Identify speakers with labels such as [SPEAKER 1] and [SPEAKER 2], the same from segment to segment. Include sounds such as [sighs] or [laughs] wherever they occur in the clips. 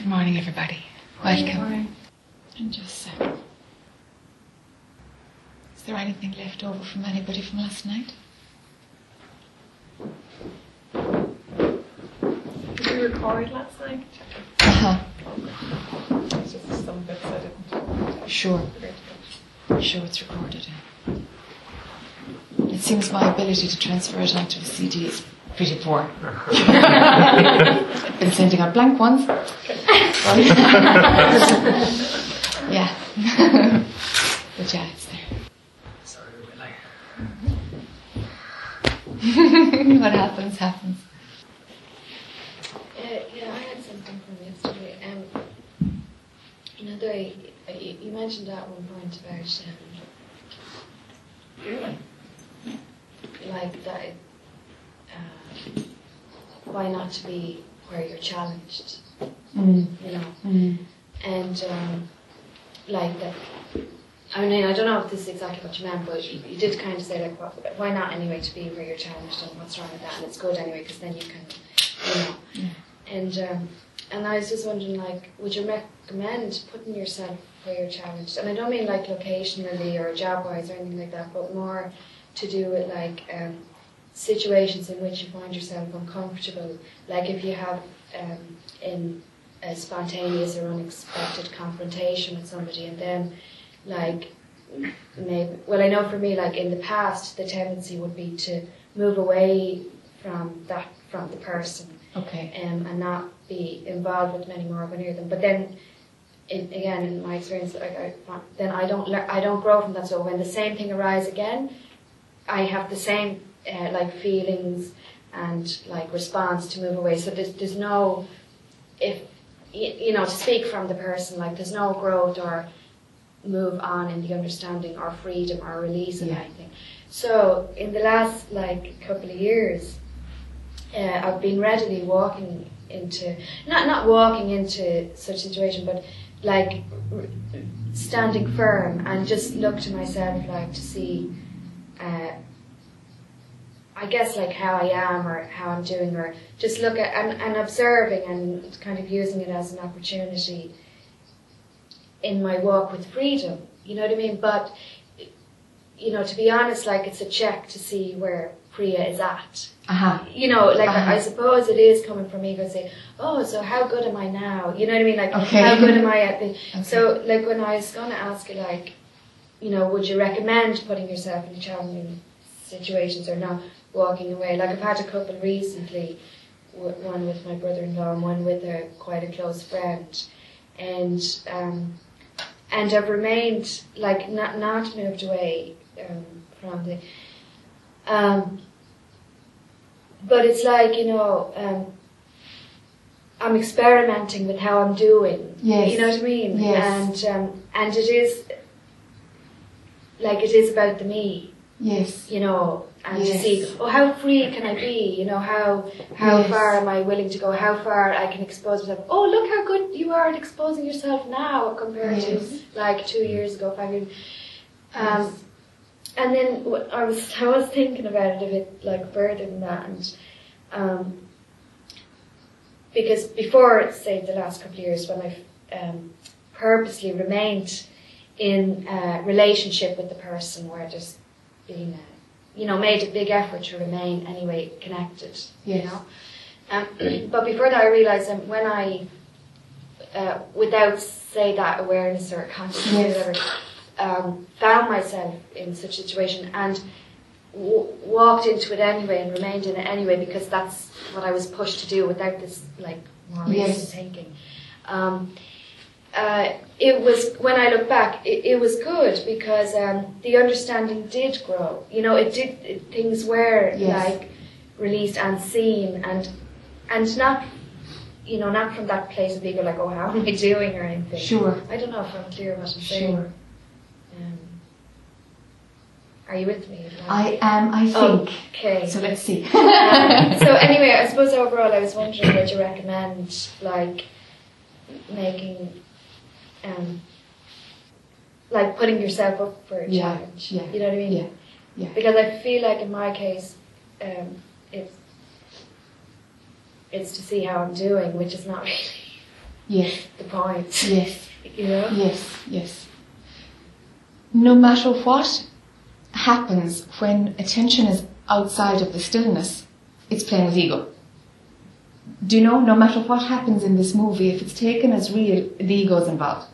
[SPEAKER 1] Good morning, everybody. Welcome.
[SPEAKER 2] morning.
[SPEAKER 1] And just uh, is there anything left over from anybody from last night?
[SPEAKER 2] Did you record last night?
[SPEAKER 1] Uh-huh.
[SPEAKER 2] It's just some bits I didn't.
[SPEAKER 1] Sure. Sure, it's recorded. It seems my ability to transfer it onto a CD is pretty poor. I've [laughs] [laughs] been sending out blank ones. [laughs] [laughs] yeah. but yeah, it's there.
[SPEAKER 3] Sorry, will [laughs] I?
[SPEAKER 1] what happens, happens.
[SPEAKER 4] Uh, yeah, I had something from yesterday. Um, you know, the, uh, you you mentioned at one point about um, like that. Uh, why not to be where you're challenged?
[SPEAKER 1] Mm.
[SPEAKER 4] You know,
[SPEAKER 1] Mm.
[SPEAKER 4] and um, like that. I mean, I don't know if this is exactly what you meant, but you, you did kind of say like, wh- why not anyway to be where you're challenged and what's wrong with that, and it's good anyway because then you can, you know.
[SPEAKER 1] Yeah.
[SPEAKER 4] And um, and I was just wondering, like, would you recommend putting yourself where you're challenged? And I don't mean like locationally or job wise or anything like that, but more to do with like um, situations in which you find yourself uncomfortable. Like if you have um, in a spontaneous or unexpected confrontation with somebody, and then like maybe well, I know for me, like in the past, the tendency would be to move away from that from the person
[SPEAKER 1] Okay.
[SPEAKER 4] um, and not be involved with them anymore when near them. But then, in, again, in my experience, like I, then I don't lear- I don't grow from that. So when the same thing arises again, I have the same uh, like feelings and like response to move away. So there's there's no if you know to speak from the person like there's no growth or move on in the understanding or freedom or release of
[SPEAKER 1] Yeah.
[SPEAKER 4] anything. So in the last like couple of years, uh, I've been readily walking into not not walking into such situation, but like r- standing firm and just look to myself like to see. Uh, I guess like how I am or how I'm doing or just look at and, and observing and kind of using it as an opportunity in my walk with freedom. You know what I mean? But you know, to be honest, like it's a check to see where Priya is at
[SPEAKER 1] Uh-huh.
[SPEAKER 4] you know, like
[SPEAKER 1] Uh-huh.
[SPEAKER 4] I suppose it is coming from ego saying, oh, so how good am I now? You know what I mean? Like,
[SPEAKER 1] Okay.
[SPEAKER 4] how good am I at the... [laughs]
[SPEAKER 1] Okay.
[SPEAKER 4] So, like, when I was going to ask you, like, you know, would you recommend putting yourself in challenging situations or not walking away? Like, I've had a couple recently, one with my brother-in-law and one with a quite a close friend. And, um, and I've remained, like, not, not moved away um, from the... Um, but it's like you know um, I'm experimenting with how I'm doing.
[SPEAKER 1] Yes.
[SPEAKER 4] You know what I mean?
[SPEAKER 1] Yes.
[SPEAKER 4] And um, and it is like it is about the me,
[SPEAKER 1] Yes.
[SPEAKER 4] you know, and
[SPEAKER 1] Yes.
[SPEAKER 4] to see oh how free can I be? You know how how
[SPEAKER 1] Yes.
[SPEAKER 4] far am I willing to go? How far I can expose myself? Oh look how good you are at exposing yourself now compared
[SPEAKER 1] Yes.
[SPEAKER 4] to like two years ago, five years. Um,
[SPEAKER 1] Yes.
[SPEAKER 4] and then wh- I was I was thinking about it a bit like further than that, and um, because before say the last couple of years when I've um, purposely remained in a relationship with the person where there's been a, you know made a big effort to remain anyway connected, you know. Um, [clears throat] but before that, I realised that when I, uh, without say that awareness or consciousness or whatever, um, found myself in such a situation and w- walked into it anyway and remained in it anyway because that's what I was pushed to do without this like more
[SPEAKER 1] Yes.
[SPEAKER 4] thinking. Um, uh, it was when I look back, it, it was good because um, the understanding did grow. You know, it did. It, things were
[SPEAKER 1] Yes.
[SPEAKER 4] like released and seen, and and not, you know, not from that place of ego, like, oh, how am I [laughs] doing or anything.
[SPEAKER 1] Sure.
[SPEAKER 4] I don't know if I'm clear what I'm saying.
[SPEAKER 1] Sure.
[SPEAKER 4] Um, are you with me?
[SPEAKER 1] I am, I think.
[SPEAKER 4] Okay.
[SPEAKER 1] So let's see. [laughs]
[SPEAKER 4] Um, so anyway, I suppose overall, I was wondering, would you recommend like making, um, like putting yourself up for a
[SPEAKER 1] Yeah,
[SPEAKER 4] challenge?
[SPEAKER 1] yeah,
[SPEAKER 4] You know what I mean?
[SPEAKER 1] yeah, yeah.
[SPEAKER 4] Because I feel like in my case, um, it's it's to see how I'm doing, which is not [laughs] really
[SPEAKER 1] Yes.
[SPEAKER 4] the point.
[SPEAKER 1] Yes. [laughs]
[SPEAKER 4] You know?
[SPEAKER 1] Yes. Yes. No matter what happens when attention is outside of the stillness, it's playing with ego. Do you know? No matter what happens in this movie, if it's taken as real, the ego is involved.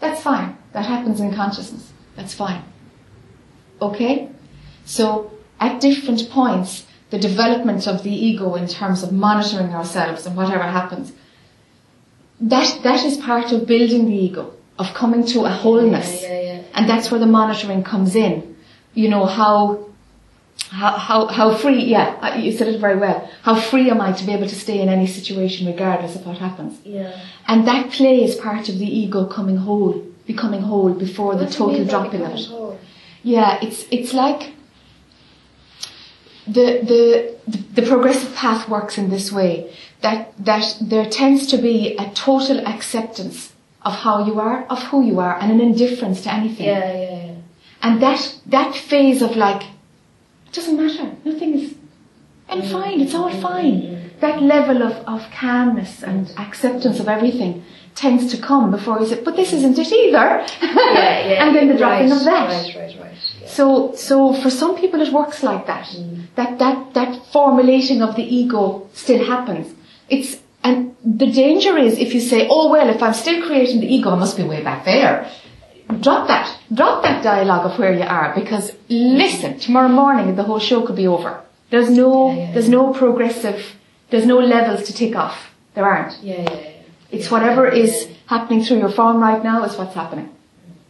[SPEAKER 1] That's fine. That happens in consciousness. That's fine. Okay? So, at different points, the development of the ego in terms of monitoring ourselves and whatever happens, that, that is part of building the ego, of coming to a wholeness.
[SPEAKER 4] Yeah, yeah, yeah.
[SPEAKER 1] And that's where the monitoring comes in. You know, how, how, how, how free, yeah, you said it very well. How free am I to be able to stay in any situation regardless of what happens?
[SPEAKER 4] Yeah.
[SPEAKER 1] And that play is part of the ego coming whole, becoming whole before the
[SPEAKER 4] What you
[SPEAKER 1] total dropping of it.
[SPEAKER 4] whole?
[SPEAKER 1] Yeah, it's it's like the the the progressive path works in this way that that there tends to be a total acceptance of how you are, of who you are, and an indifference to anything.
[SPEAKER 4] Yeah, yeah, yeah.
[SPEAKER 1] And that that phase of like, it doesn't matter, nothing is, I'm fine, it's all fine. That level of, of calmness and acceptance of everything tends to come before you say, but this isn't it either.
[SPEAKER 4] Yeah, [laughs] yeah.
[SPEAKER 1] and then the dropping
[SPEAKER 4] right,
[SPEAKER 1] of that.
[SPEAKER 4] Right, right, right. Yeah.
[SPEAKER 1] So, so for some people it works like that.
[SPEAKER 4] Mm.
[SPEAKER 1] That, that, that formulating of the ego still happens. It's, and the danger is if you say, oh well, if I'm still creating the ego, I must be way back there. Drop that. Drop that dialogue of where you are because listen, tomorrow morning the whole show could be over. There's no,
[SPEAKER 4] Yeah, yeah,
[SPEAKER 1] there's
[SPEAKER 4] yeah.
[SPEAKER 1] no progressive, there's no levels to tick off. There aren't.
[SPEAKER 4] Yeah, yeah, yeah.
[SPEAKER 1] It's whatever is happening through your form right now is what's happening.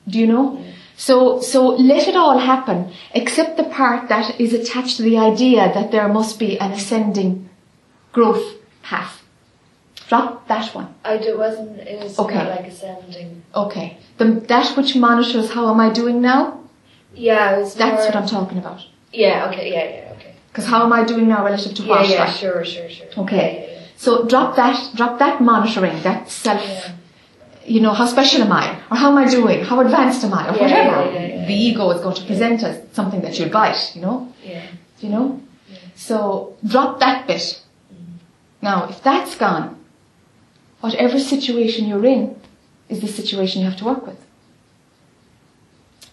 [SPEAKER 1] Do you know? So, so let it all happen, except the part that is attached to the idea that there must be an ascending growth path. Drop that one.
[SPEAKER 4] I do, wasn't, it was
[SPEAKER 1] Okay.
[SPEAKER 4] like ascending.
[SPEAKER 1] Okay. The, that which monitors how am I doing now,
[SPEAKER 4] Yeah, it was
[SPEAKER 1] that's
[SPEAKER 4] more,
[SPEAKER 1] what I'm talking about.
[SPEAKER 4] Yeah, okay, yeah, yeah, okay.
[SPEAKER 1] Because how am I doing now relative to
[SPEAKER 4] Yeah,
[SPEAKER 1] what?
[SPEAKER 4] yeah,
[SPEAKER 1] right?
[SPEAKER 4] sure, sure, sure.
[SPEAKER 1] Okay.
[SPEAKER 4] Yeah,
[SPEAKER 1] So drop that, drop that monitoring, that self,
[SPEAKER 4] yeah, yeah.
[SPEAKER 1] you know, how special am I? Or how am I doing? How advanced am I? Or
[SPEAKER 4] Yeah,
[SPEAKER 1] whatever.
[SPEAKER 4] yeah, yeah, yeah.
[SPEAKER 1] The ego is going to present as something that you'll bite, you know?
[SPEAKER 4] Yeah.
[SPEAKER 1] You know?
[SPEAKER 4] Yeah.
[SPEAKER 1] So drop that bit. Mm-hmm. Now, if that's gone, whatever situation you're in is the situation you have to work with.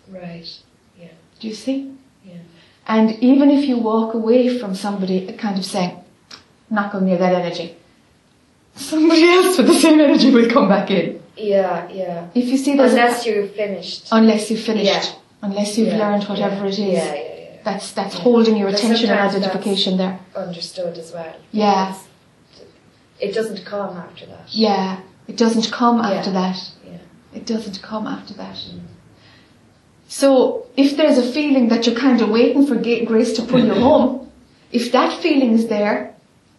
[SPEAKER 4] Right. Yeah.
[SPEAKER 1] Do you see?
[SPEAKER 4] Yeah.
[SPEAKER 1] And even if you walk away from somebody kind of saying, not going near that energy, somebody [laughs] else with the same energy will come back in.
[SPEAKER 4] Yeah, yeah.
[SPEAKER 1] If you see a-
[SPEAKER 4] Unless you're finished.
[SPEAKER 1] unless you've finished,
[SPEAKER 4] Yeah.
[SPEAKER 1] unless you've
[SPEAKER 4] Yeah,
[SPEAKER 1] learned whatever
[SPEAKER 4] yeah,
[SPEAKER 1] it is,
[SPEAKER 4] Yeah, yeah, yeah.
[SPEAKER 1] that's that's holding your
[SPEAKER 4] But
[SPEAKER 1] attention and identification there.
[SPEAKER 4] Understood as well.
[SPEAKER 1] Yeah.
[SPEAKER 4] Because It doesn't come after that.
[SPEAKER 1] Yeah, it doesn't come
[SPEAKER 4] Yeah.
[SPEAKER 1] after that.
[SPEAKER 4] Yeah.
[SPEAKER 1] It doesn't come after that. So if there's a feeling that you're kind of waiting for Grace to pull you [laughs] home, if that feeling is there,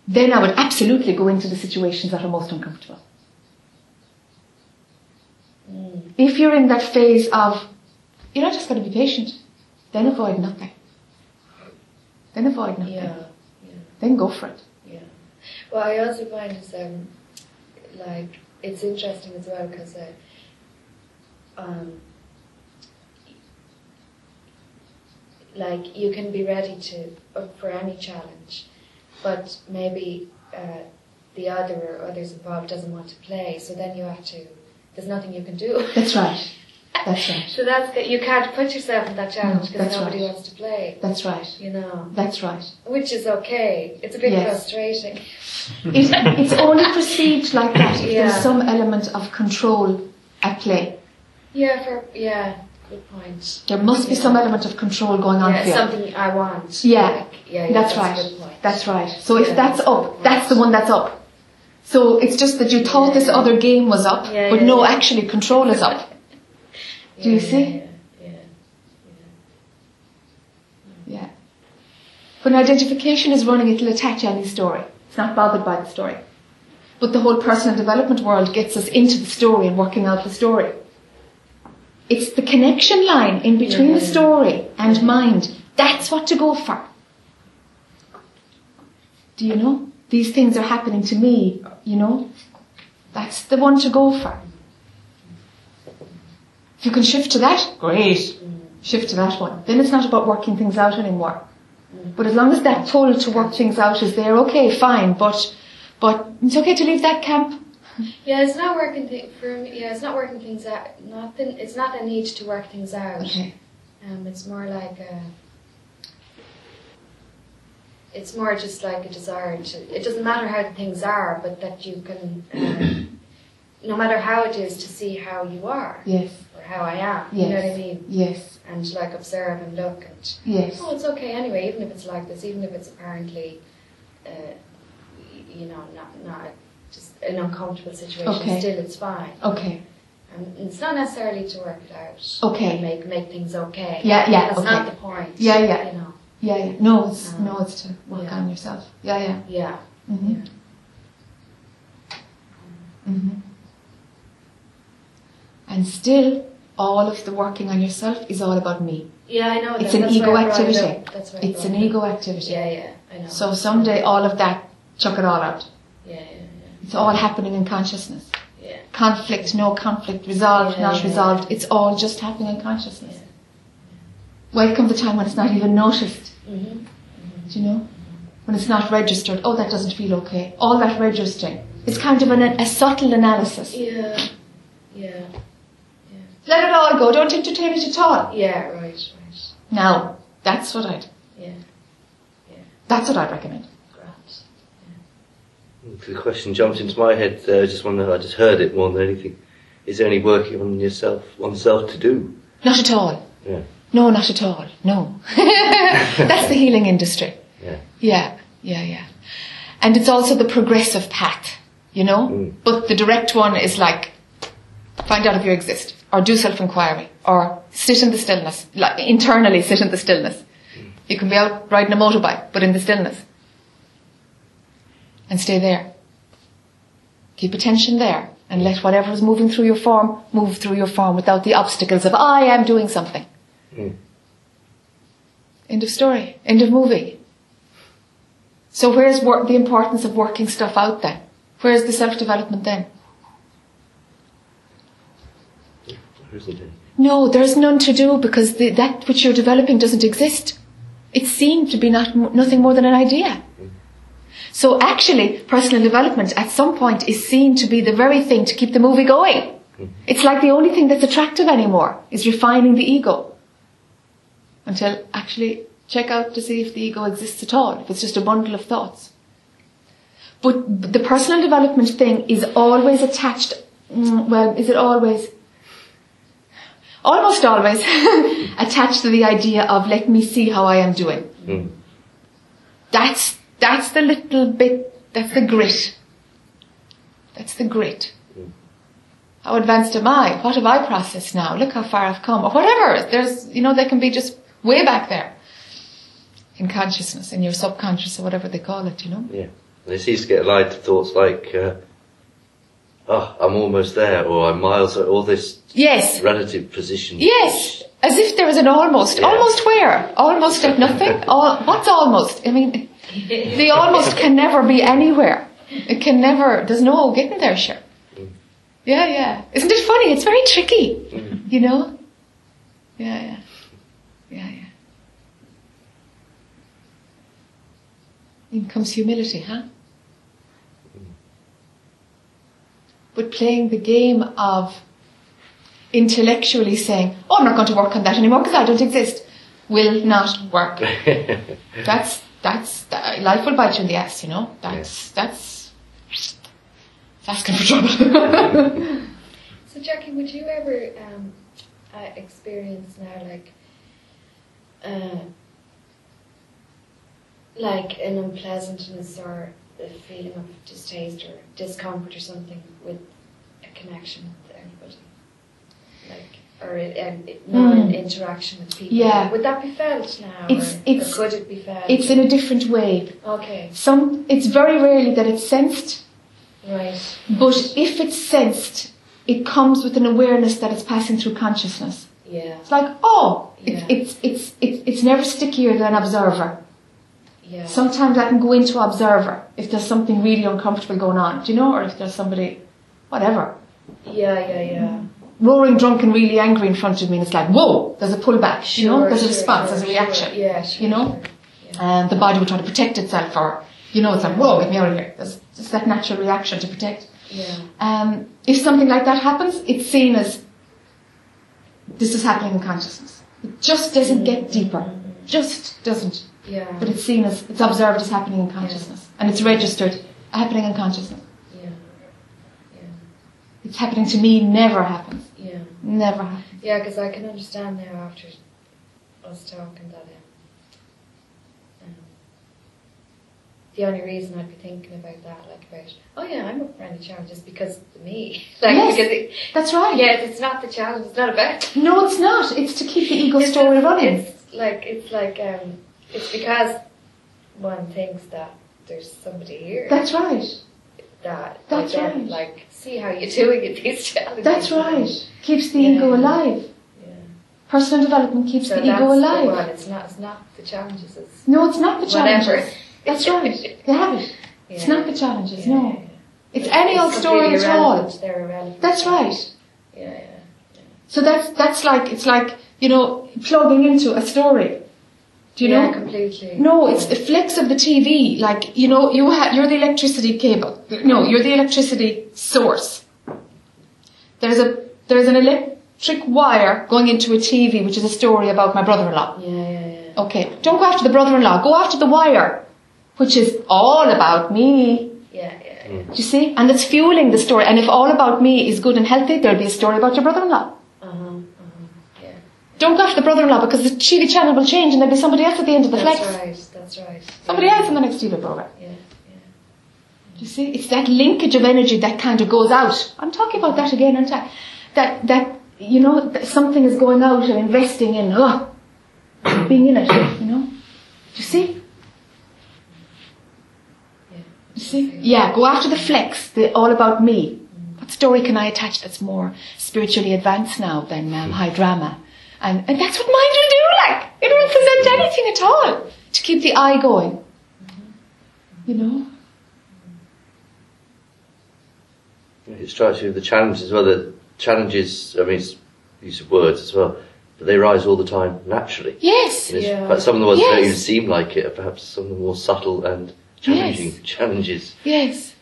[SPEAKER 1] then I would absolutely go into the situations that are most uncomfortable.
[SPEAKER 4] Mm.
[SPEAKER 1] If you're in that phase of, you're not just going to be patient, then avoid nothing. Then avoid nothing.
[SPEAKER 4] Yeah. Yeah.
[SPEAKER 1] Then go for it.
[SPEAKER 4] Well, I also find it's um, like it's interesting as well because uh, um, like you can be ready to up for any challenge, but maybe uh, the other or others involved doesn't want to play, so then you have to. There's nothing you can do.
[SPEAKER 1] That's right. That's [laughs] right.
[SPEAKER 4] So that's good. You can't put yourself in that challenge because
[SPEAKER 1] that's
[SPEAKER 4] nobody
[SPEAKER 1] right.
[SPEAKER 4] wants to play.
[SPEAKER 1] That's right.
[SPEAKER 4] You know,
[SPEAKER 1] That's right.
[SPEAKER 4] which is okay. It's a bit
[SPEAKER 1] Yes.
[SPEAKER 4] frustrating.
[SPEAKER 1] It, it's only perceived like that if
[SPEAKER 4] Yeah.
[SPEAKER 1] there's some element of control at play.
[SPEAKER 4] Yeah, for yeah, good point.
[SPEAKER 1] There must be
[SPEAKER 4] Yeah.
[SPEAKER 1] some element of control going on
[SPEAKER 4] Yeah,
[SPEAKER 1] you.
[SPEAKER 4] something I want.
[SPEAKER 1] Yeah.
[SPEAKER 4] Like, yeah,
[SPEAKER 1] that's,
[SPEAKER 4] a
[SPEAKER 1] right. That's right. So if that's
[SPEAKER 4] that's
[SPEAKER 1] up, that's the one that's up. So it's just that you thought this other game was up, but no, actually control is up. [laughs] Do you see?
[SPEAKER 4] Yeah, yeah,
[SPEAKER 1] Yeah. When identification is running, it'll attach any story. It's not bothered by the story. But the whole personal development world gets us into the story and working out the story. It's the connection line in between the
[SPEAKER 4] Yeah.
[SPEAKER 1] story and mind. That's what to go for. Do you know? These things are happening to me, you know? That's the one to go for. If you can shift to that, great. Shift to that one. Then it's not about working things out anymore. But as long as that pull to work things out is there, okay, fine. But, but it's okay to leave that camp.
[SPEAKER 4] Yeah, it's not working th- for me. Yeah, it's not working things out. Nothing. It's not a need to work things out.
[SPEAKER 1] Okay.
[SPEAKER 4] Um, it's more like a. It's more just like a desire to. It doesn't matter how the things are, but that you can, um, no matter how it is, to see how you are
[SPEAKER 1] Yes.
[SPEAKER 4] or how I am. You know what I mean?
[SPEAKER 1] Yes.
[SPEAKER 4] And like observe and look and.
[SPEAKER 1] Yes.
[SPEAKER 4] Oh, it's okay anyway. Even if it's like this, even if it's apparently, uh, you know, not not just an uncomfortable situation,
[SPEAKER 1] Okay.
[SPEAKER 4] still it's fine.
[SPEAKER 1] Okay.
[SPEAKER 4] It's not necessarily to work it out.
[SPEAKER 1] Okay.
[SPEAKER 4] And make make things okay.
[SPEAKER 1] Yeah, yeah,
[SPEAKER 4] That's
[SPEAKER 1] okay.
[SPEAKER 4] not the point.
[SPEAKER 1] Yeah, yeah.
[SPEAKER 4] You know.
[SPEAKER 1] Yeah, yeah. No, it's
[SPEAKER 4] Um,
[SPEAKER 1] no, it's to work
[SPEAKER 4] yeah.
[SPEAKER 1] on yourself. Yeah, yeah.
[SPEAKER 4] Yeah.
[SPEAKER 1] hmm
[SPEAKER 4] Yeah.
[SPEAKER 1] hmm And still, all of the working on yourself is all about me.
[SPEAKER 4] Yeah, I know.
[SPEAKER 1] It's
[SPEAKER 4] that.
[SPEAKER 1] an
[SPEAKER 4] That's
[SPEAKER 1] ego
[SPEAKER 4] it
[SPEAKER 1] activity.
[SPEAKER 4] That's I
[SPEAKER 1] It's an
[SPEAKER 4] it
[SPEAKER 1] ego activity.
[SPEAKER 4] Yeah, yeah. I know.
[SPEAKER 1] So someday, all of that, chuck it all out.
[SPEAKER 4] Yeah, yeah, yeah.
[SPEAKER 1] It's all happening in consciousness.
[SPEAKER 4] yeah.
[SPEAKER 1] Conflict, no conflict, resolved,
[SPEAKER 4] Yeah,
[SPEAKER 1] not
[SPEAKER 4] yeah.
[SPEAKER 1] resolved. It's all just happening in consciousness. Welcome the time when it's not even noticed.
[SPEAKER 4] Mm-hmm.
[SPEAKER 1] Do you know? When it's not registered. Oh, that doesn't feel okay. All that registering. It's kind of an, a subtle analysis.
[SPEAKER 4] Yeah. Yeah.
[SPEAKER 1] Let it all go. Don't entertain it at all.
[SPEAKER 4] Yeah. Right. Right.
[SPEAKER 1] Now, that's what I'd.
[SPEAKER 4] Yeah. Yeah.
[SPEAKER 1] That's what I'd recommend.
[SPEAKER 4] Grand.
[SPEAKER 5] The question jumped into my head. Uh, I just wonder. I just heard it more than anything. Is there any working on yourself, oneself to do?
[SPEAKER 1] Not at all.
[SPEAKER 5] Yeah.
[SPEAKER 1] No, not at all. No. [laughs] that's the healing industry.
[SPEAKER 5] Yeah.
[SPEAKER 1] Yeah, yeah, yeah. And it's also the progressive path, you know?
[SPEAKER 5] Mm.
[SPEAKER 1] But the direct one is like, find out if you exist, or do self-inquiry, or sit in the stillness, like internally sit in the stillness. You can be out riding a motorbike, but in the stillness. And stay there. Keep attention there, and let whatever is moving through your form move through your form without the obstacles of, I am doing something.
[SPEAKER 5] Mm.
[SPEAKER 1] End of story. End of movie. So where's work, the importance of working stuff out then? Where's the self-development then?
[SPEAKER 5] There isn't.
[SPEAKER 1] No, there's none to do because the, that which you're developing doesn't exist. It's seen to be not, nothing more than an idea. So actually, personal development at some point is seen to be the very thing to keep the movie going. It's like the only thing that's attractive anymore is refining the ego. Until actually check out to see if the ego exists at all, if it's just a bundle of thoughts. But the personal development thing is always attached, mm, well, is it always? Almost always [laughs] attached to the idea of let me see how I am doing.
[SPEAKER 5] Mm.
[SPEAKER 1] That's, that's the little bit, that's the grit. That's the grit.
[SPEAKER 5] Mm.
[SPEAKER 1] How advanced am I? What have I processed now? Look how far I've come. Or whatever. There's, you know, they can be just way back there. In consciousness, in your subconscious or whatever they call it, you know?
[SPEAKER 5] Yeah. And it seems to get allied to thoughts like, uh, oh, I'm almost there, or I'm miles, all this
[SPEAKER 1] Yes.
[SPEAKER 5] relative position.
[SPEAKER 1] Yes. As if there was an almost.
[SPEAKER 5] Yeah.
[SPEAKER 1] Almost where? Almost at nothing? [laughs] All, what's almost? I mean, the almost can never be anywhere. It can never, there's no getting there, sure.
[SPEAKER 5] Mm.
[SPEAKER 1] Yeah, yeah. Isn't it funny? It's very tricky,
[SPEAKER 5] Mm.
[SPEAKER 1] you know? Yeah, yeah. Yeah, yeah. In comes humility, huh? But playing the game of intellectually saying, oh, I'm not going to work on that anymore because I don't exist, will not work. [laughs] That's, that's, that, life will bite you in the ass, you know? That's, that's, that's asking for trouble. [laughs]
[SPEAKER 4] So, Jackie, would you ever um, uh, experience now, like, uh, like an unpleasantness or a feeling of distaste or discomfort or something with a connection with anybody, like, or a, non-interaction hmm. with people?
[SPEAKER 1] Yeah.
[SPEAKER 4] Would that be felt now,
[SPEAKER 1] It's-
[SPEAKER 4] or,
[SPEAKER 1] it's-
[SPEAKER 4] or could it be felt?
[SPEAKER 1] it's in a different way.
[SPEAKER 4] okay,
[SPEAKER 1] Some, it's very rarely that it's sensed,
[SPEAKER 4] right,
[SPEAKER 1] but if it's sensed, it comes with an awareness that it's passing through consciousness.
[SPEAKER 4] yeah,
[SPEAKER 1] It's like, oh, it's,
[SPEAKER 4] Yeah.
[SPEAKER 1] it's, it's, it's, it's never stickier than observer.
[SPEAKER 4] Yeah,
[SPEAKER 1] Sometimes I can go into observer if there's something really uncomfortable going on, do you know, or if there's somebody, whatever,
[SPEAKER 4] yeah, yeah, yeah.
[SPEAKER 1] roaring drunk and really angry in front of me, and it's like, whoa, there's a pullback, you know,
[SPEAKER 4] Sure,
[SPEAKER 1] there's a response,
[SPEAKER 4] sure,
[SPEAKER 1] there's a reaction,
[SPEAKER 4] Sure. Yeah, sure,
[SPEAKER 1] you know?
[SPEAKER 4] sure. Yeah.
[SPEAKER 1] and the body will try to protect itself, or you know, it's like, whoa, get me out of here. There's just that natural reaction to protect.
[SPEAKER 4] Yeah.
[SPEAKER 1] Um, if something like that happens, it's seen as this is happening in consciousness. It just doesn't get deeper. Just doesn't.
[SPEAKER 4] Yeah.
[SPEAKER 1] But it's seen as, it's observed as happening in consciousness. And it's registered happening in consciousness.
[SPEAKER 4] Yeah. Yeah.
[SPEAKER 1] It's happening to me never happens.
[SPEAKER 4] Yeah.
[SPEAKER 1] Never happens.
[SPEAKER 4] Yeah, because I can understand now after us talking that um, the only reason I'd be thinking about that, like about, oh yeah, I'm up for any challenge, is because of me. [laughs] like
[SPEAKER 1] Yes.
[SPEAKER 4] because it,
[SPEAKER 1] That's right.
[SPEAKER 4] yeah, it's not the challenge. It's not about.
[SPEAKER 1] No, it's not. It's to keep the [laughs] ego story running.
[SPEAKER 4] It's like it's like um, it's because one thinks that there's somebody here
[SPEAKER 1] That's right.
[SPEAKER 4] that
[SPEAKER 1] That's
[SPEAKER 4] like,
[SPEAKER 1] right.
[SPEAKER 4] like see how you're doing at these challenges.
[SPEAKER 1] That's right. Keeps the
[SPEAKER 4] Yeah.
[SPEAKER 1] ego alive.
[SPEAKER 4] Yeah.
[SPEAKER 1] Personal development keeps
[SPEAKER 4] So
[SPEAKER 1] the
[SPEAKER 4] that's
[SPEAKER 1] ego
[SPEAKER 4] the
[SPEAKER 1] alive.
[SPEAKER 4] one. It's not. It's not the challenges. It's
[SPEAKER 1] No, it's not the challenges.
[SPEAKER 4] whatever.
[SPEAKER 1] That's right. [laughs] You have it. It's not the challenges,
[SPEAKER 4] Yeah,
[SPEAKER 1] no.
[SPEAKER 4] yeah, yeah.
[SPEAKER 1] It's any old story at all.
[SPEAKER 4] irrelevant, They're irrelevant.
[SPEAKER 1] That's right.
[SPEAKER 4] Yeah, yeah.
[SPEAKER 1] So that's that's like it's like you know plugging into a story. Do you
[SPEAKER 4] yeah,
[SPEAKER 1] know?
[SPEAKER 4] completely.
[SPEAKER 1] No, it's the flicks of the TV. Like you know, you ha- you're the electricity cable. No, you're the electricity source. There's a there's an electric wire going into a TV, which is a story about my brother-in-law.
[SPEAKER 4] Yeah, yeah, yeah.
[SPEAKER 1] Okay, don't go after the brother-in-law. Go after the wire, which is all about me.
[SPEAKER 4] Yeah, yeah. yeah.
[SPEAKER 1] Do you see? And it's fueling the story. And if all about me is good and healthy, there'll be a story about your brother-in-law.
[SPEAKER 4] Uh huh. Uh huh. Yeah.
[SPEAKER 1] Don't go after the brother-in-law because the TV channel will change and there'll be somebody else at the end of the
[SPEAKER 4] That's
[SPEAKER 1] flex.
[SPEAKER 4] right. That's right.
[SPEAKER 1] Somebody
[SPEAKER 4] yeah.
[SPEAKER 1] else in the next TV program.
[SPEAKER 4] Yeah, yeah.
[SPEAKER 1] You see? It's that linkage of energy that kind of goes out. I'm talking about that again, aren't I? That, that, you know, that something is going out and investing in, oh, being in it, you know? Do you see?
[SPEAKER 4] Yeah.
[SPEAKER 1] You see? Yeah, go after the flex, the all about me. What story can I attach that's more spiritually advanced now than um, high drama? And, and that's what mind will do, like. It won't present anything at all to keep the I going. You know?
[SPEAKER 5] It strikes me with the challenges as well. The challenges, I mean, it's use of words as well, but they rise all the time naturally.
[SPEAKER 1] Yes.
[SPEAKER 5] And it's-
[SPEAKER 4] Yeah.
[SPEAKER 5] But some of the ones that don't even seem like it are perhaps some of the more subtle and challenging challenges.
[SPEAKER 1] Yes.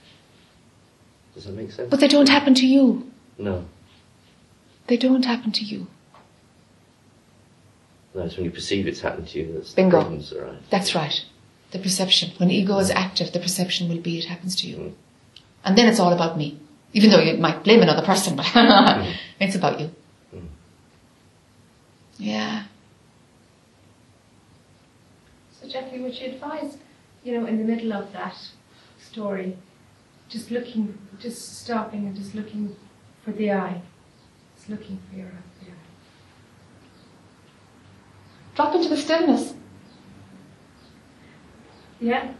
[SPEAKER 5] Does that make sense?
[SPEAKER 1] But they don't happen to you.
[SPEAKER 5] no.
[SPEAKER 1] They don't happen to you.
[SPEAKER 5] No, it's when you perceive it's happened to you that's
[SPEAKER 1] Bingo.
[SPEAKER 5] the problems arise.
[SPEAKER 1] That's right. The perception. When ego is active, the perception will be it happens to you.
[SPEAKER 5] Mm.
[SPEAKER 1] And then it's all about me. Even though you might blame another person, but [laughs] it's about you.
[SPEAKER 5] Mm.
[SPEAKER 1] Yeah.
[SPEAKER 2] So Jackie, would you advise, you know, in the middle of that story, just looking, just stopping and just looking for the I, just looking for your I.
[SPEAKER 1] Drop into the stillness.
[SPEAKER 2] Yeah.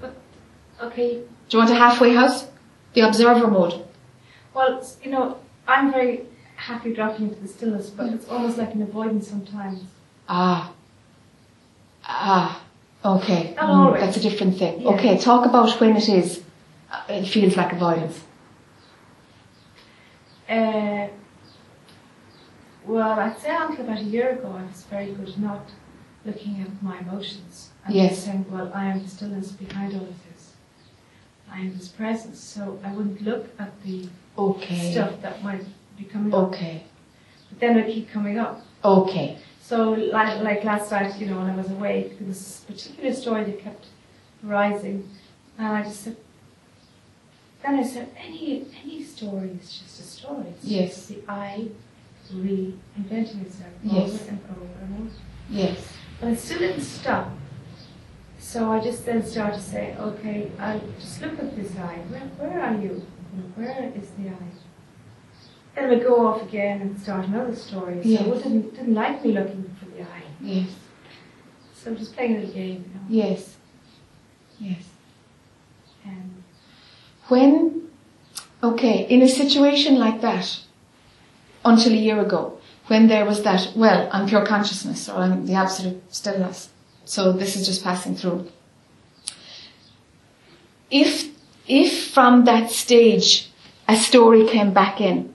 [SPEAKER 2] But okay,
[SPEAKER 1] Do you want a halfway house? The observer mode.
[SPEAKER 2] well, you know, I'm very happy dropping into the stillness, but it's almost like an avoidance sometimes.
[SPEAKER 1] Ah. Ah. Okay.
[SPEAKER 2] Not
[SPEAKER 1] Mm,
[SPEAKER 2] always.
[SPEAKER 1] that's a different thing.
[SPEAKER 2] Yeah.
[SPEAKER 1] Okay, talk about when it is. uh, It feels like avoidance.
[SPEAKER 2] Uh, well, I'd say until about a year ago, I was very good at not looking at my emotions and
[SPEAKER 1] Yes.
[SPEAKER 2] just saying, well, I am the stillness behind all of this. I am this presence, so I wouldn't look at the
[SPEAKER 1] Okay.
[SPEAKER 2] stuff that might be coming up.
[SPEAKER 1] Okay.
[SPEAKER 2] But then it keep coming up.
[SPEAKER 1] Okay.
[SPEAKER 2] So, like, like last night, you know, when I was awake, there was this particular story that kept rising, and I just said, then I said, any any story is just a story. It's
[SPEAKER 1] Yes.
[SPEAKER 2] the I reinventing itself
[SPEAKER 1] Yes.
[SPEAKER 2] over and over and over.
[SPEAKER 1] Yes.
[SPEAKER 2] But I still didn't stop. So I just then started to say, okay, I'll just look at this I. Where, where are you? Where is the I? Then we go off again and start another story. So
[SPEAKER 1] Yes.
[SPEAKER 2] it didn't, didn't like me looking for the I.
[SPEAKER 1] Yes.
[SPEAKER 2] So I'm just playing a little game, you know.
[SPEAKER 1] Yes. Yes.
[SPEAKER 2] And
[SPEAKER 1] When, okay, in a situation like that, until a year ago, when there was that, well, I'm pure consciousness or I'm the absolute stillness, so this is just passing through. If, if from that stage a story came back in,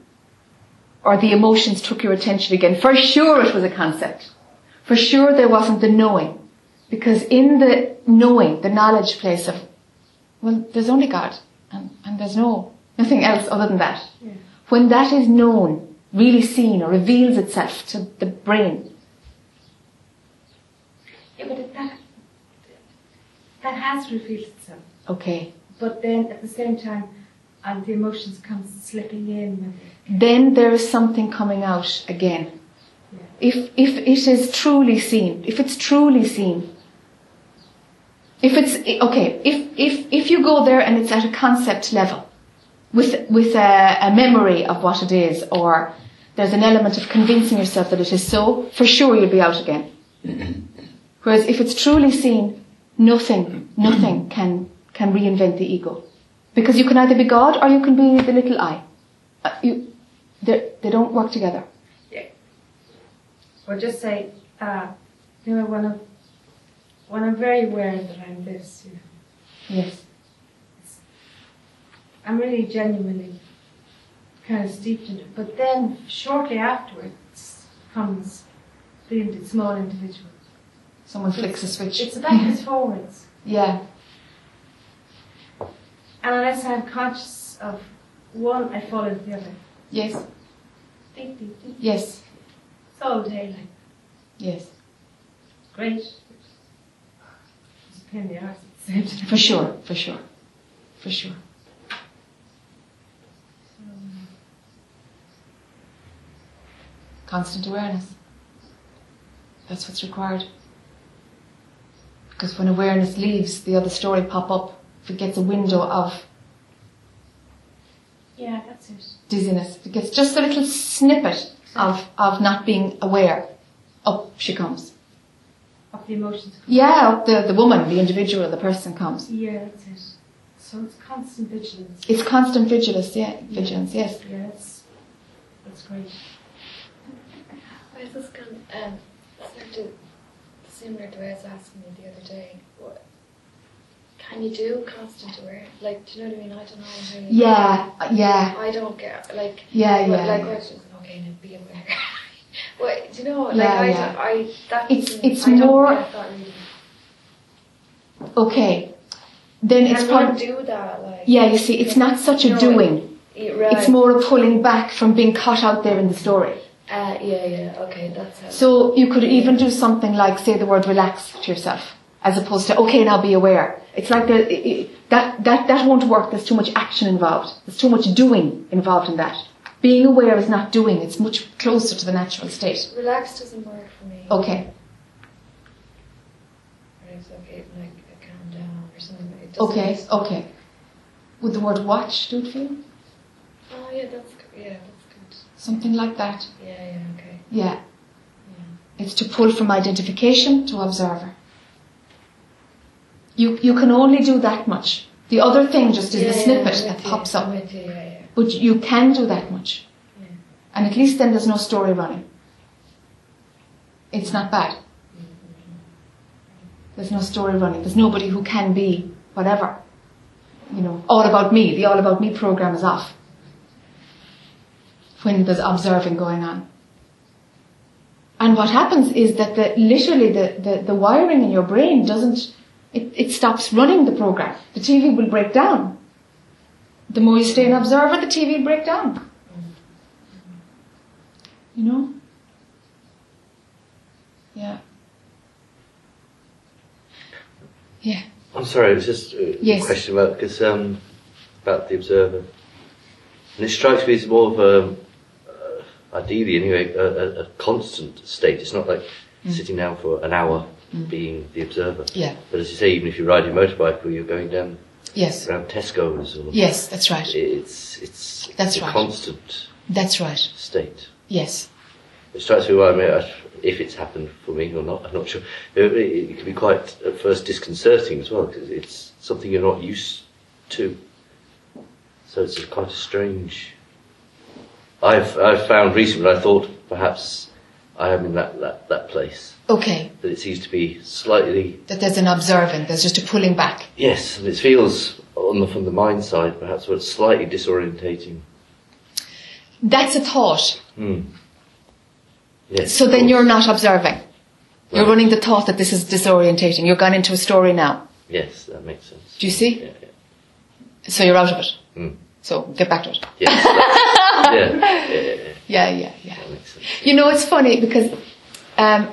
[SPEAKER 1] or the emotions took your attention again, for sure it was a concept. For sure there wasn't the knowing. Because in the knowing, the knowledge place of, well, there's only God. and, and there's no nothing else other than that.
[SPEAKER 2] Yeah.
[SPEAKER 1] When that is known, really seen, or reveals itself to the brain,
[SPEAKER 2] Yeah, but it, that that has revealed itself.
[SPEAKER 1] okay,
[SPEAKER 2] But then at the same time, and the emotions come slipping in.
[SPEAKER 1] Then there is something coming out again.
[SPEAKER 2] Yeah.
[SPEAKER 1] If if it is truly seen, if it's truly seen, if it's okay, if if if you go there and it's at a concept level, with with a, a memory of what it is, or there's an element of convincing yourself that it is so, for sure you'll be out again. Whereas if it's truly seen, nothing, nothing can can reinvent the ego, because you can either be God or you can be the little I. Uh, you, they they don't work together. Yeah.
[SPEAKER 2] Or just say, uh, you know, when I'm when I'm very aware that I'm this, you know,
[SPEAKER 1] Yes.
[SPEAKER 2] I'm really genuinely kind of steeped in it. But then shortly afterwards comes the small individual.
[SPEAKER 1] Someone flicks a switch.
[SPEAKER 2] It's backwards forwards.
[SPEAKER 1] Yeah.
[SPEAKER 2] And unless I'm conscious of one, I fall into the other.
[SPEAKER 1] Yes.
[SPEAKER 2] Ding, ding, ding.
[SPEAKER 1] Yes.
[SPEAKER 2] It's all day like
[SPEAKER 1] Yes.
[SPEAKER 2] great. It's a pain in the arse at the same time.
[SPEAKER 1] For sure. For sure. For sure. Constant awareness. That's what's required. Because when awareness leaves, the other story pop up. If it gets a window of
[SPEAKER 2] Yeah, that's it.
[SPEAKER 1] dizziness, if it gets just a little snippet of, of not being aware, up she comes.
[SPEAKER 2] Of the emotions.
[SPEAKER 1] Yeah, up the, the woman, the individual, the person comes.
[SPEAKER 2] Yeah, that's it. So it's constant vigilance.
[SPEAKER 1] It's constant vigilance, yeah, vigilance, yes.
[SPEAKER 2] Yeah, that's, that's great.
[SPEAKER 4] I was just going to um, sort of similar to what I was asking you the other day. What can you do constant awareness? Like, do you know what I mean? I don't know how you.
[SPEAKER 1] Yeah, yeah,
[SPEAKER 4] I don't get like.
[SPEAKER 1] yeah, yeah.
[SPEAKER 4] Like,
[SPEAKER 1] yeah.
[SPEAKER 4] what, okay, now be aware. [laughs] what do you know? Like,
[SPEAKER 1] Yeah,
[SPEAKER 4] I,
[SPEAKER 1] yeah.
[SPEAKER 4] I that
[SPEAKER 1] It's- it's
[SPEAKER 4] I
[SPEAKER 1] more-
[SPEAKER 4] really.
[SPEAKER 1] Okay. Then it's probably,
[SPEAKER 4] do that? Like.
[SPEAKER 1] yeah, you see, it's not such a doing.
[SPEAKER 4] Right.
[SPEAKER 1] It's more a pulling back from being caught out there in the story.
[SPEAKER 4] Uh, yeah, yeah. Okay, that's.
[SPEAKER 1] So you could even do something like say the word relax to yourself, as opposed to okay, now be aware. It's like the, i- i- that that that won't work. There's too much action involved. There's too much doing involved in that. Being aware is not doing. It's much closer to the natural state.
[SPEAKER 4] Relax doesn't work for me.
[SPEAKER 1] Okay.
[SPEAKER 4] Okay, like calm down or something.
[SPEAKER 1] Okay. Okay. Would the word watch do it for you?
[SPEAKER 4] Oh yeah, that's. Yeah, that's.
[SPEAKER 1] Something like that.
[SPEAKER 4] Yeah, yeah, okay.
[SPEAKER 1] Yeah.
[SPEAKER 4] Yeah.
[SPEAKER 1] It's to pull from identification to observer. You, you can only do that much. The other thing just is
[SPEAKER 4] yeah,
[SPEAKER 1] the
[SPEAKER 4] yeah,
[SPEAKER 1] snippet
[SPEAKER 4] I'm
[SPEAKER 1] that pops up.
[SPEAKER 4] you, yeah, yeah.
[SPEAKER 1] But you can do that much.
[SPEAKER 4] Yeah.
[SPEAKER 1] And at least then there's no story running. It's not bad. Mm-hmm. There's no story running. There's nobody who can be whatever. You know, all about me. The all about me program is off. When there's observing going on. And what happens is that the, literally the, the, the wiring in your brain doesn't, it, it stops running the program. The TV will break down. The more you stay an observer, the TV will break down. You know? Yeah. Yeah.
[SPEAKER 5] I'm sorry, it was just a
[SPEAKER 1] Yes.
[SPEAKER 5] question about because um, about the observer, and it strikes me as more of a, uh, ideally anyway, a, a, a constant state. It's not like
[SPEAKER 1] Mm.
[SPEAKER 5] sitting down for an hour being the observer.
[SPEAKER 1] Yeah.
[SPEAKER 5] But as you say, even if you ride your motorbike or you're going down
[SPEAKER 1] Yes.
[SPEAKER 5] around Tesco's, or
[SPEAKER 1] Yes, that's right.
[SPEAKER 5] it's it's
[SPEAKER 1] That's
[SPEAKER 5] a
[SPEAKER 1] right.
[SPEAKER 5] constant
[SPEAKER 1] That's right.
[SPEAKER 5] state.
[SPEAKER 1] Yes.
[SPEAKER 5] It strikes me why I mean, if it's happened for me or not, I'm not sure. It, it can be quite at first disconcerting as well because it's something you're not used to. So it's quite a strange. I've I've found recently. I thought perhaps I am in that, that, that place
[SPEAKER 1] Okay.
[SPEAKER 5] that it seems to be slightly
[SPEAKER 1] That there's an observing, there's just a pulling back.
[SPEAKER 5] yes, and it feels on the from the mind side perhaps, but it's slightly disorientating.
[SPEAKER 1] That's a thought.
[SPEAKER 5] Hmm. Yes.
[SPEAKER 1] So then you're not observing. You're running the thought that this is disorientating. You're gone into a story now.
[SPEAKER 5] Yes, that makes sense.
[SPEAKER 1] Do you see?
[SPEAKER 5] Yeah,
[SPEAKER 1] So you're out of it.
[SPEAKER 5] Mm.
[SPEAKER 1] So get back to it.
[SPEAKER 5] Yes. Yeah, yeah, yeah.
[SPEAKER 1] You know, it's funny because um,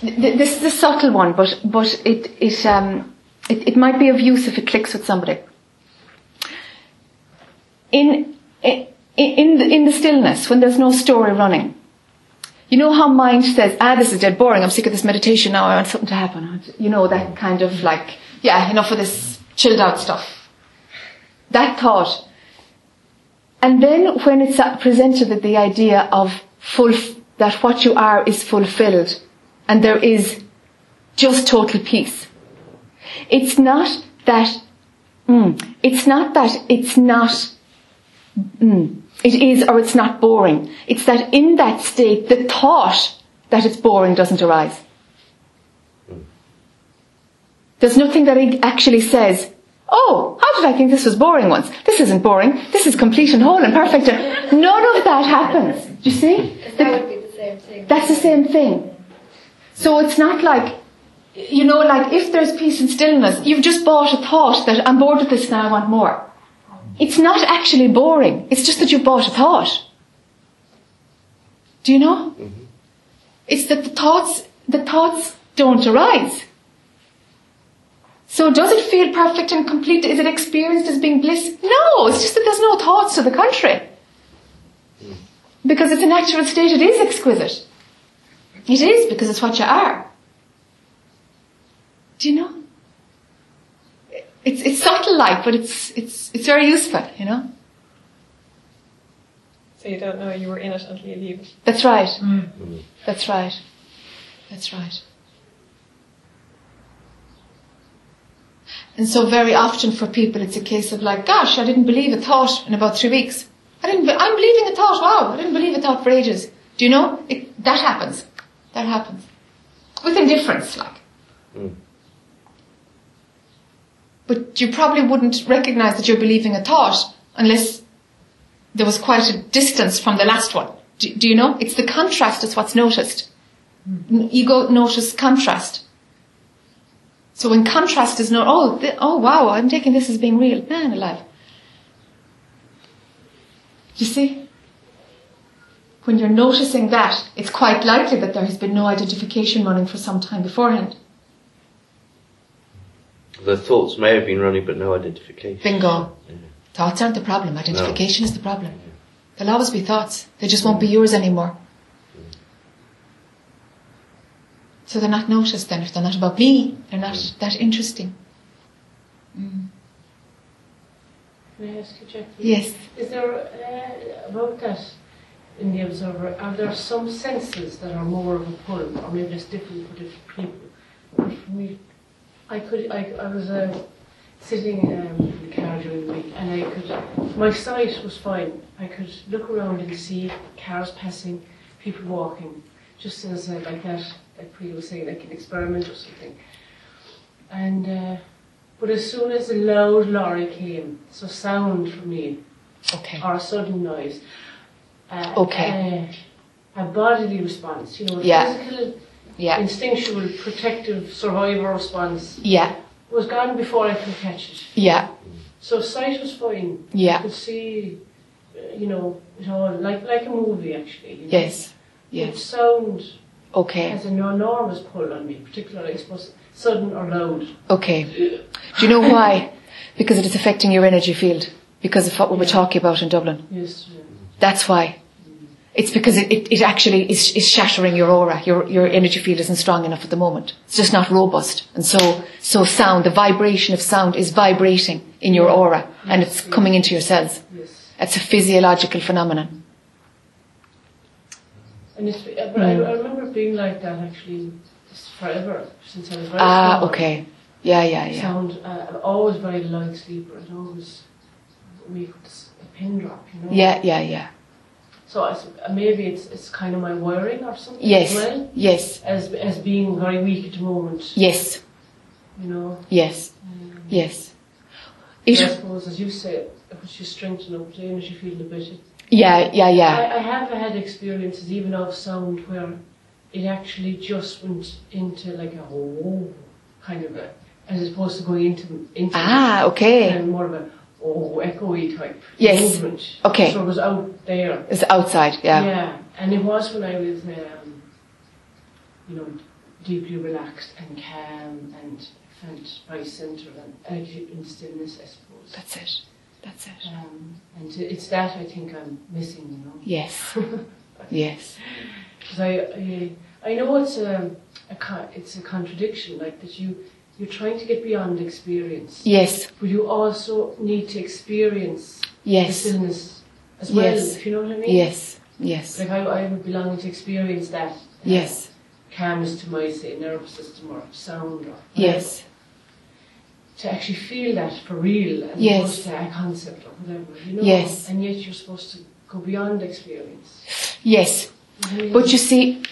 [SPEAKER 1] th- this is a subtle one, but but it it um it, it might be of use if it clicks with somebody. In in in the, in the stillness, when there's no story running, you know how mind says, "Ah, this is dead boring. I'm sick of this meditation now. I want something to happen." You know that kind of like, yeah, enough of this chilled out stuff. That thought and then when it's presented with the idea of full, that what you are is fulfilled and there is just total peace. It's not that, mm, it's not that it's not, mm, it is or it's not boring. It's that in that state, the thought that it's boring doesn't arise. There's nothing that it actually says, Oh, how did I think this was boring once? This isn't boring. This is complete and whole and perfect. None of that happens. Do you see?
[SPEAKER 4] Because that would be the same thing.
[SPEAKER 1] That's the same thing. So it's not like, you know, like if there's peace and stillness, you've just bought a thought that I'm bored with this now, I want more. It's not actually boring. It's just that you bought a thought. Do you know? Mm-hmm. It's that the thoughts, the thoughts don't arise. So does it feel perfect and complete? Is it experienced as being bliss? No, it's just that there's no thoughts to the contrary. Because it's a natural state, it is exquisite. It is because it's what you are. Do you know? It's it's subtle like, but it's it's it's very useful, you know?
[SPEAKER 6] So you don't know you were in it until you leave.
[SPEAKER 1] That's right. Mm. That's right. That's right. And so very often for people it's a case of like, gosh, I didn't believe a thought in about three weeks. I didn't, be- I'm believing a thought, wow, I didn't believe a thought for ages. Do you know? It, that happens. That happens. With indifference, like.
[SPEAKER 5] Mm.
[SPEAKER 1] But you probably wouldn't recognize that you're believing a thought unless there was quite a distance from the last one. Do, do you know? It's the contrast is what's noticed. N- Ego notice contrast. So when contrast is not, oh, th- oh wow, I'm taking this as being real. Man alive. You see? When you're noticing that, it's quite likely that there has been no identification running for some time beforehand.
[SPEAKER 5] The thoughts may have been running, but no identification.
[SPEAKER 1] Bingo.
[SPEAKER 5] Yeah.
[SPEAKER 1] Thoughts aren't the problem. Identification is the problem. There'll always be thoughts. They just won't be yours anymore. So they're not noticed then. If they're not about me, they're not that interesting.
[SPEAKER 7] Can I ask you, Jackie?
[SPEAKER 1] Yes.
[SPEAKER 7] Is there, uh, about that in the observer, are there some senses that are more of a pull, or maybe it's different for different people? But for me, I could, I, I was uh, sitting um, in the car during the week, and I could, my sight was fine. I could look around and see cars passing, people walking, just as uh, like that, like Priya was saying, like an experiment or something. And uh, but as soon as a loud lorry came, so sound for me,
[SPEAKER 1] Okay.
[SPEAKER 7] or a sudden noise. Uh,
[SPEAKER 1] Okay.
[SPEAKER 7] Uh, a bodily response, you know, a
[SPEAKER 1] Yeah.
[SPEAKER 7] physical,
[SPEAKER 1] Yeah.
[SPEAKER 7] instinctual, protective survival response
[SPEAKER 1] Yeah.
[SPEAKER 7] was gone before I could catch it.
[SPEAKER 1] Yeah.
[SPEAKER 7] So sight was fine.
[SPEAKER 1] Yeah, I
[SPEAKER 7] could see, uh, you know, it all like like a movie actually. You know.
[SPEAKER 1] Yes. Yes.
[SPEAKER 7] sound
[SPEAKER 1] Okay.
[SPEAKER 7] has an enormous pull on me, particularly I suppose sudden or loud.
[SPEAKER 1] Okay. Do you know why? Because it is affecting your energy field. Because of what we were talking about in Dublin.
[SPEAKER 7] Yes.
[SPEAKER 1] That's why. It's because it, it, it actually is, is shattering your aura. Your, your energy field isn't strong enough at the moment. It's just not robust. And so, so sound, the vibration of sound is vibrating in your aura and it's coming into your cells.
[SPEAKER 7] Yes.
[SPEAKER 1] It's a physiological phenomenon.
[SPEAKER 7] And it's, but I, I remember being like that actually forever since I was very
[SPEAKER 1] Ah, okay. Yeah, yeah, yeah.
[SPEAKER 7] Sound, uh, I'm always very light sleeper. It always s- a pin drop, you know.
[SPEAKER 1] Yeah, yeah, yeah.
[SPEAKER 7] So I, uh, maybe it's it's kind of my wiring or something
[SPEAKER 1] Yes,
[SPEAKER 7] as well
[SPEAKER 1] yes,
[SPEAKER 7] as as being very weak at the moment.
[SPEAKER 1] yes,
[SPEAKER 7] You know.
[SPEAKER 1] yes,
[SPEAKER 7] Um,
[SPEAKER 1] yes.
[SPEAKER 7] I suppose, as you say, once you strengthen up the energy field a bit. It,
[SPEAKER 1] yeah, yeah, yeah.
[SPEAKER 7] I, I have had experiences even of sound where it actually just went into like a oh kind of a as opposed to going into into
[SPEAKER 1] Ah, okay.
[SPEAKER 7] and more of a oh echoey type
[SPEAKER 1] Yes.
[SPEAKER 7] movement.
[SPEAKER 1] Okay.
[SPEAKER 7] So it was out there.
[SPEAKER 1] It's outside, yeah.
[SPEAKER 7] Yeah, and it was when I was, um, you know, deeply relaxed and calm and felt my centre and in stillness, I suppose.
[SPEAKER 1] That's it. That's it.
[SPEAKER 7] Um, and it's that I think I'm missing, you know.
[SPEAKER 1] Yes. [laughs] Yes.
[SPEAKER 7] Because I, I, I know it's a, a, it's a contradiction, like that you, you're trying to get beyond experience,
[SPEAKER 1] Yes.
[SPEAKER 7] but you also need to experience the
[SPEAKER 1] Yes.
[SPEAKER 7] stillness as well,
[SPEAKER 1] Yes.
[SPEAKER 7] if you know what I mean.
[SPEAKER 1] Yes. Yes.
[SPEAKER 7] Like I, I would be longing to experience that.
[SPEAKER 1] Yes.
[SPEAKER 7] calmness to my say nervous system or sound or whatever.
[SPEAKER 1] Yes.
[SPEAKER 7] To actually feel that for real as
[SPEAKER 1] Yes.
[SPEAKER 7] to a concept or whatever you know
[SPEAKER 1] Yes.
[SPEAKER 7] and yet you're supposed to go beyond experience
[SPEAKER 1] Yes.
[SPEAKER 7] You know what I mean?
[SPEAKER 1] But you see,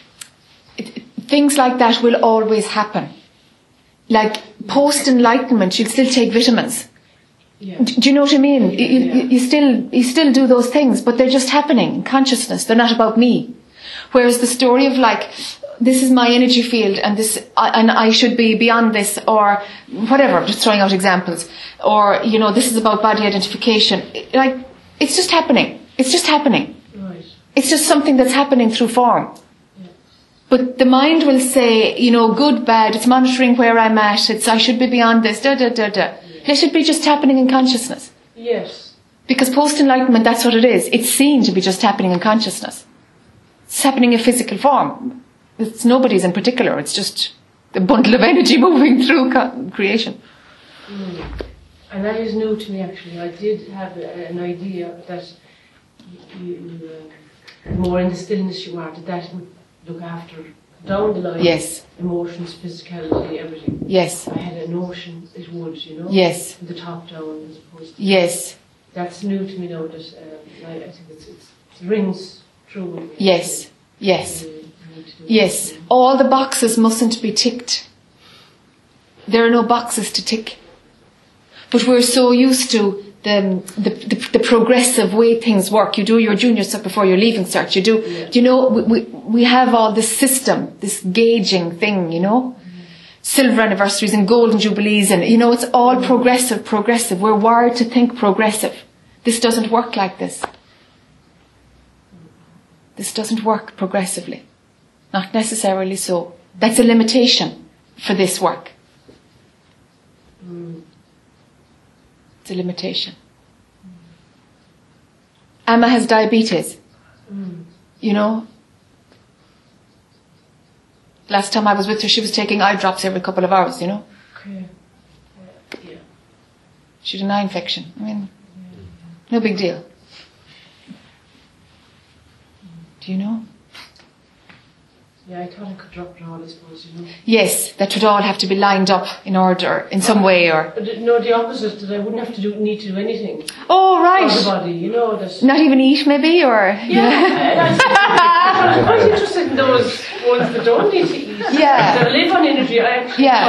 [SPEAKER 1] it, things like that will always happen. Like post enlightenment, you'll still take vitamins.
[SPEAKER 7] yeah
[SPEAKER 1] Do you know what I mean? You, you,
[SPEAKER 7] Yeah.
[SPEAKER 1] you still you still do those things, but they're just happening in consciousness. They're not about me. Whereas the story of like, this is my energy field, and this I- and I should be beyond this, or whatever. I'm just throwing out examples, or you know, this is about body identification. It- Like, it's just happening. It's just happening.
[SPEAKER 7] right
[SPEAKER 1] It's just something that's happening through form. But the mind will say, you know, good, bad, it's monitoring where I'm at, it's I should be beyond this, da da da da. Let it be just happening in consciousness.
[SPEAKER 7] yes
[SPEAKER 1] Because post enlightenment, that's what it is. It's seen to be just happening in consciousness. It's happening in physical form. It's nobody's in particular. It's just a bundle of [laughs] energy moving through creation.
[SPEAKER 7] and that is new to me actually I did have a, an idea that you, uh, the more in the stillness you are that that would look after down the line
[SPEAKER 1] Yes,
[SPEAKER 7] emotions physicality everything
[SPEAKER 1] yes,
[SPEAKER 7] I had a notion it would you know
[SPEAKER 1] yes,
[SPEAKER 7] the top down as opposed to
[SPEAKER 1] yes,
[SPEAKER 7] That's new to me now. That um, I, I think it's, it's, it rings true.
[SPEAKER 1] yes, yes.
[SPEAKER 7] Uh, I need to do
[SPEAKER 1] Yes, all the boxes mustn't be ticked. There are no boxes to tick. But we're so used to the, the, the, the progressive way things work. You do your junior stuff before your leaving cert. You do,
[SPEAKER 7] Yeah.
[SPEAKER 1] you know, we, we, we have all this system, this gauging thing, you know? Silver anniversaries and golden jubilees and, you know, it's all progressive, progressive. We're wired to think progressive. This doesn't work like this. This doesn't work progressively. Not necessarily so. That's a limitation for this work. It's a limitation. Emma has diabetes. You know? Last time I was with her, she was taking eye drops every couple of hours, you know?
[SPEAKER 7] Okay. Yeah.
[SPEAKER 1] She had an eye infection. I mean, no big deal. Do you know?
[SPEAKER 7] Yeah, I thought I could drop all, I suppose, you know.
[SPEAKER 1] Yes, that would all have to be lined up in order in some way or.
[SPEAKER 7] No, the opposite, that I wouldn't have to do, need to do anything
[SPEAKER 1] Oh,
[SPEAKER 7] for the
[SPEAKER 1] right.
[SPEAKER 7] body, you know.
[SPEAKER 1] Not even eat, maybe, or.
[SPEAKER 7] yeah, I'm quite interested in those ones that don't need to eat.
[SPEAKER 1] Yeah.
[SPEAKER 7] That live on energy. I actually
[SPEAKER 1] Yeah.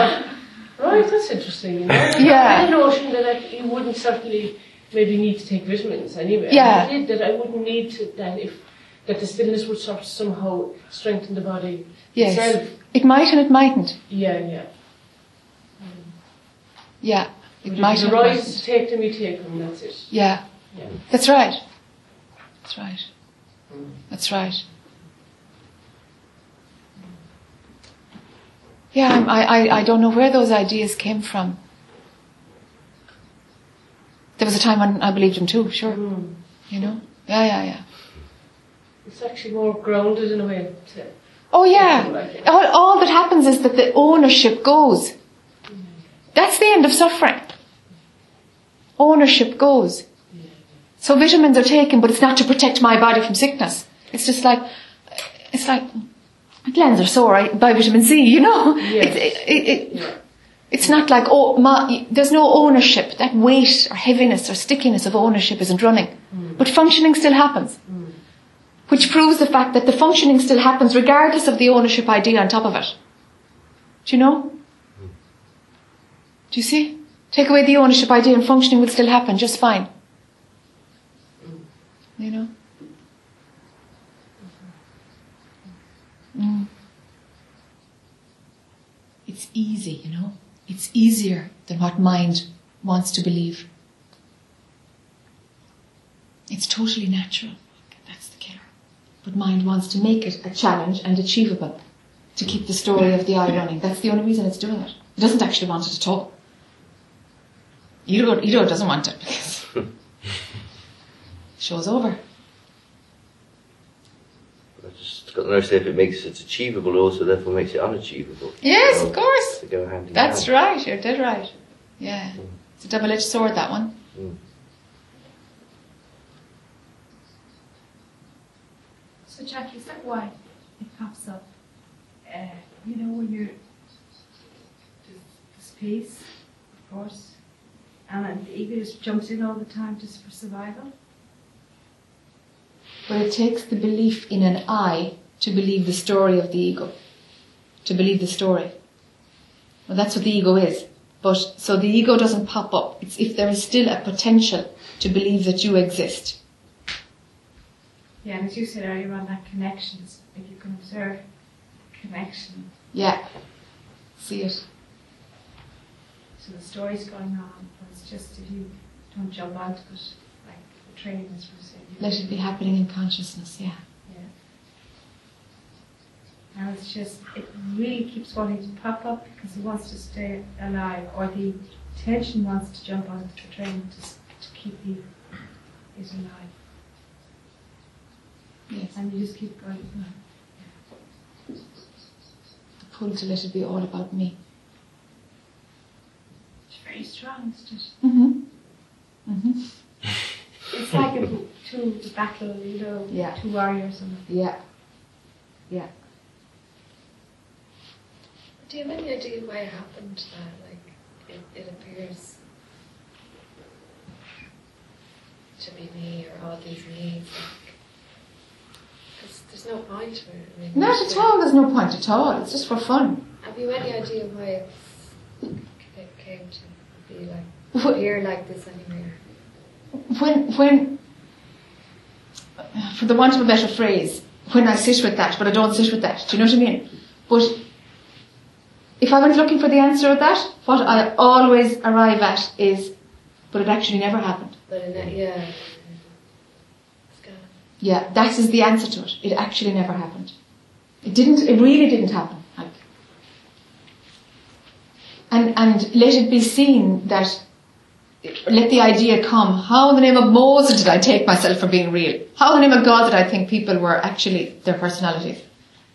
[SPEAKER 7] thought, right, that's interesting, you know.
[SPEAKER 1] Yeah.
[SPEAKER 7] I had a notion that I, you wouldn't certainly maybe need to take vitamins anyway.
[SPEAKER 1] Yeah.
[SPEAKER 7] I did that I wouldn't need to, that if, that the stillness would sort of somehow strengthen the body
[SPEAKER 1] Yes.
[SPEAKER 7] itself.
[SPEAKER 1] It might and it mightn't.
[SPEAKER 7] Yeah, yeah.
[SPEAKER 1] Yeah. It
[SPEAKER 7] But
[SPEAKER 1] might
[SPEAKER 7] if
[SPEAKER 1] and
[SPEAKER 7] the
[SPEAKER 1] it
[SPEAKER 7] rise
[SPEAKER 1] mightn't.
[SPEAKER 7] to take them, you take them, that's it.
[SPEAKER 1] Yeah.
[SPEAKER 7] Yeah.
[SPEAKER 1] That's right. That's right. That's right. Yeah, I'm- I, I, I don't know where those ideas came from. There was a time when I believed them too, sure.
[SPEAKER 7] Mm.
[SPEAKER 1] You know? Yeah, yeah, yeah.
[SPEAKER 7] It's actually more grounded in a way. To,
[SPEAKER 1] Oh yeah.
[SPEAKER 7] Like.
[SPEAKER 1] All, all that happens is that the ownership goes. That's the end of suffering. Ownership goes. So vitamins are taken, but it's not to protect my body from sickness. It's just like, it's like, my glands are sore, I buy vitamin C, you know?
[SPEAKER 7] Yes.
[SPEAKER 1] It's, it, it, it,
[SPEAKER 7] yeah.
[SPEAKER 1] it's not like, oh, my, there's no ownership. That weight or heaviness or stickiness of ownership isn't running. Mm. But functioning still happens. Mm. Which proves the fact that the functioning still happens regardless of the ownership idea on top of it. Do you know? Do you see? Take away the ownership idea and functioning will still happen just fine. You know? Mm. It's easy, you know? it's easier than what mind wants to believe. It's totally natural. The. But mind wants to make it a challenge and achievable to keep the story of the I running. That's the only reason it's doing it. It doesn't actually want it at all. Ego, ego doesn't want it because [laughs] show's over.
[SPEAKER 5] I just got to know if it makes it achievable, also therefore makes it unachievable.
[SPEAKER 1] Yes,
[SPEAKER 5] So,
[SPEAKER 1] of course.
[SPEAKER 5] They go hand in
[SPEAKER 1] That's
[SPEAKER 5] hand.
[SPEAKER 1] right. You're dead right. Yeah, it's a double-edged sword. That one. Mm.
[SPEAKER 2] So, Jackie, is that why it pops up? Uh, you know, when you're the space, of course, and the ego just jumps in all the time just for survival.
[SPEAKER 1] But it takes the belief in an I to believe the story of the ego. To believe the story. Well, that's what the ego is. But, so the ego doesn't pop up. It's if there is still a potential to believe that you exist.
[SPEAKER 2] Yeah, and as you said earlier on, that connections, if you can observe connection,
[SPEAKER 1] Yeah. See it.
[SPEAKER 2] so the story's going on, but it's just if you don't jump onto it, like the train is for saying.
[SPEAKER 1] Let it be happening in consciousness, yeah.
[SPEAKER 2] Yeah. And it's just, it really keeps wanting to pop up because it wants to stay alive, or the tension wants to jump onto the train to, to keep you is alive.
[SPEAKER 1] Yes.
[SPEAKER 2] And you just keep going.
[SPEAKER 1] The pull to let it be all about me.
[SPEAKER 2] It's very strong, isn't it?
[SPEAKER 1] Mm-hmm. Mm-hmm. [laughs]
[SPEAKER 2] It's like a two battle, you know,
[SPEAKER 1] Yeah.
[SPEAKER 2] two warriors and
[SPEAKER 1] Yeah. Yeah.
[SPEAKER 4] Do you have any idea why it happened? That like it, it appears to be me or all these me's. There's no point it. Mean,
[SPEAKER 1] Not at all, there's no point at all. It's just for fun.
[SPEAKER 4] Have you any idea why it came to be like appear like this anywhere?
[SPEAKER 1] when when for the want of a better phrase, when I sit with that, but I don't sit with that. Do you know what I mean? But if I went looking for the answer of that, what I always arrive at is, but it actually never happened.
[SPEAKER 4] But in that, yeah. It's kind of,
[SPEAKER 1] Yeah, that is the answer to it. It actually never happened. It didn't. It really didn't happen. Like, and and let it be seen that. Let the idea come. How in the name of Moses did I take myself for being real? How in the name of God did I think people were actually their personalities?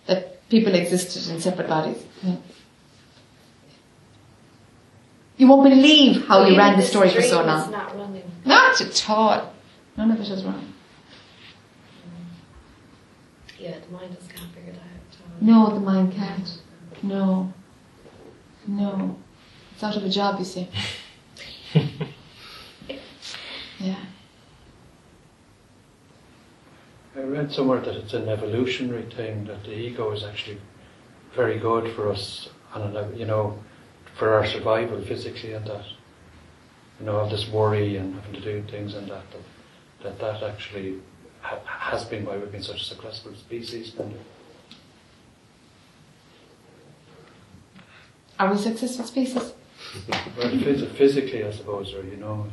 [SPEAKER 1] That people existed in separate bodies? Yeah. You won't believe how you ran the story for so long.
[SPEAKER 4] not running.
[SPEAKER 1] Not at all. None of it is wrong.
[SPEAKER 4] Yeah, the mind just can't figure that out. at.
[SPEAKER 1] No, the mind can't. No. No. It's out of a job, you see. [laughs] yeah.
[SPEAKER 8] I read somewhere that it's an evolutionary thing that the ego is actually very good for us, and uh, you know, for our survival physically, and that you know, all this worry and having to do things and that that that, that actually ha- has been why we've been such a successful species.
[SPEAKER 1] Are we successful species? [laughs]
[SPEAKER 8] Well, phys- physically, I suppose, or you know,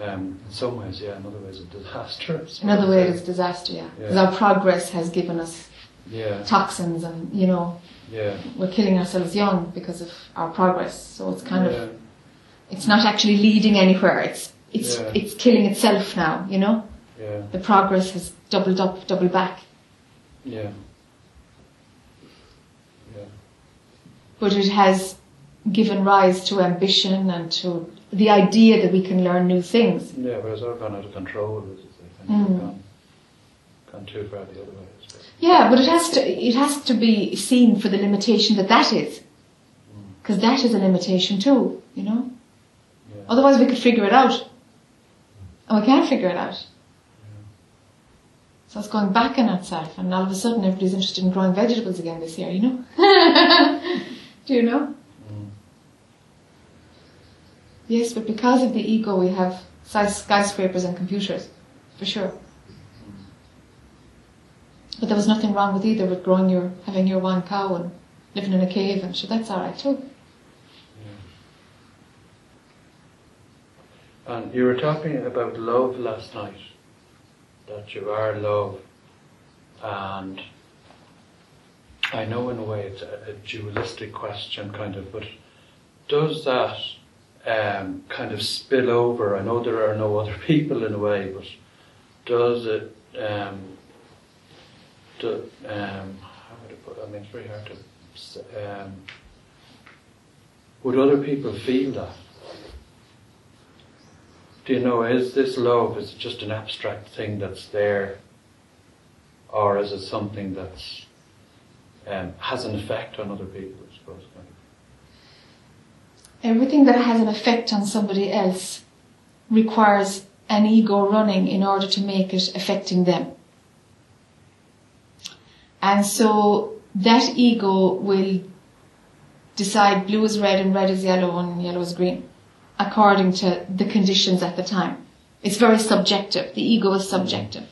[SPEAKER 8] um, in some ways, yeah. In other ways, a disaster. In other
[SPEAKER 1] ways, way is disaster, yeah. Because
[SPEAKER 8] Yeah.
[SPEAKER 1] our progress has given us
[SPEAKER 8] Yeah,
[SPEAKER 1] toxins and, you know,
[SPEAKER 8] yeah.
[SPEAKER 1] we're killing ourselves young because of our progress. So it's kind of, it's not actually leading anywhere. It's, it's, it's killing itself now, you know?
[SPEAKER 8] Yeah,
[SPEAKER 1] The progress has doubled up, doubled back.
[SPEAKER 8] yeah. Yeah,
[SPEAKER 1] but it has given rise to ambition and to the idea that we can learn new things.
[SPEAKER 8] yeah, but it's all gone out of control. It's, I think
[SPEAKER 1] Mm.
[SPEAKER 8] gone, gone too far the other way.
[SPEAKER 1] Yeah, but it has to it has to be seen for the limitation that that is, because that is a limitation too. You know.
[SPEAKER 8] Yeah.
[SPEAKER 1] Otherwise, we could figure it out, and we can't figure it out. So I was going back in that self, and all of a sudden everybody's interested in growing vegetables again this year, you know? [laughs] Do you know?
[SPEAKER 8] Mm.
[SPEAKER 1] Yes, but because of the ego, we have skyscrapers and computers, for sure. But there was nothing wrong with either with growing your, having your one cow and living in a cave, and so that's alright too.
[SPEAKER 8] And you were talking about love last night that you are love, and I know in a way it's a, a dualistic question, kind of, but does that um, kind of spill over? I know there are no other [laughs] people in a way, but does it? Um, do, um, how would I put? I mean, it's very hard to. Um, would other people feel that? Do you know, is this love, is it just an abstract thing that's there? Or is it something that's um, has an effect on other people, I suppose?
[SPEAKER 1] Everything that has an effect on somebody else requires an ego running in order to make it affecting them. And so that ego will decide blue is red and red is yellow and yellow is green according to the conditions at the time. It's very subjective. The ego is subjective.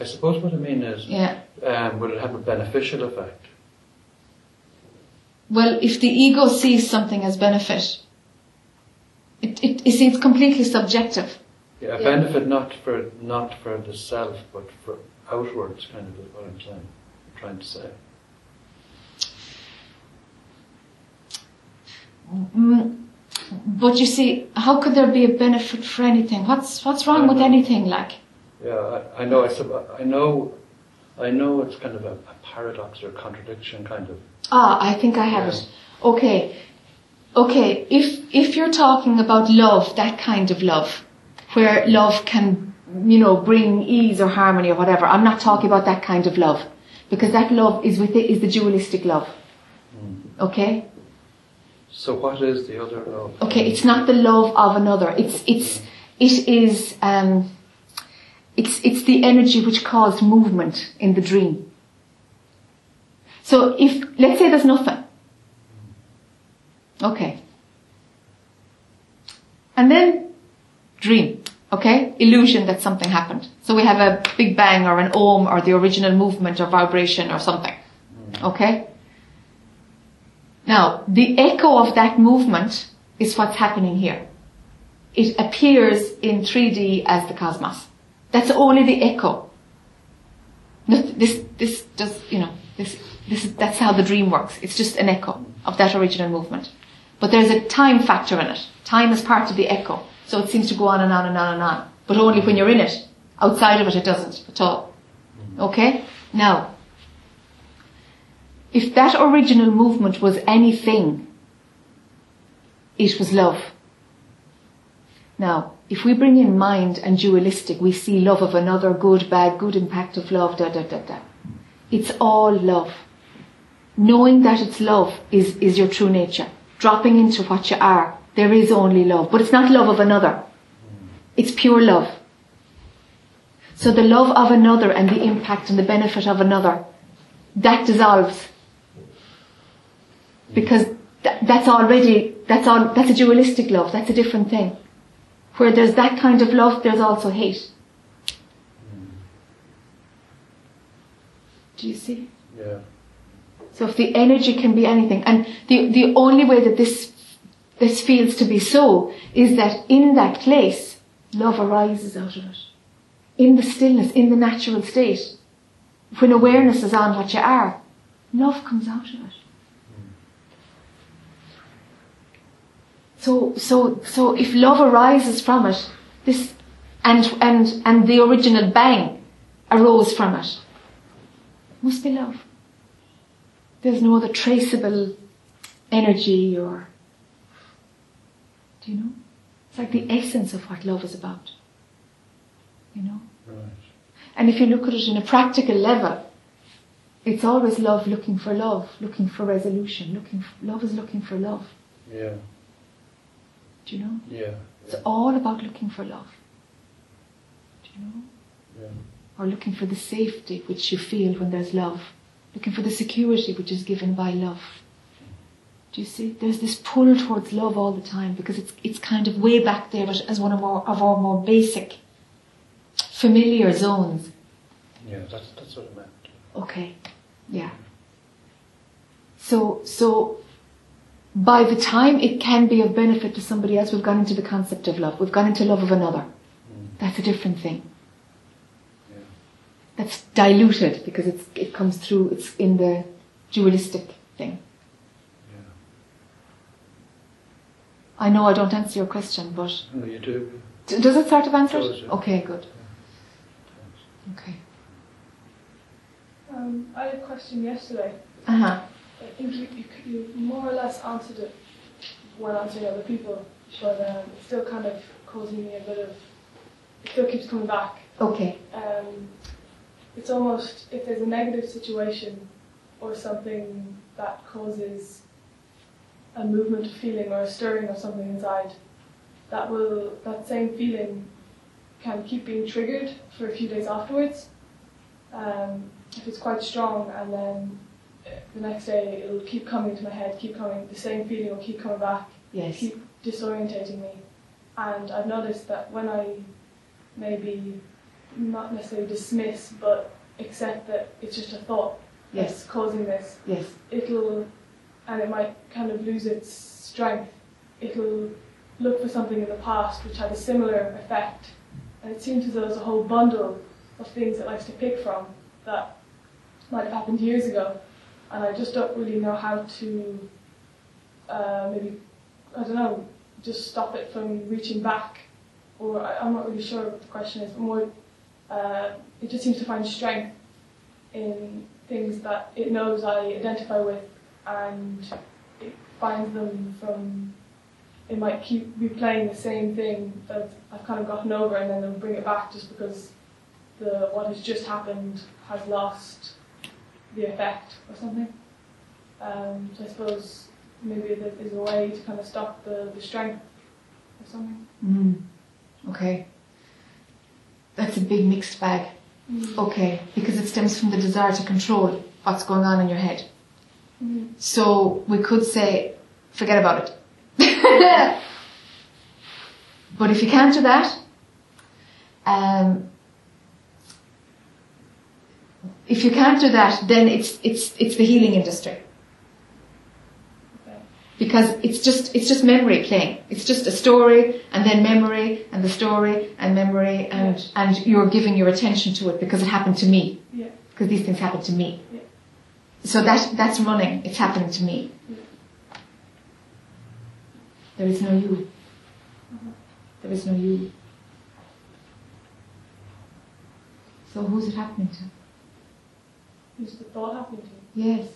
[SPEAKER 8] I suppose what I mean is,
[SPEAKER 1] Yeah.
[SPEAKER 8] um, would it have a beneficial effect?
[SPEAKER 1] Well, if the ego sees something as benefit, it, it, you see, it's completely subjective.
[SPEAKER 8] Yeah, a
[SPEAKER 4] Yeah.
[SPEAKER 8] benefit not for not for the self, but for outwards, kind of is what I'm saying, trying to say.
[SPEAKER 1] Mm, But you see, how could there be a benefit for anything? What's what's wrong with anything? Like,
[SPEAKER 8] Yeah, I, I know. I, know. I know it's kind of a, a paradox or a contradiction, kind of.
[SPEAKER 1] ah, I think I have it. Okay, okay. If if you're talking about love, that kind of love, where love can, you know, bring ease or harmony or whatever, I'm not talking about that kind of love, because that love is with it is the dualistic love. Okay.
[SPEAKER 8] So what is the other love?
[SPEAKER 1] Okay, it's not the love of another. It's it's it is um, it's it's the energy which caused movement in the dream. So if let's say there's nothing, okay, and then dream, okay, illusion that something happened. So we have a big bang or an ohm or the original movement or vibration or something, okay. Now, the echo of that movement is what's happening here. It appears in 3D as the cosmos. That's only the echo. This, this does, you know, this, this is, that's how the dream works. It's just an echo of that original movement. But there's a time factor in it. Time is part of the echo. So it seems to go on and on and on and on. But only when you're in it. Outside of it, it doesn't at all. Okay? Now, if that original movement was anything, it was love. Now, if we bring in mind and dualistic, we see love of another, good, bad, good impact of love, da da da da. It's all love. Knowing that it's love is, is your true nature. Dropping into what you are, there is only love. But it's not love of another. It's pure love. So the love of another and the impact and the benefit of another, that dissolves because th- that's already that's all that's a dualistic love that's a different thing. Where there's that kind of love there's also hate. Do you see?
[SPEAKER 8] Yeah.
[SPEAKER 1] so if the energy can be anything and the the only way that this this feels to be so is that in that place love arises out of it. In the stillness in the natural state when awareness is on what you are love comes out of it So, so, so if love arises from it, this, and, and, and the original bang arose from it, must be love. There's no other traceable energy or, do you know? It's like the essence of what love is about. You know?
[SPEAKER 8] Right.
[SPEAKER 1] And if you look at it in a practical level, it's always love looking for love, looking for resolution, looking for, love is looking for love.
[SPEAKER 8] Yeah.
[SPEAKER 1] Do you know?
[SPEAKER 8] Yeah.
[SPEAKER 1] It's all about looking for love. Do you know?
[SPEAKER 8] Yeah.
[SPEAKER 1] Or looking for the safety which you feel when there's love. Looking for the security which is given by love. Do you see? There's this pull towards love all the time because it's it's kind of way back there but as one of our of our more basic familiar zones.
[SPEAKER 8] Yeah. That's that's what I meant.
[SPEAKER 1] Okay. Yeah. So so by the time it can be of benefit to somebody else, we've gone into the concept of love. We've gone into love of another. That's a different thing.
[SPEAKER 8] Yeah.
[SPEAKER 1] That's diluted because it's, it comes through, it's in the dualistic thing.
[SPEAKER 8] Yeah.
[SPEAKER 1] I know I don't answer your question, but
[SPEAKER 8] No, you do.
[SPEAKER 1] d- does it sort of answer
[SPEAKER 8] Does,
[SPEAKER 1] it?
[SPEAKER 8] yeah.
[SPEAKER 1] Okay, good. Okay.
[SPEAKER 9] Um, I had a question yesterday.
[SPEAKER 1] Uh huh.
[SPEAKER 9] I think you, you, you more or less answered it when answering other people, but um, it's still kind of causing me a bit of. It still keeps coming back.
[SPEAKER 1] Okay.
[SPEAKER 9] Um, it's almost if there's a negative situation or something that causes a movement of feeling or a stirring of something inside, that will that same feeling can keep being triggered for a few days afterwards. Um, if it's quite strong, and then the next day it'll keep coming to my head, keep coming, the same feeling will keep coming back
[SPEAKER 1] Yes.
[SPEAKER 9] keep disorientating me. And I've noticed that when I maybe not necessarily dismiss, but accept that it's just a thought
[SPEAKER 1] Yes.
[SPEAKER 9] that's causing this,
[SPEAKER 1] Yes.
[SPEAKER 9] it'll, and it might kind of lose its strength. It'll look for something in the past which had a similar effect. And it seems as though there's a whole bundle of things it likes to pick from that might have happened years ago. And I just don't really know how to uh, maybe, I don't know, just stop it from reaching back. Or I, I'm not really sure what the question is, but more, uh, it just seems to find strength in things that it knows I identify with and it finds them from it might keep replaying the same thing that I've kind of gotten over and then they'll bring it back just because the what has just happened has lost the effect or something. Um, so I suppose maybe there is a way to kind of stop the, the strength or something.
[SPEAKER 1] Mm. Okay. That's a big mixed bag. Okay, because it stems from the desire to control what's going on in your head.
[SPEAKER 9] Mhm.
[SPEAKER 1] So we could say, forget about it. [laughs] but if you can't do that, um, if you can't do that, then it's it's it's the healing industry
[SPEAKER 9] Okay.
[SPEAKER 1] because it's just it's just memory playing. It's just a story and then memory and the story and memory and and you're giving your attention to it because it happened to me.
[SPEAKER 9] Yeah.
[SPEAKER 1] Because these things happened to me.
[SPEAKER 9] Yeah.
[SPEAKER 1] So that that's running. It's happening to me.
[SPEAKER 9] Yeah.
[SPEAKER 1] There is no you. Uh-huh. There is no you. So who's it happening to?
[SPEAKER 9] Is the thought happening to you?
[SPEAKER 1] Yes.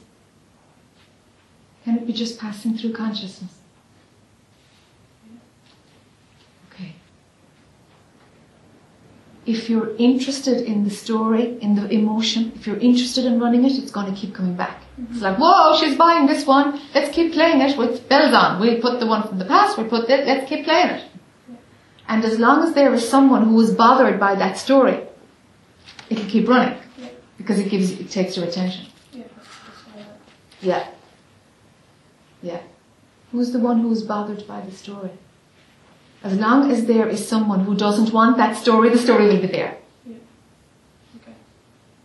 [SPEAKER 1] Can it be just passing through consciousness? Okay. If you're interested in the story, in the emotion, if you're interested in running it, it's going to keep coming back. Mm-hmm. It's like, whoa, she's buying this one. Let's keep playing it with bells on. We'll put the one from the past. We'll put that. Let's keep playing it. And as long as there is someone who is bothered by that story, it'll keep running
[SPEAKER 9] Yeah.
[SPEAKER 1] Because it gives, it takes your attention.
[SPEAKER 9] Yeah, that's, that's fine.
[SPEAKER 1] Yeah. Yeah. Who's the one who's bothered by the story? As long as there is someone who doesn't want that story, the story will be there. Yeah.
[SPEAKER 9] Okay.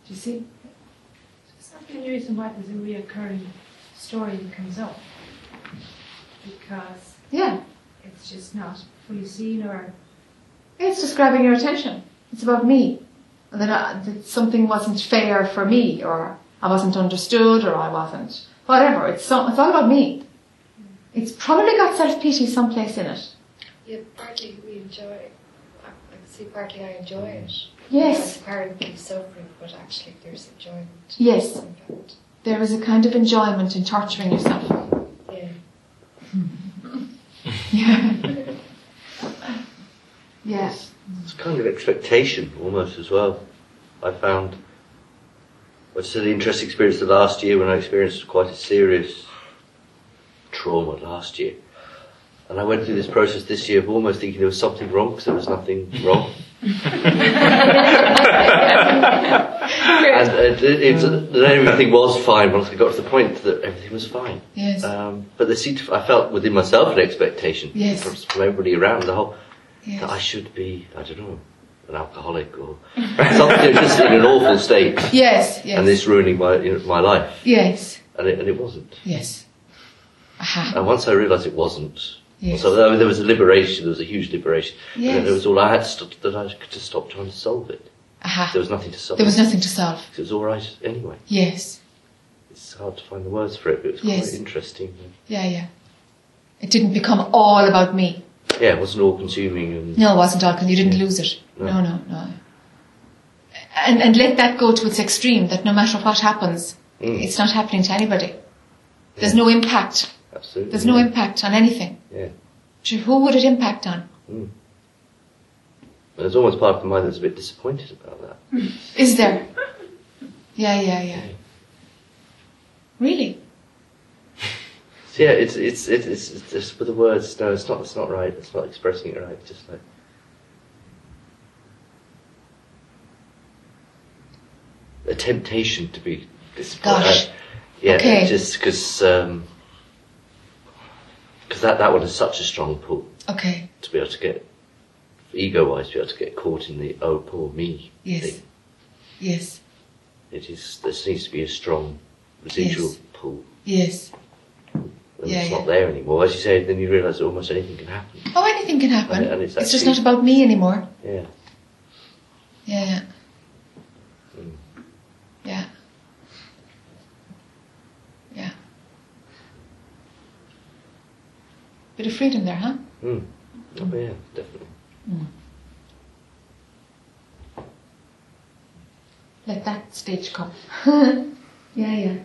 [SPEAKER 1] Do you see?
[SPEAKER 2] Is that the only reason why there's a reoccurring story that comes up? Because
[SPEAKER 1] Yeah.
[SPEAKER 2] it's just not fully seen or
[SPEAKER 1] It's just grabbing your attention. It's about me. And that, I, that something wasn't fair for me, or I wasn't understood, or I wasn't. Whatever. It's, so, it's all about me. It's probably got self pity someplace in it.
[SPEAKER 4] Yeah, partly we enjoy it. I, I can see partly I enjoy it.
[SPEAKER 1] Yes.
[SPEAKER 4] Apparently suffering, but actually there's enjoyment.
[SPEAKER 1] Yes. There is a kind of enjoyment in torturing yourself.
[SPEAKER 4] Yeah. [laughs]
[SPEAKER 1] Yeah. [laughs] yeah.
[SPEAKER 5] It's kind of expectation almost as well. I found. I just an interesting experience the last year when I experienced quite a serious trauma last year. And I went through this process this year of almost thinking there was something wrong because there was nothing wrong. [laughs] and it, it, it, then everything was fine once I got to the point that everything was fine.
[SPEAKER 1] Yes.
[SPEAKER 5] Um, but there seemed to, I felt within myself an expectation
[SPEAKER 1] Yes.
[SPEAKER 5] from everybody around the whole that I should be, I don't know, an alcoholic or [laughs] something, just in an awful state,
[SPEAKER 1] Yes. Yes.
[SPEAKER 5] and this ruining my you know, my life,
[SPEAKER 1] Yes.
[SPEAKER 5] and it, and it wasn't.
[SPEAKER 1] Yes. Aha.
[SPEAKER 5] And once I realised it wasn't,
[SPEAKER 1] Yes.
[SPEAKER 5] so there, there was a liberation. There was a huge liberation. And
[SPEAKER 1] Yes.
[SPEAKER 5] there was all I had to stop, that I could just stop trying to solve it.
[SPEAKER 1] Aha.
[SPEAKER 5] There was nothing to solve.
[SPEAKER 1] There was nothing to solve.
[SPEAKER 5] It was all right anyway.
[SPEAKER 1] Yes.
[SPEAKER 5] It's hard to find the words for it, but it was
[SPEAKER 1] Yes.
[SPEAKER 5] quite interesting.
[SPEAKER 1] Yeah, yeah. It didn't become all about me.
[SPEAKER 5] Yeah, it wasn't all consuming and
[SPEAKER 1] No, it wasn't all because you didn't lose it.
[SPEAKER 5] No.
[SPEAKER 1] No, no, no. And and let that go to its extreme. That no matter what happens,
[SPEAKER 5] Mm.
[SPEAKER 1] it's not happening to anybody. There's no impact.
[SPEAKER 5] absolutely.
[SPEAKER 1] There's no impact on anything.
[SPEAKER 5] Yeah.
[SPEAKER 1] Who would it impact on?
[SPEAKER 5] There's almost part of the mind that's a bit disappointed about that.
[SPEAKER 1] Is there? Yeah, yeah, yeah. Really?
[SPEAKER 5] So yeah, it's it's it's it's, it's just with the words. No, it's not. It's not right. It's not expressing it right. It's just like a temptation to be disappointed.
[SPEAKER 1] Gosh.
[SPEAKER 5] Uh, yeah,
[SPEAKER 1] Okay.
[SPEAKER 5] just because because um, that that one is such a strong pull
[SPEAKER 1] Okay.
[SPEAKER 5] to be able to get ego-wise, to be able to get caught in the oh poor me.
[SPEAKER 1] Yes.
[SPEAKER 5] thing.
[SPEAKER 1] Yes.
[SPEAKER 5] It is. There seems to be a strong residual
[SPEAKER 1] Yes.
[SPEAKER 5] pull.
[SPEAKER 1] Yes.
[SPEAKER 5] And
[SPEAKER 1] Yeah,
[SPEAKER 5] it's
[SPEAKER 1] yeah.
[SPEAKER 5] not there anymore. As you say, then you realise that almost anything can happen.
[SPEAKER 1] Oh, anything can happen.
[SPEAKER 5] And- and it's
[SPEAKER 1] it's just not about me anymore.
[SPEAKER 5] Yeah.
[SPEAKER 1] Yeah, yeah.
[SPEAKER 5] Mm.
[SPEAKER 1] Yeah. Yeah. Bit of freedom there, huh?
[SPEAKER 5] Mm. Oh yeah, definitely.
[SPEAKER 1] Let that stage come. [laughs] Yeah, yeah.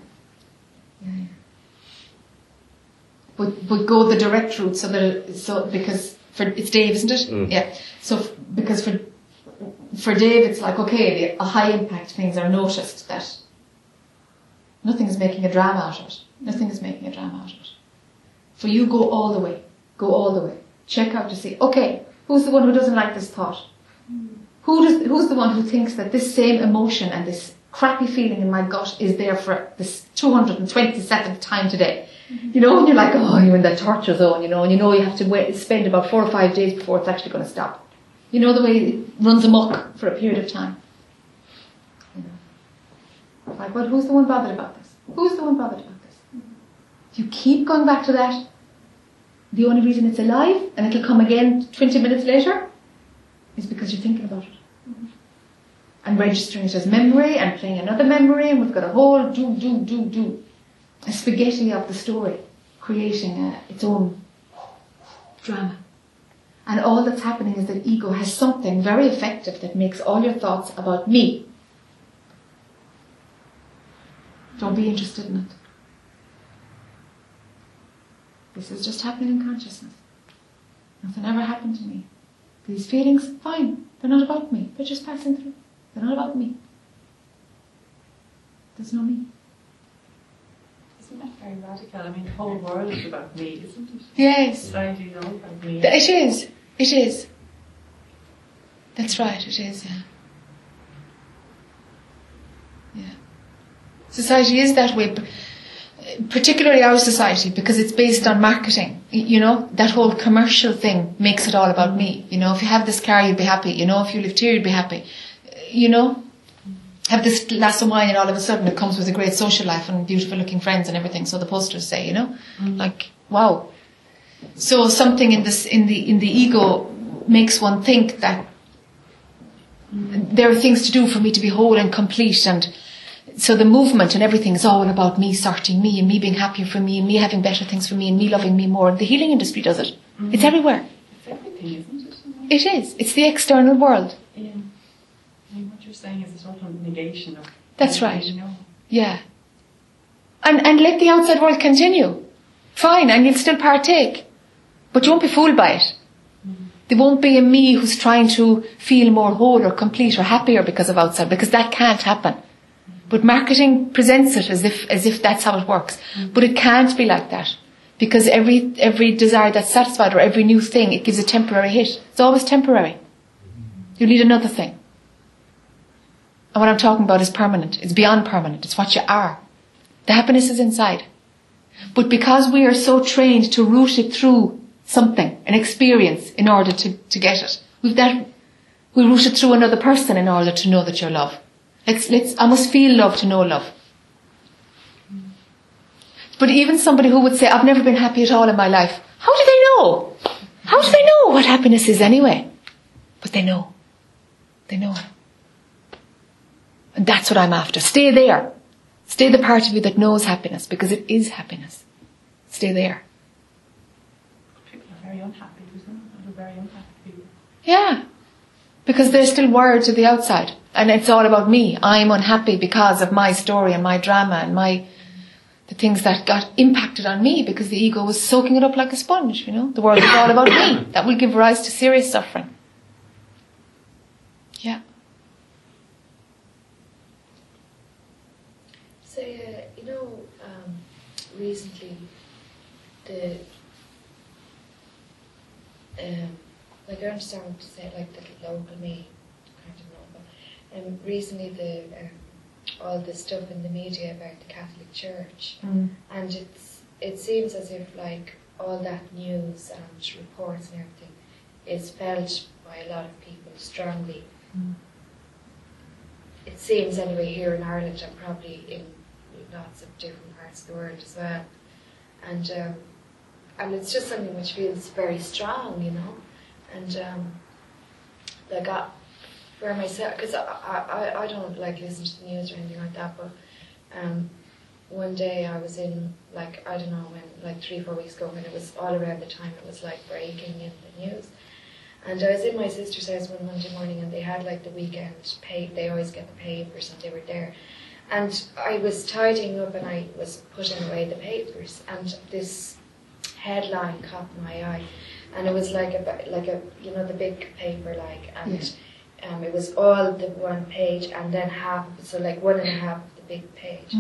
[SPEAKER 1] But but go the direct route so that it, so because for it's Dave, isn't it?
[SPEAKER 5] Mm.
[SPEAKER 1] Yeah. So f- because for for Dave, it's like okay, the, a high impact things are noticed that nothing is making a drama out of it. Nothing is making a drama out of it. For you, go all the way. Go all the way. Check out to see. Okay, who's the one who doesn't like this thought? Who does, who's the one who thinks that this same emotion and this crappy feeling in my gut is there for this 227th time today? You know, and you're like, oh, you're in that torture zone, you know, and you know you have to wait, spend about four or five days before it's actually going to stop. You know the way it runs amok for a period of time. You know. Like, well, who's the one bothered about this? Who's the one bothered about this? If you keep going back to that, the only reason it's alive and it'll come again 20 minutes later is because you're thinking about it. And registering it as memory and playing another memory, and we've got a whole do, do, do, do. A spaghetti of the story, creating uh, its own drama. And all that's happening is that ego has something very effective that makes all your thoughts about me. Don't be interested in it. This is just happening in consciousness. Nothing ever happened to me. These feelings, fine. They're not about me. They're just passing through. They're not about me. There's no me.
[SPEAKER 10] Isn't that very radical? I mean, the whole world is about me, isn't it?
[SPEAKER 1] Yes.
[SPEAKER 10] Society is all about me.
[SPEAKER 1] It is. It is. That's right, it is, yeah. Yeah. Society is that way, particularly our society, because it's based on marketing. You know, that whole commercial thing makes it all about me. You know, if you have this car, you'd be happy. You know, if you lived here, you'd be happy. You know, have this glass of wine and all of a sudden it comes with a great social life and beautiful looking friends and everything. So the posters say, you know, mm. like, wow. So something in this, in the, in the ego makes one think that mm. there are things to do for me to be whole and complete and so the movement and everything is all about me sorting me and me being happier for me and me having better things for me and me loving me more. And the healing industry does it. It's mm. everywhere.
[SPEAKER 10] It's everything, isn't it?
[SPEAKER 1] It is. It's the external world.
[SPEAKER 10] Yeah. I mean, what you're saying is a total negation of.
[SPEAKER 1] That's right.
[SPEAKER 10] You know.
[SPEAKER 1] Yeah. And, and let the outside world continue. Fine, and you'll still partake. But you won't be fooled by it. Mm-hmm. There won't be a me who's trying to feel more whole or complete or happier because of outside, because that can't happen. Mm-hmm. But marketing presents it as if, as if that's how it works. Mm-hmm. But it can't be like that. Because every, every desire that's satisfied or every new thing, it gives a temporary hit. It's always temporary. You need another thing. And what I'm talking about is permanent. It's beyond permanent. It's what you are. The happiness is inside. But because we are so trained to root it through something, an experience, in order to, to get it, we've that, we root it through another person in order to know that you're love. Let's, let's, I must feel love to know love. But even somebody who would say, I've never been happy at all in my life, how do they know? How do they know what happiness is anyway? But they know. They know. And that's what I'm after. Stay there. Stay the part of you that knows happiness because it is happiness. Stay there.
[SPEAKER 10] People are very unhappy. They're very unhappy people.
[SPEAKER 1] Yeah. Because they're still wired to the outside. And it's all about me. I'm unhappy because of my story and my drama and my, the things that got impacted on me because the ego was soaking it up like a sponge, you know. The world is all about me. That will give rise to serious suffering. Yeah.
[SPEAKER 4] So, uh, you know, um, recently the um, like I understand what you say, like the local me, kind of know, but um, recently the um, all the stuff in the media about the Catholic Church, and it's it seems as if like all that news and reports and everything is felt by a lot of people strongly. It seems anyway here in Ireland and probably in lots of different parts of the world as well, and um, and it's just something which feels very strong, you know, and um, like I, for myself, because I, I I don't like listen to the news or anything like that, but um, one day I was in like I don't know when like three four weeks ago when it was all around the time it was like breaking in the news. And I was in my sister's house one Monday morning, and they had like the weekend pay. They always get the papers, and they were there. And I was tidying up, and I was putting away the papers, and this headline caught my eye, and it was like a like a you know the big paper like, and um, it was all the one page, and then half, so like one and a half of the big page,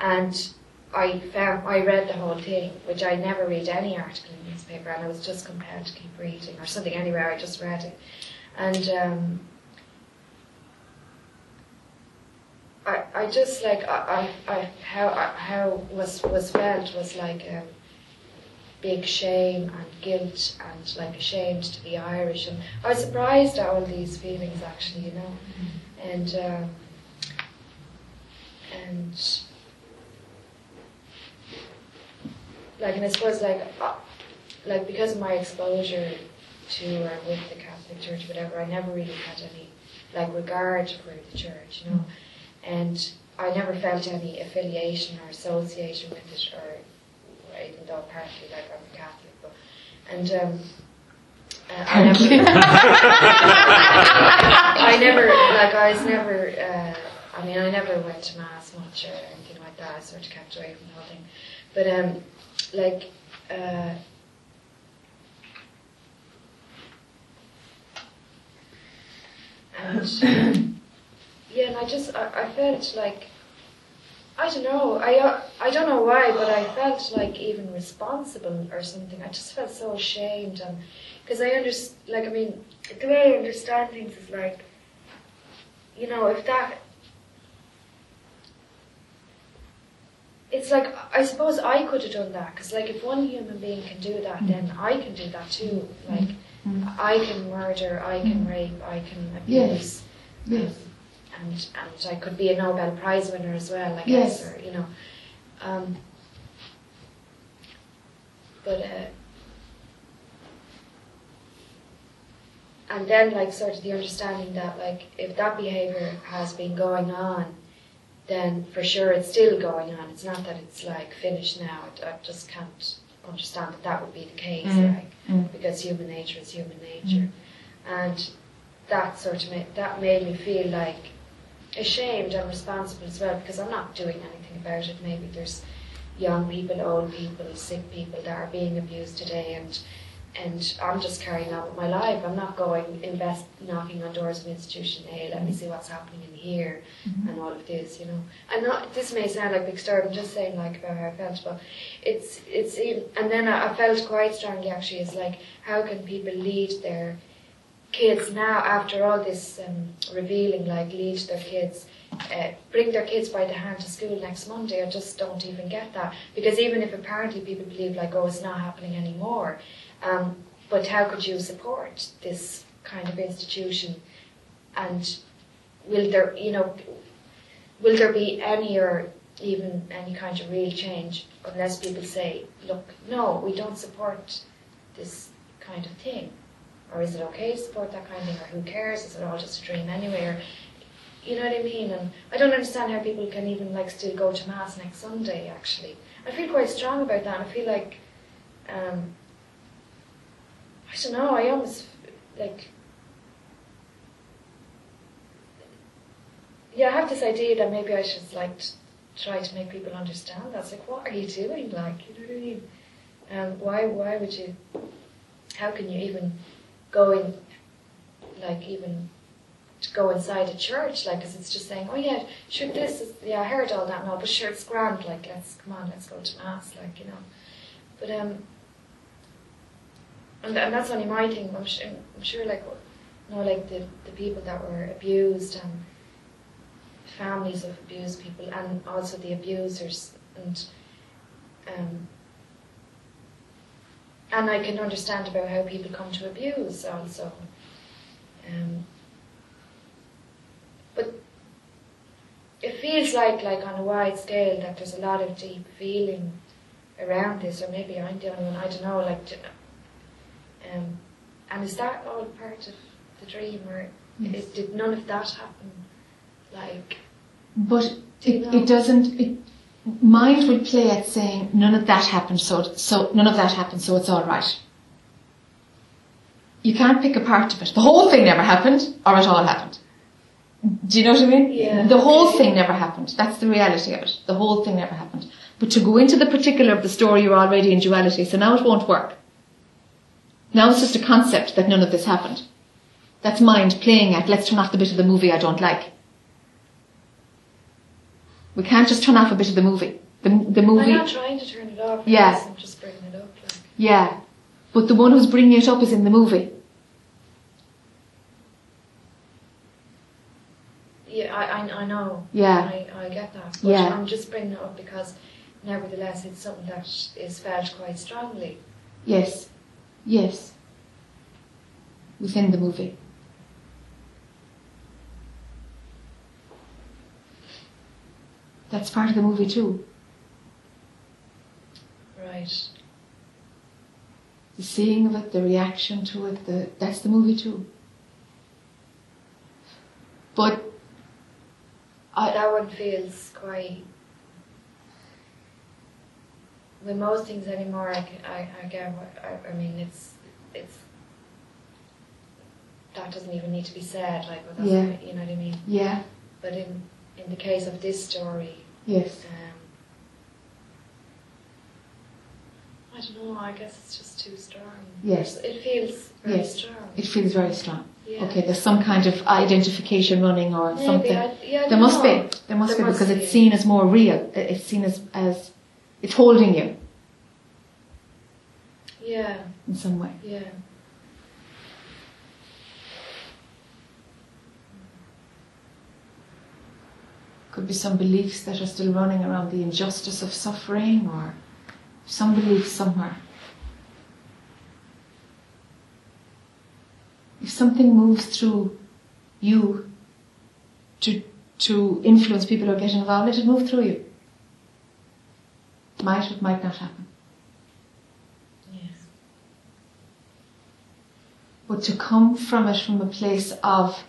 [SPEAKER 4] and I found I read the whole thing, which I never read any article in the newspaper, and I was just compelled to keep reading or something. Anyway, I just read it, and um, I I just like I I, I how I, how was was felt was like um, big shame and guilt and like ashamed to be Irish, and I was surprised at all these feelings actually, you know, and um, and. like and I suppose like uh, like because of my exposure to or with the Catholic Church, whatever, I never really had any like regard for the church, you know, and I never felt any affiliation or association with it, or even though apparently like I'm Catholic, but and um, uh, I never, [laughs] I never like I was never. Uh, I mean, I never went to mass much or anything like that. I sort of kept away from the whole thing, but um like uh, and [coughs] yeah, and I just I, I felt like I don't know I uh, I don't know why, but I felt like even responsible or something. I just felt so ashamed and because I understand like I mean the way I understand things is like you know if that it's like I suppose I could have done that because like if one human being can do that, then mm. I can do that too. Mm. Like mm. I can murder, I can rape, I can abuse,
[SPEAKER 1] Yes. Yes.
[SPEAKER 4] And and I could be a Nobel Prize winner as well. I
[SPEAKER 1] Yes.
[SPEAKER 4] guess, or you know. Um, but uh, and then like sort of the understanding that like if that behavior has been going on then for sure it's still going on. It's not that it's like finished now. I, I just can't understand that that would be the case,
[SPEAKER 1] Mm.
[SPEAKER 4] like
[SPEAKER 1] Mm.
[SPEAKER 4] because human nature is human nature, and that sort of made, that made me feel like ashamed and responsible as well because I'm not doing anything about it. Maybe there's young people, old people, sick people that are being abused today, and and I'm just carrying on with my life. I'm not going invest knocking on doors of an institution. Hey, let me mm-hmm. see what's happening in here mm-hmm. and all of this, you know. And not this may sound like a big story. I'm just saying like about how I felt, but it's it's even. And then I, I felt quite strongly actually. It's like how can people lead their kids now after all this um, revealing, like lead their kids. Uh, bring their kids by the hand to school next Monday. I just don't even get that because even if apparently people believe like oh it's not happening anymore, um, but how could you support this kind of institution? And will there, you know, will there be any or even any kind of real change unless people say, look, no, we don't support this kind of thing. Or is it okay to support that kind of thing? Or who cares? Is it all just a dream anyway? Or, you know what I mean? And I don't understand how people can even like still go to mass next Sunday. Actually, I feel quite strong about that. I feel like, um, I don't know. I almost like, yeah, I have this idea that maybe I should like t- try to make people understand. That's like, what are you doing? Like, you know what I mean? Um, why? Why would you? How can you even go in? Like even to go inside a church, like, because it's just saying, oh yeah, sure, this is, yeah, I heard all that now, but sure, it's grand, like, let's, come on, let's go to Mass, like, you know. But, um, and, and that's only my thing, I'm sure, I'm sure like, you know, like the, the people that were abused and families of abused people and also the abusers and, um, and I can understand about how people come to abuse also. Um, but it feels like, like on a wide scale, that there's a lot of deep feeling around this, or maybe I'm the only one. I don't know. Like, um, and is that all part of the dream, or
[SPEAKER 1] Yes.
[SPEAKER 4] it, did none of that happen? Like,
[SPEAKER 1] But it, it doesn't. It, mind will play at saying none of that happened, so so none of that happened, so it's all right. You can't pick a part of it. The whole thing never happened, or it all happened. Do you know what I mean?
[SPEAKER 4] Yeah.
[SPEAKER 1] The whole thing never happened. That's the reality of it. The whole thing never happened. But to go into the particular of the story, you're already in duality, so now it won't work. Now it's just a concept that none of this happened. That's mind playing at, let's turn off the bit of the movie I don't like. We can't just turn off a bit of the movie. The, the movie.
[SPEAKER 4] I'm not trying to turn it off.
[SPEAKER 1] Yeah.
[SPEAKER 4] I'm just bringing it up. Like,
[SPEAKER 1] yeah. But the one who's bringing it up is in the movie.
[SPEAKER 4] yeah, I, I, I know.
[SPEAKER 1] Yeah.
[SPEAKER 4] I, I get that. But
[SPEAKER 1] Yeah.
[SPEAKER 4] I'm just bringing it up because, nevertheless, it's something that is felt quite strongly.
[SPEAKER 1] Yes. Yes. Within the movie. That's part of the movie too.
[SPEAKER 4] Right.
[SPEAKER 1] The seeing of it, the reaction to it, the, that's the movie too. But I,
[SPEAKER 4] that one feels quite. With most things anymore, I, can- I, I get what I, I mean. It's it's that doesn't even need to be said. Like,
[SPEAKER 1] Yeah.
[SPEAKER 4] you know what I mean.
[SPEAKER 1] yeah,
[SPEAKER 4] But in in the case of this story,
[SPEAKER 1] yes.
[SPEAKER 4] um, I don't know. I guess it's just too strong.
[SPEAKER 1] Yes.
[SPEAKER 4] it feels very
[SPEAKER 1] Yes.
[SPEAKER 4] strong.
[SPEAKER 1] It feels very strong.
[SPEAKER 4] Yeah.
[SPEAKER 1] Okay, there's some kind of identification running or
[SPEAKER 4] Maybe,
[SPEAKER 1] something.
[SPEAKER 4] I, yeah,
[SPEAKER 1] There must
[SPEAKER 4] know.
[SPEAKER 1] be. There must
[SPEAKER 4] There
[SPEAKER 1] be
[SPEAKER 4] must
[SPEAKER 1] because
[SPEAKER 4] be.
[SPEAKER 1] it's seen as more real. It's seen as, as it's holding you
[SPEAKER 4] Yeah,
[SPEAKER 1] in some way.
[SPEAKER 4] yeah.
[SPEAKER 1] Could be some beliefs that are still running around the injustice of suffering or some belief somewhere. If something moves through you to, to influence people or get involved, let it move through you. Might or might not happen.
[SPEAKER 4] Yes.
[SPEAKER 1] but to come from it from a place of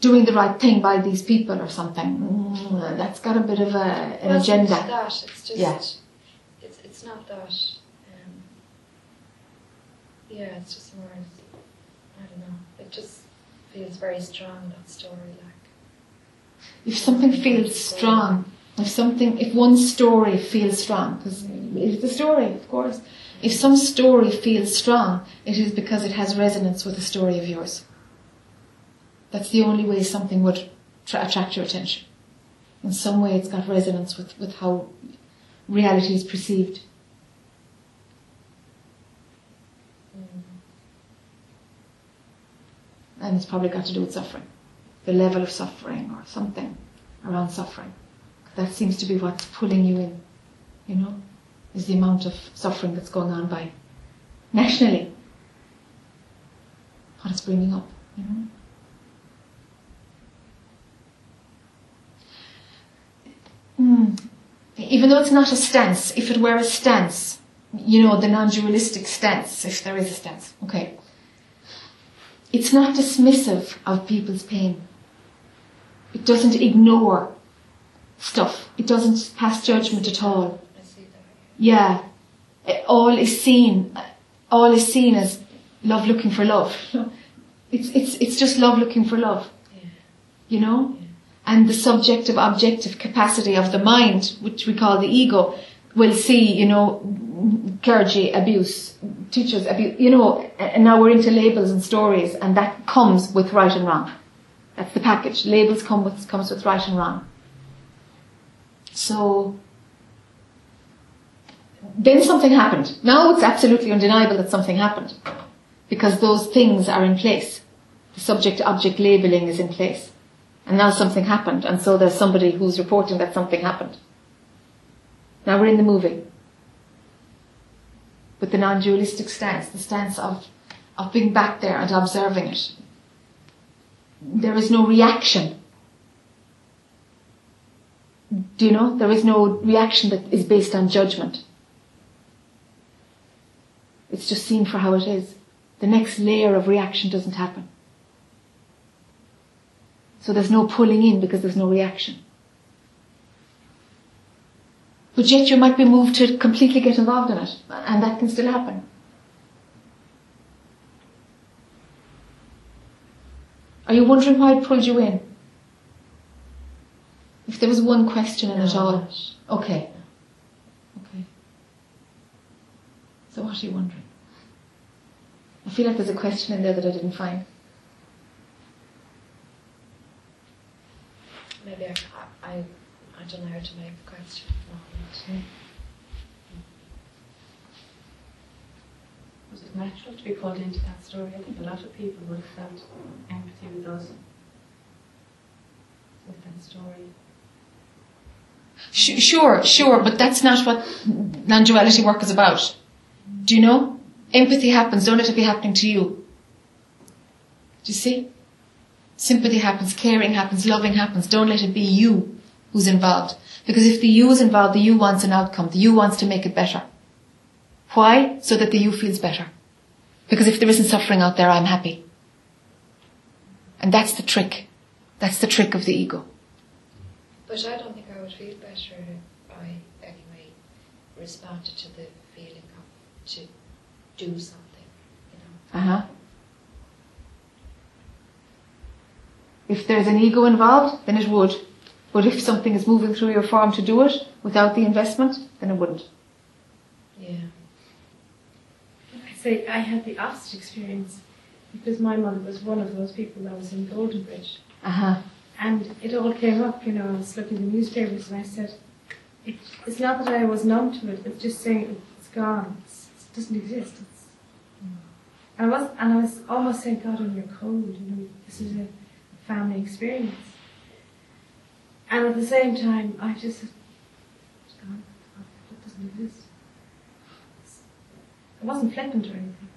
[SPEAKER 1] doing the right thing by these people or something, mm, that's got a bit of a, an
[SPEAKER 4] Well, it's
[SPEAKER 1] agenda.
[SPEAKER 4] not that. It's just.
[SPEAKER 1] Yeah.
[SPEAKER 4] It's it's not that. Um, yeah, it's just more. I don't know. It just feels very strong that story. Like.
[SPEAKER 1] If something feels strong, if something, if one story feels strong, because it's the story, of course. If some story feels strong, it is because it has resonance with a story of yours. That's the only way something would tra- attract your attention. In some way, it's got resonance with, with how reality is perceived.
[SPEAKER 4] Mm.
[SPEAKER 1] And it's probably got to do with suffering. The level of suffering or something around suffering. That seems to be what's pulling you in, you know, is the amount of suffering that's going on by nationally. What it's bringing up, you know. Hmm. even though it's not a stance, if it were a stance, you know, the non-dualistic stance, if there is a stance, okay, it's not dismissive of people's pain. It doesn't ignore stuff. It doesn't pass judgment at all.
[SPEAKER 4] I see that.
[SPEAKER 1] Yeah, Eh, all is seen. All is seen as love looking for love. [laughs] It's it's it's just love looking for love.
[SPEAKER 4] Yeah.
[SPEAKER 1] You know, and the subjective objective capacity of the mind, which we call the ego, will see. You know, clergy abuse, teachers abuse. You know, and now we're into labels and stories, and that comes with right and wrong. That's the package. Labels come with comes with right and wrong. So then something happened. Now it's absolutely undeniable that something happened because those things are in place. The subject object labeling is in place. And now something happened, and so there's somebody who's reporting that something happened. Now we're in the movie. With the non dualistic stance, the stance of, of being back there and observing it. There is no reaction. Do you know? There is no reaction that is based on judgment. It's just seen for how it is. The next layer of reaction doesn't happen. So there's no pulling in because there's no reaction. But yet you might be moved to completely get involved in it, and that can still happen. Are you wondering why it pulled you in? If there was one question in it all. Okay. Okay. So what are you wondering? I feel like there's a question in there that I didn't find.
[SPEAKER 4] Maybe I, I, I don't know how to make the question.
[SPEAKER 10] Was it natural to be called into that story? I think a lot of people would have felt empathy with us. With that story.
[SPEAKER 1] Sure, sure, but that's not what non-duality work is about. Do you know? Empathy happens, don't let it be happening to you. Do you see? Sympathy happens, caring happens, loving happens. Don't let it be you who's involved. Because if the you is involved, the you wants an outcome. The you wants to make it better. Why? So that the you feels better. Because if there isn't suffering out there, I'm happy. And that's the trick. That's the trick of the ego.
[SPEAKER 4] But I don't think I would feel better if I anyway responded to the feeling of to do something, you know.
[SPEAKER 1] Uh huh. If there's an ego involved, then it would. But if something is moving through your form to do it without the investment, then it wouldn't.
[SPEAKER 4] Yeah.
[SPEAKER 2] I say I had the opposite experience because my mother was one of those people that was in Goldenbridge.
[SPEAKER 1] Uh huh.
[SPEAKER 2] And it all came up, you know, I was looking at the newspapers and I said, it, it's not that I was numb to it, it's just saying it's gone, it's, it doesn't exist. It's, and, I was, and I was almost saying, God, I'm your cold, you know, this is a family experience. And at the same time, I just—it's gone, it doesn't exist. I wasn't flippant or anything.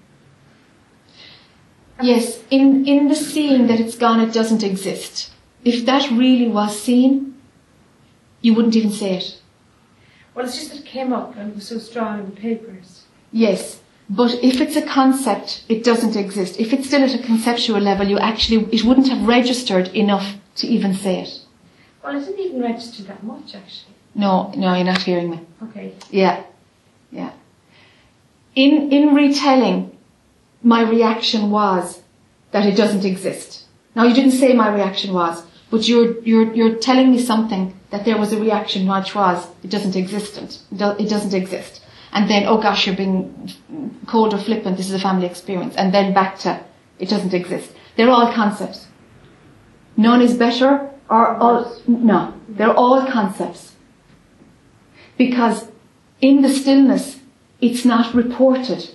[SPEAKER 1] Yes, in, in the seeing that it's gone, it doesn't exist. If that really was seen, you wouldn't even say it.
[SPEAKER 2] Well, it's just that it came up and it was so strong in the papers.
[SPEAKER 1] Yes, but if it's a concept, it doesn't exist. If it's still at a conceptual level, you actually, it wouldn't have registered enough to even say it.
[SPEAKER 2] Well, it didn't even register that much, actually.
[SPEAKER 1] No, no, you're not hearing me.
[SPEAKER 2] Okay.
[SPEAKER 1] Yeah, yeah. In, in retelling, my reaction was that it doesn't exist. Now you didn't say my reaction was, but you're, you're, you're telling me something that there was a reaction which was, it doesn't exist. It it doesn't exist. And then, oh gosh, you're being cold or flippant, this is a family experience. And then back to, it doesn't exist. They're all concepts. None is better or all, no, they're all concepts. Because in the stillness, it's not reported,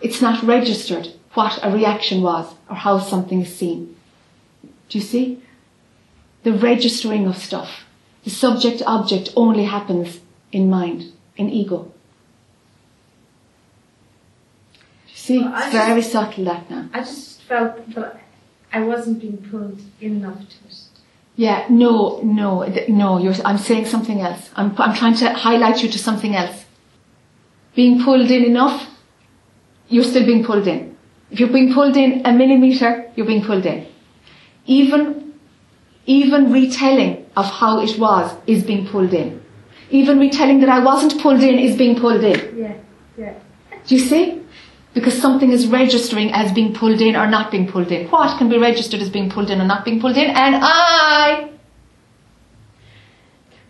[SPEAKER 1] it's not registered what a reaction was or how something is seen. Do you see? The registering of stuff. The subject object only happens in mind, in ego. Do you see?
[SPEAKER 2] Well,
[SPEAKER 1] very subtle that now.
[SPEAKER 2] I just felt that I wasn't being pulled in enough to it.
[SPEAKER 1] Yeah, no, no, no, you're, I'm saying something else. I'm, I'm trying to highlight you to something else. Being pulled in enough, you're still being pulled in. If you're being pulled in a millimetre, you're being pulled in. Even, even retelling of how it was is being pulled in. Even retelling that I wasn't pulled in is being pulled in.
[SPEAKER 2] Yeah, yeah.
[SPEAKER 1] Do you see? Because something is registering as being pulled in or not being pulled in. What can be registered as being pulled in or not being pulled in? And I,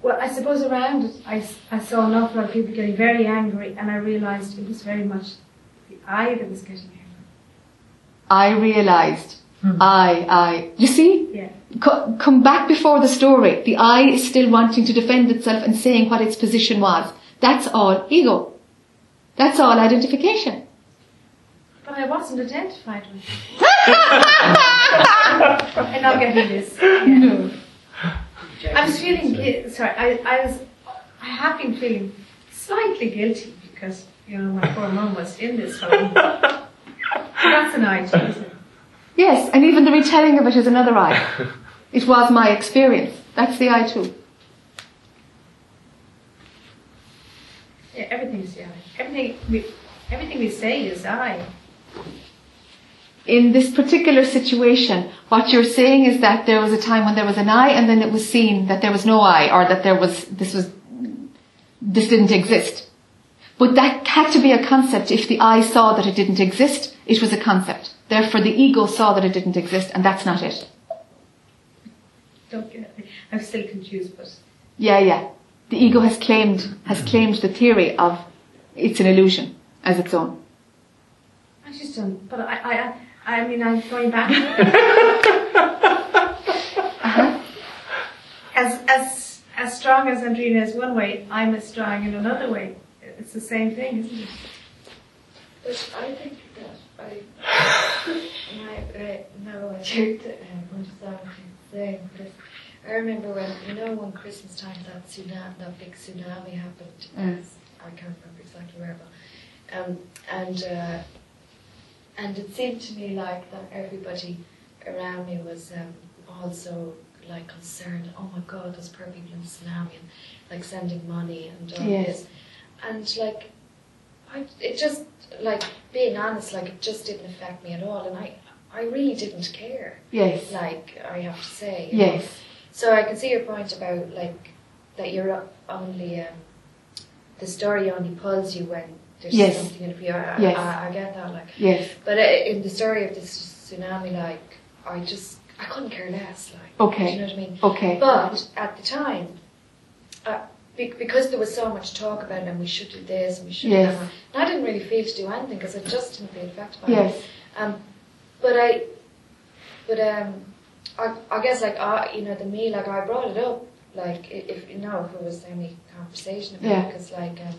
[SPEAKER 2] Well, I suppose around it, I, I saw an awful lot of people getting very angry, and I realised it was very much the I that was getting angry.
[SPEAKER 1] I realised. Hmm. I, I. You see?
[SPEAKER 2] Yeah.
[SPEAKER 1] Co- come back before the story. The I is still wanting to defend itself and saying what its position was. That's all ego. That's all identification.
[SPEAKER 2] But I wasn't identified with it. I'm not getting this.
[SPEAKER 1] No.
[SPEAKER 2] I was feeling, gui- sorry, I, I was, I have been feeling slightly guilty because, you know, my poor mum was in this home. That's an I, isn't?
[SPEAKER 1] Yes, and even the retelling of it is another I. It was my experience. That's the I too.
[SPEAKER 2] Yeah, everything's the I. Everything we, everything we say is I.
[SPEAKER 1] In this particular situation, what you're saying is that there was a time when there was an I and then it was seen that there was no I or that there was, this was, this didn't exist. But that had to be a concept. If the I saw that it didn't exist, it was a concept. Therefore the ego saw that it didn't exist and that's not it.
[SPEAKER 2] Don't get me. I'm still confused, but
[SPEAKER 1] Yeah, yeah. The ego has claimed, has claimed the theory of it's an illusion as its own.
[SPEAKER 2] I. But I, I, I, I mean, I'm going back.
[SPEAKER 1] Uh-huh. [laughs]
[SPEAKER 2] As, as, as strong as Andrina is one way, I'm as strong in another way. It's the same thing, isn't it?
[SPEAKER 4] But I think that I, [sighs] my, uh, no, I do um, understand what you're saying. But I remember when, you know, when Christmas time that tsunami, that big tsunami happened.
[SPEAKER 1] Mm.
[SPEAKER 4] I can't remember exactly where, but um, and uh, and it seemed to me like that everybody around me was um, also like concerned. Oh my God, those poor people in tsunami, and like sending money and all
[SPEAKER 1] Yes.
[SPEAKER 4] this, and like I, it just like being honest, like it just didn't affect me at all, and I I really didn't care.
[SPEAKER 1] Yes.
[SPEAKER 4] Like I have to say. know.
[SPEAKER 1] Yes.
[SPEAKER 4] So I can see your point about like that you're only um, the story only pulls you when there's
[SPEAKER 1] Yes.
[SPEAKER 4] something in it for. I,
[SPEAKER 1] Yes.
[SPEAKER 4] I, I get that. Like,
[SPEAKER 1] Yes.
[SPEAKER 4] but in the story of this tsunami, like I just I couldn't care less. Like,
[SPEAKER 1] Okay.
[SPEAKER 4] do you know what I mean?
[SPEAKER 1] Okay.
[SPEAKER 4] But at the time, uh, because there was so much talk about it, and we should do this, and we should
[SPEAKER 1] Yes.
[SPEAKER 4] do that, and I didn't really feel to do anything because I just didn't feel affected by it.
[SPEAKER 1] Yes.
[SPEAKER 4] Um, but I, but um, I, I guess like I, you know, the me, like I brought it up, like if you know, if it was any conversation about
[SPEAKER 1] Yeah.
[SPEAKER 4] it, because like um,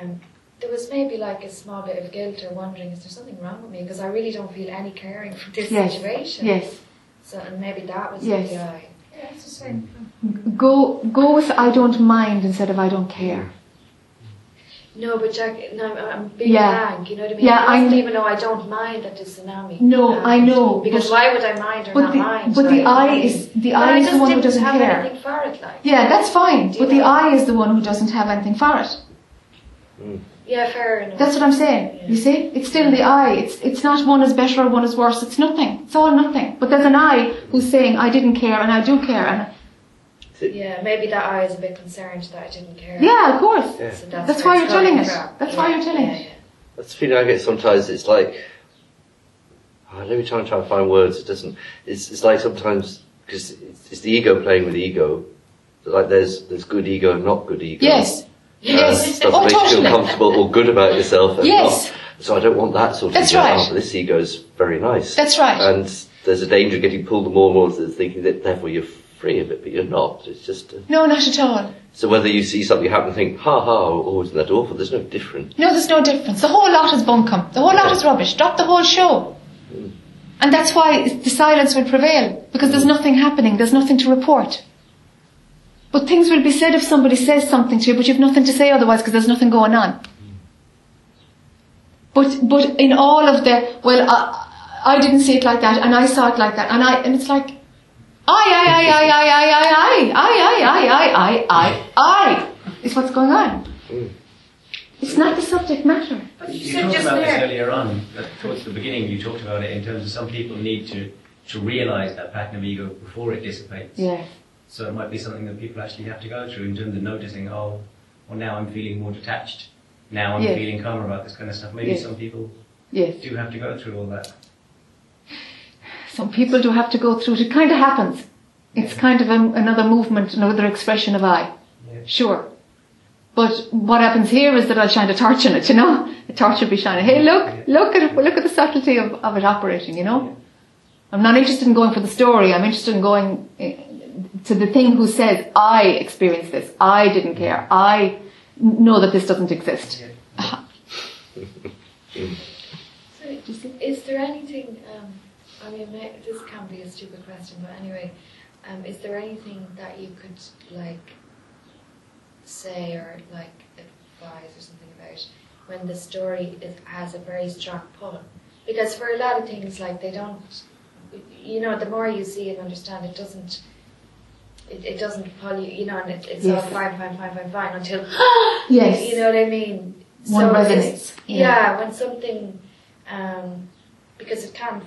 [SPEAKER 4] um, there was maybe like a small bit of guilt or wondering, is there something wrong with me? Because I really don't feel any caring for this
[SPEAKER 1] Yes.
[SPEAKER 4] situation.
[SPEAKER 1] Yes.
[SPEAKER 4] So and maybe that was
[SPEAKER 1] Yes.
[SPEAKER 4] the eye.
[SPEAKER 2] Yeah, it's the same.
[SPEAKER 1] Go go with I don't mind instead of I don't care.
[SPEAKER 4] No, but Jack, no, I'm being
[SPEAKER 1] Yeah.
[SPEAKER 4] blank. You know what I mean?
[SPEAKER 1] Yeah,
[SPEAKER 4] I wasn't even know I don't mind that the tsunami.
[SPEAKER 1] No,
[SPEAKER 4] happened.
[SPEAKER 1] I know,
[SPEAKER 4] Because why would I mind or
[SPEAKER 1] But
[SPEAKER 4] not
[SPEAKER 1] the
[SPEAKER 4] mind?
[SPEAKER 1] but the
[SPEAKER 4] right?
[SPEAKER 1] I is the
[SPEAKER 4] But
[SPEAKER 1] I
[SPEAKER 4] I
[SPEAKER 1] is the one who doesn't
[SPEAKER 4] have
[SPEAKER 1] care.
[SPEAKER 4] anything for it, like.
[SPEAKER 1] Yeah, that's fine.
[SPEAKER 4] Do you
[SPEAKER 1] But the
[SPEAKER 4] know?
[SPEAKER 1] I is the one who doesn't have anything for it. Mm.
[SPEAKER 4] Yeah, fair enough.
[SPEAKER 1] That's what I'm saying. You see? It's still the I. It's it's not one is better or one is worse. It's nothing. It's all nothing. But there's an I who's saying I didn't care and I do care and
[SPEAKER 4] Yeah, maybe that I is a bit concerned that I didn't care.
[SPEAKER 1] yeah, of course.
[SPEAKER 5] Yeah.
[SPEAKER 4] So that's,
[SPEAKER 1] That's why you're telling
[SPEAKER 4] coming
[SPEAKER 1] it.
[SPEAKER 4] from.
[SPEAKER 1] That's
[SPEAKER 4] Yeah,
[SPEAKER 1] why you're telling
[SPEAKER 4] yeah,
[SPEAKER 1] it.
[SPEAKER 5] That's the feeling I get sometimes. It's like, oh, let me try and try and find words. It doesn't. It's it's like sometimes because it's, it's the ego playing with the ego. Like there's there's good ego and not good ego.
[SPEAKER 1] Yes.
[SPEAKER 5] Uh,
[SPEAKER 1] Yes.
[SPEAKER 5] stuff
[SPEAKER 1] Oh,
[SPEAKER 5] makes you feel comfortable or good about yourself. And
[SPEAKER 1] Yes.
[SPEAKER 5] Not. So I don't want that sort of
[SPEAKER 1] That's
[SPEAKER 5] ego.
[SPEAKER 1] right.
[SPEAKER 5] Oh, this ego is very nice.
[SPEAKER 1] That's right.
[SPEAKER 5] And there's a danger of getting pulled more and more to thinking that therefore you're free of it, but you're not. It's just. Uh,
[SPEAKER 1] No, not at all.
[SPEAKER 5] so whether you see something happen and think, ha ha, oh, isn't that awful? There's no difference.
[SPEAKER 1] No, there's no difference. The whole lot is bunkum. The whole lot is rubbish. Drop the whole show. And that's why the silence will prevail. Because there's nothing happening. There's nothing to report. But things will be said if somebody says something to you, but you've nothing to say otherwise because there's nothing going on. But, but in all of the, well, I, I didn't see it like that and I saw it like that and I, and it's like, I, I, I, I, I, I, I, I, I, I, I, I, I, I, is what's going on. It's not the subject matter.
[SPEAKER 2] But you
[SPEAKER 3] You
[SPEAKER 2] said
[SPEAKER 3] talked
[SPEAKER 2] just
[SPEAKER 3] about this earlier on, uh, towards the beginning, you talked about it in terms of some people need to, to realise that pattern of ego before it dissipates.
[SPEAKER 1] Yes.
[SPEAKER 3] So it might be something that people actually have to go through in terms of noticing, oh, well now I'm feeling more detached. Now I'm feeling calmer about this kind of stuff. Maybe some people
[SPEAKER 1] Yes.
[SPEAKER 3] do have to go through all that.
[SPEAKER 1] Some people do have to go through it. It kind of happens. It's kind of a, another movement, another expression of I.
[SPEAKER 3] Yeah.
[SPEAKER 1] Sure. But what happens here is that I'll shine a torch on it, you know? A torch will be shining. Hey, look, look at look at the subtlety of, of it operating, you know? I'm not interested in going for the story. I'm interested in going eh, to the thing who says, I experienced this. I didn't care. I know that this doesn't exist. [laughs]
[SPEAKER 4] So, is there anything? Um, I mean, this can be a stupid question, but anyway, um, is there anything that you could like say or like advise or something about when the story is, has a very strong pull? Because for a lot of things, like they don't, you know, the more you see and understand, it doesn't. It, it doesn't pull you, you know, and it, it's all fine, fine, fine, fine, fine until [gasps]
[SPEAKER 1] Yes.
[SPEAKER 4] you know what I mean.
[SPEAKER 1] One
[SPEAKER 4] it's-
[SPEAKER 1] resonates.
[SPEAKER 4] yeah, when something, um, because it can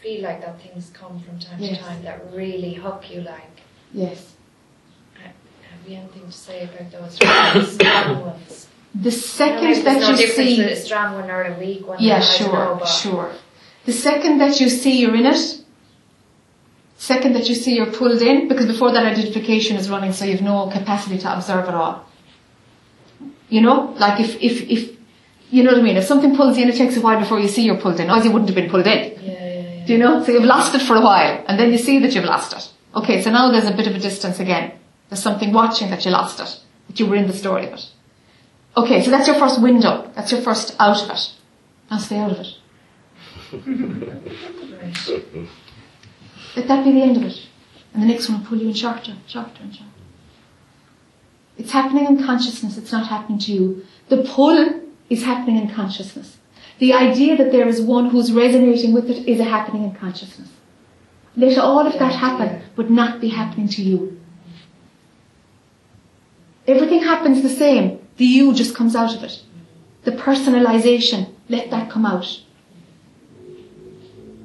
[SPEAKER 4] feel like that things come from time
[SPEAKER 1] Yes.
[SPEAKER 4] to time that really hook you. Like,
[SPEAKER 1] Yes.
[SPEAKER 4] have you anything to say about those [coughs] strong ones?
[SPEAKER 1] The
[SPEAKER 4] You know,
[SPEAKER 1] second that
[SPEAKER 4] no
[SPEAKER 1] you see.
[SPEAKER 4] a strong one or a weak one.
[SPEAKER 1] Yeah, sure,
[SPEAKER 4] know,
[SPEAKER 1] sure. The second that you see you're in it, second that you see you're pulled in, because before that identification is running, so you've no capacity to observe at all. You know, like if, if, if, you know what I mean? If something pulls you in, it takes a while before you see you're pulled in. Otherwise you wouldn't have been pulled in.
[SPEAKER 4] Yeah, yeah, yeah.
[SPEAKER 1] Do you know? So you've lost it for a while, and then you see that you've lost it. Okay, so now there's a bit of a distance again. There's something watching that you lost it, that you were in the story of it. Okay, so that's your first window. That's your first out of it. Now stay out of it. [laughs] [laughs] [laughs] Let that be the end of it. And the next one will pull you in shorter, shorter and shorter. It's happening in consciousness, it's not happening to you. The pull is happening in consciousness. The idea that there is one who's resonating with it is a happening in consciousness. Let all of that happen, but not be happening to you. Everything happens the same. The you just comes out of it. The personalization, let that come out.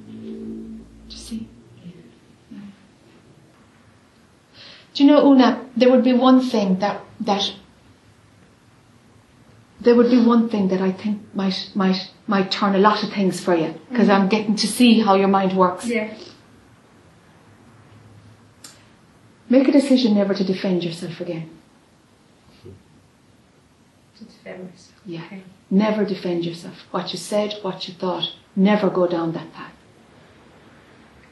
[SPEAKER 1] Do you see? Do you know, Una, there would be one thing that, that, there would be one thing that I think might, might, might turn a lot of things for you, because mm-hmm. I'm getting to see how your mind works.
[SPEAKER 2] Yeah.
[SPEAKER 1] Make a decision never to defend yourself again.
[SPEAKER 2] To defend myself.
[SPEAKER 1] Yeah.
[SPEAKER 2] Okay.
[SPEAKER 1] Never defend yourself. What you said, what you thought, never go down that path.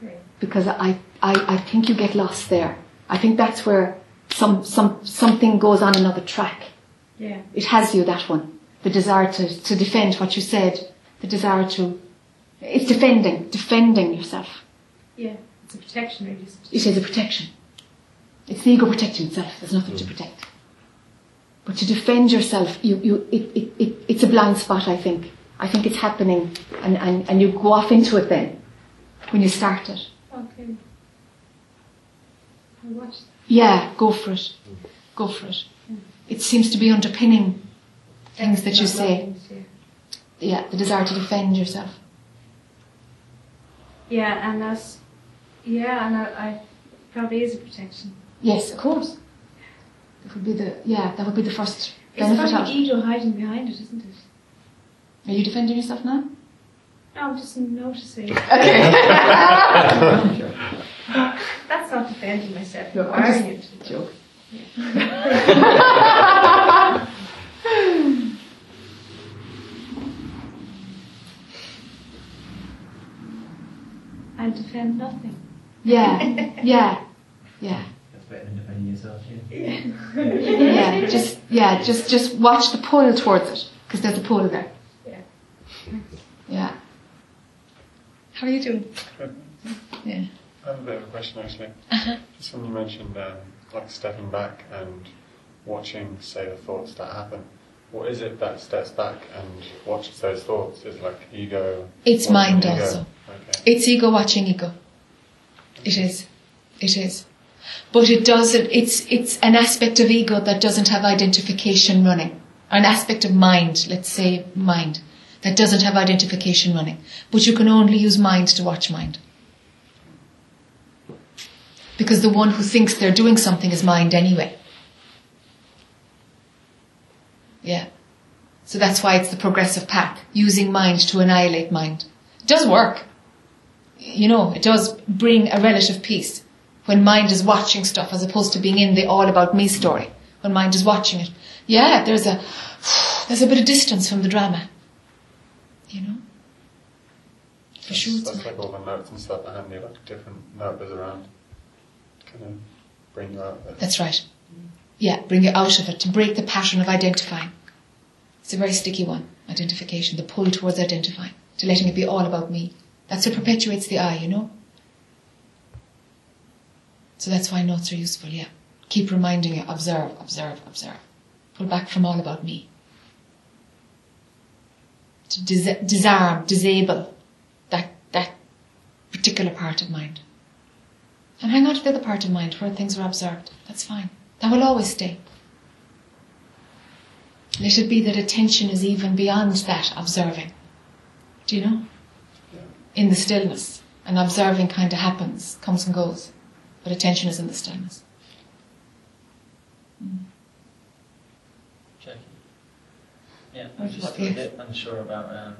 [SPEAKER 2] Okay.
[SPEAKER 1] Because I, I, I think you get lost there. I think that's where some, some, something goes on another track.
[SPEAKER 2] Yeah.
[SPEAKER 1] It has you, that one. The desire to, to defend what you said. The desire to, it's defending, defending yourself.
[SPEAKER 2] Yeah. It's a protection, really. isn't it?
[SPEAKER 1] It is a protection. It's the ego protecting itself. There's nothing to mm. protect. But to defend yourself, you, you, it, it, it, it's a blind spot, I think. I think it's happening and, and, and you go off into it then when you start it.
[SPEAKER 2] Okay. I'll watch that.
[SPEAKER 1] Yeah, go for it. Go for it. It seems to be underpinning things that you say.
[SPEAKER 2] yeah.
[SPEAKER 1] Yeah, the desire to defend yourself.
[SPEAKER 2] Yeah, and that's yeah, and I, I probably is a protection.
[SPEAKER 1] Yes, of course. That would be the yeah. That would be the first
[SPEAKER 2] It's
[SPEAKER 1] benefit
[SPEAKER 2] probably
[SPEAKER 1] of.
[SPEAKER 2] ego hiding behind it, isn't it?
[SPEAKER 1] Are you defending yourself now?
[SPEAKER 2] No, I'm just noticing.
[SPEAKER 1] Okay. [laughs] [laughs] [laughs]
[SPEAKER 2] That's not defending myself.
[SPEAKER 1] No,
[SPEAKER 2] I'm
[SPEAKER 1] I'm just-
[SPEAKER 2] firing it.
[SPEAKER 1] Joke.
[SPEAKER 2] I defend nothing.
[SPEAKER 1] Yeah, [laughs] yeah, yeah,
[SPEAKER 3] That's better than defending yourself, yeah. [laughs]
[SPEAKER 1] yeah. Just yeah, just just watch the pull towards it because there's a pull there.
[SPEAKER 2] Yeah.
[SPEAKER 1] Yeah. How are you doing? Yeah.
[SPEAKER 11] I have a bit of a question actually.
[SPEAKER 1] Uh-huh.
[SPEAKER 11] Just when you mentioned um, like stepping back and watching, say, the thoughts that happen. What is it that steps back and watches those thoughts? Is it like ego?
[SPEAKER 1] It's mind
[SPEAKER 11] ego?
[SPEAKER 1] also.
[SPEAKER 11] Okay.
[SPEAKER 1] It's ego watching ego. It is. It is. But it doesn't, it's, it's an aspect of ego that doesn't have identification running. An aspect of mind, let's say mind, that doesn't have identification running. But you can only use mind to watch mind. Because the one who thinks they're doing something is mind anyway. Yeah. So that's why it's the progressive path, using mind to annihilate mind. It does work. You know, it does bring a relative peace when mind is watching stuff as opposed to being in the all about me story. When mind is watching it. Yeah, there's a, there's a bit of distance from the drama. You know? For
[SPEAKER 11] That's,
[SPEAKER 1] sure. it's
[SPEAKER 11] that's like all the notes and stuff are handy, like different notebooks around. Kind of bring it.
[SPEAKER 1] That's right. Yeah, bring it out of it to break the pattern of identifying. It's a very sticky one, identification, the pull towards identifying, to letting it be all about me. That's what perpetuates the I, you know? So that's why notes are useful, yeah. Keep reminding you, observe, observe, observe. Pull back from all about me. To dis- disarm, disable that, that particular part of mind. And hang on to the other part of mind where things are observed. That's fine. That will always stay. Let it be that attention is even beyond that observing. Do you know? In the stillness. And observing kind of happens, comes and goes. But attention is in the stillness.
[SPEAKER 12] Jackie. Yeah, I'm just a bit unsure about, um,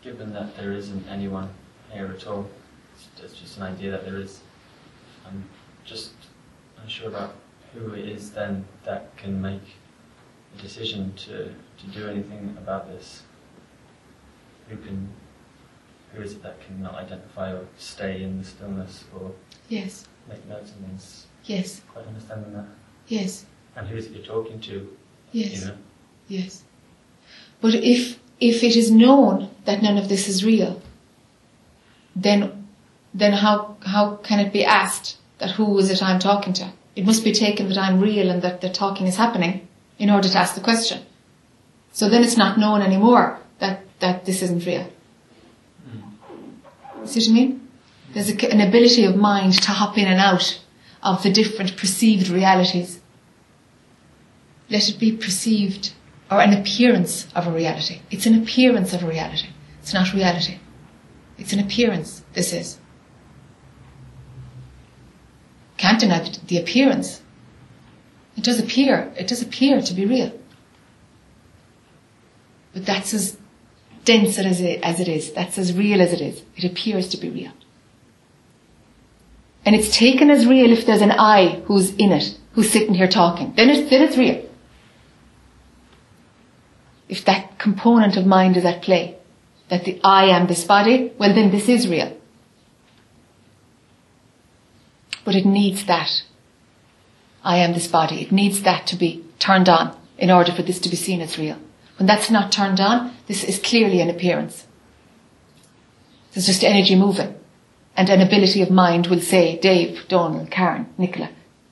[SPEAKER 12] given that there isn't anyone here at all, it's, just an idea that there is. I'm just unsure about who it is then that can make a decision to, to do anything about this. Who can, who is it that can not identify or stay in the stillness or
[SPEAKER 1] Yes,
[SPEAKER 12] make notes and things?
[SPEAKER 1] yes,
[SPEAKER 12] Quite understanding that.
[SPEAKER 1] yes,
[SPEAKER 12] And who is it you're talking to?
[SPEAKER 1] yes,
[SPEAKER 12] You know?
[SPEAKER 1] yes. But if, if it is known that none of this is real, then, then how, how can it be asked that who is it I'm talking to? It must be taken that I'm real and that the talking is happening in order to ask the question. So then it's not known anymore that, that this isn't real. Hmm. See what I mean? There's a, an ability of mind to hop in and out of the different perceived realities. Let it be perceived or an appearance of a reality. It's an appearance of a reality. It's not reality. It's an appearance, this is. Can't deny the- appearance. It does appear, it does appear to be real. But that's as dense as it, as it is. That's as real as it is. It appears to be real. And it's taken as real if there's an I who's in it, who's sitting here talking. Then it's, then it's real. If that component of mind is at play, that the I am this body, well then this is real. But it needs that. I am this body. It needs that to be turned on in order for this to be seen as real. When that's not turned on, this is clearly an appearance. There's just energy moving. And an ability of mind will say, Dave, Donald, Karen, Nicola,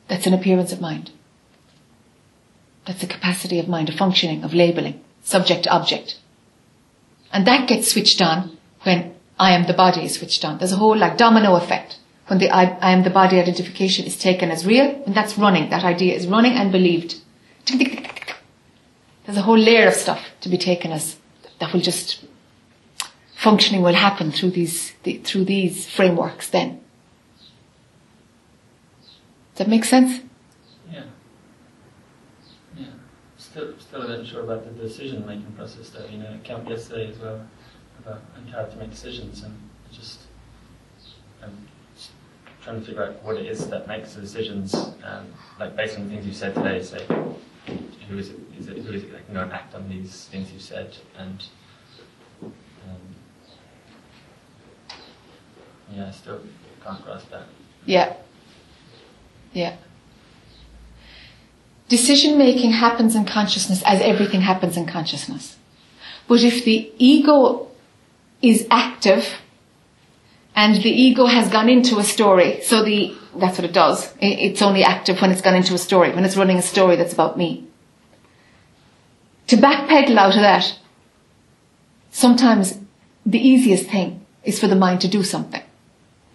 [SPEAKER 1] that's an appearance of mind. That's a capacity of mind, a functioning, of labeling, subject to object. And that gets switched on when I am the body is switched on. There's a whole like domino effect. When the I, I am the body identification is taken as real, and that's running, that idea is running and believed. There's a whole layer of stuff to be taken as, that will just, functioning will happen through these, the, through these frameworks then. Does that make sense?
[SPEAKER 12] Yeah. Yeah. Still, still a bit unsure about the decision-making process though. You know, it came up yesterday as well about how to make decisions, and just just trying to figure out what it is that makes the decisions. Um, like based on the things you said today, say who is it? Is it who is it that can go and act on these things you said? And um, yeah, I still can't grasp that.
[SPEAKER 1] Yeah. Yeah. Decision making happens in consciousness as everything happens in consciousness. But if the ego is active and the ego has gone into a story, so the, that's what it does. It's only active when it's gone into a story, when it's running a story that's about me. To backpedal out of that, sometimes the easiest thing is for the mind to do something,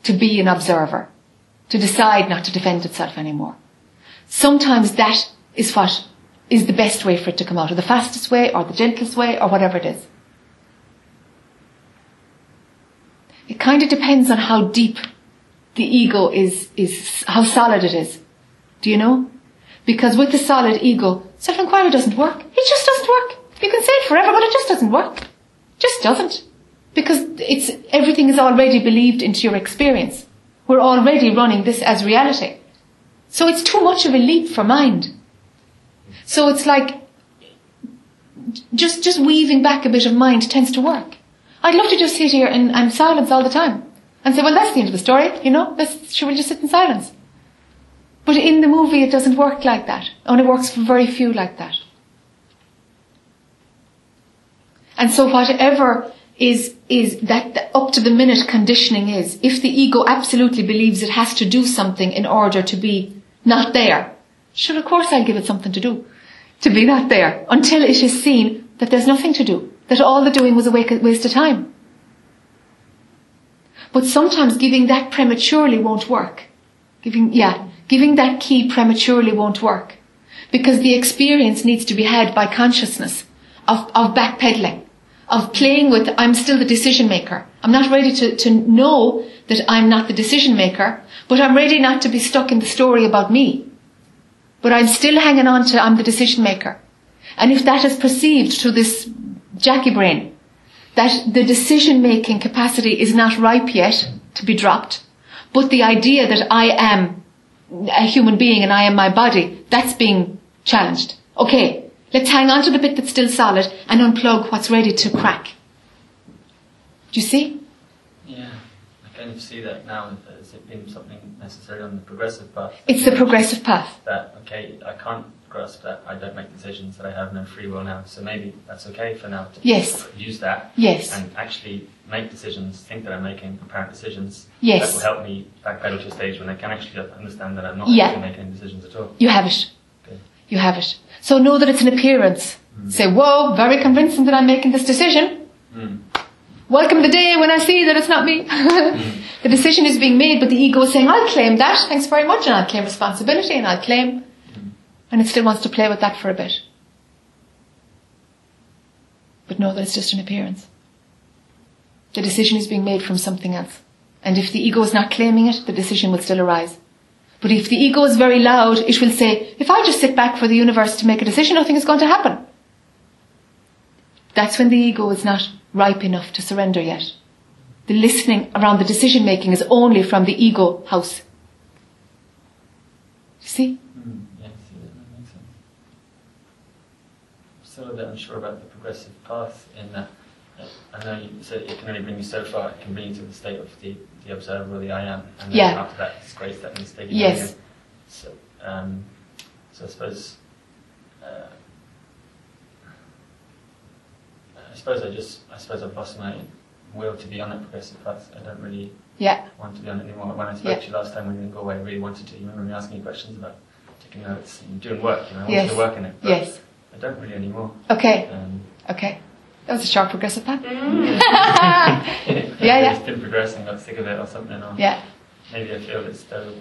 [SPEAKER 1] to be an observer, to decide not to defend itself anymore. Sometimes that is what is the best way for it to come out, or the fastest way, or the gentlest way, or whatever it is. It kind of depends on how deep the ego is, is how solid it is. Do you know? Because with the solid ego, self-inquiry doesn't work. It just doesn't work. You can say it forever, but it just doesn't work. Just doesn't. Because it's, everything is already believed into your experience. We're already running this as reality. So it's too much of a leap for mind. So it's like, just, just weaving back a bit of mind tends to work. I'd love to just sit here and, silence all the time. And say, well, that's the end of the story, you know? Let's, should we just sit in silence? But in the movie, it doesn't work like that. Oh, Only works for very few like that. And so whatever is, is that the up to the minute conditioning is, if the ego absolutely believes it has to do something in order to be not there, sure, of course I'll give it something to do. To be not there. Until it is seen that there's nothing to do. That all the doing was a waste of time. But sometimes giving that prematurely won't work. Giving, yeah, giving that key prematurely won't work. Because the experience needs to be had by consciousness of, of backpedaling, of playing with, I'm still the decision maker. I'm not ready to, to know that I'm not the decision maker, but I'm ready not to be stuck in the story about me. But I'm still hanging on to I'm the decision maker. And if that is perceived through this Jackie brain, that the decision making capacity is not ripe yet to be dropped, but the idea that I am a human being and I am my body, that's being challenged. Okay, let's hang on to the bit that's still solid and unplug what's ready to crack. Do you see?
[SPEAKER 12] Yeah, I kind of see that now as it being something necessary on the progressive path.
[SPEAKER 1] It's the progressive path.
[SPEAKER 12] That, okay, I can't grasp that I don't make decisions, that I have no free will now. So maybe that's okay for now to
[SPEAKER 1] Yes.
[SPEAKER 12] use that
[SPEAKER 1] Yes.
[SPEAKER 12] and actually make decisions, think that I'm making apparent decisions.
[SPEAKER 1] Yes.
[SPEAKER 12] That will help me backpedal to a stage when I can actually understand that I'm not
[SPEAKER 1] Yeah.
[SPEAKER 12] actually making decisions at all.
[SPEAKER 1] You have it.
[SPEAKER 12] Okay.
[SPEAKER 1] You have it. So know that it's an appearance. Say, whoa, very convincing that I'm making this decision.
[SPEAKER 12] Mm.
[SPEAKER 1] Welcome the day when I see that it's not me. [laughs] the decision is being made, but the ego is saying, I'll claim that, thanks very much, and I'll claim responsibility, and I'll claim. And it still wants to play with that for a bit. But know that it's just an appearance. The decision is being made from something else. And if the ego is not claiming it, the decision will still arise. But if the ego is very loud, it will say, if I just sit back for the universe to make a decision, nothing is going to happen. That's when the ego is not ripe enough to surrender yet. The listening around the decision making is only from the ego house. See?
[SPEAKER 12] Mm. Yeah, I see that. That makes sense. A bit unsure about the progressive path in that I know you said it can only bring you so far. It can bring you to the state of the, the observer or the I am. And then
[SPEAKER 1] Yeah.
[SPEAKER 12] after that, it's great that needs taken
[SPEAKER 1] Yes.
[SPEAKER 12] So, um, so I suppose, uh, I suppose I just, I suppose I've lost my will to be on that progressive path. I don't really
[SPEAKER 1] Yeah.
[SPEAKER 12] want to be on it anymore. When I spoke
[SPEAKER 1] Yeah.
[SPEAKER 12] to you last time when you didn't go away, I really wanted to. You remember me asking you questions about taking notes and doing work, you know, I wanted
[SPEAKER 1] Yes.
[SPEAKER 12] to work in it.
[SPEAKER 1] Yes.
[SPEAKER 12] I don't really anymore.
[SPEAKER 1] Okay.
[SPEAKER 12] Um,
[SPEAKER 1] Okay. That was a sharp progressive path. [laughs]
[SPEAKER 12] yeah,
[SPEAKER 1] yeah.
[SPEAKER 12] It's been progressing, got sick of it or something. Or
[SPEAKER 1] Yeah.
[SPEAKER 12] Maybe I feel it's still,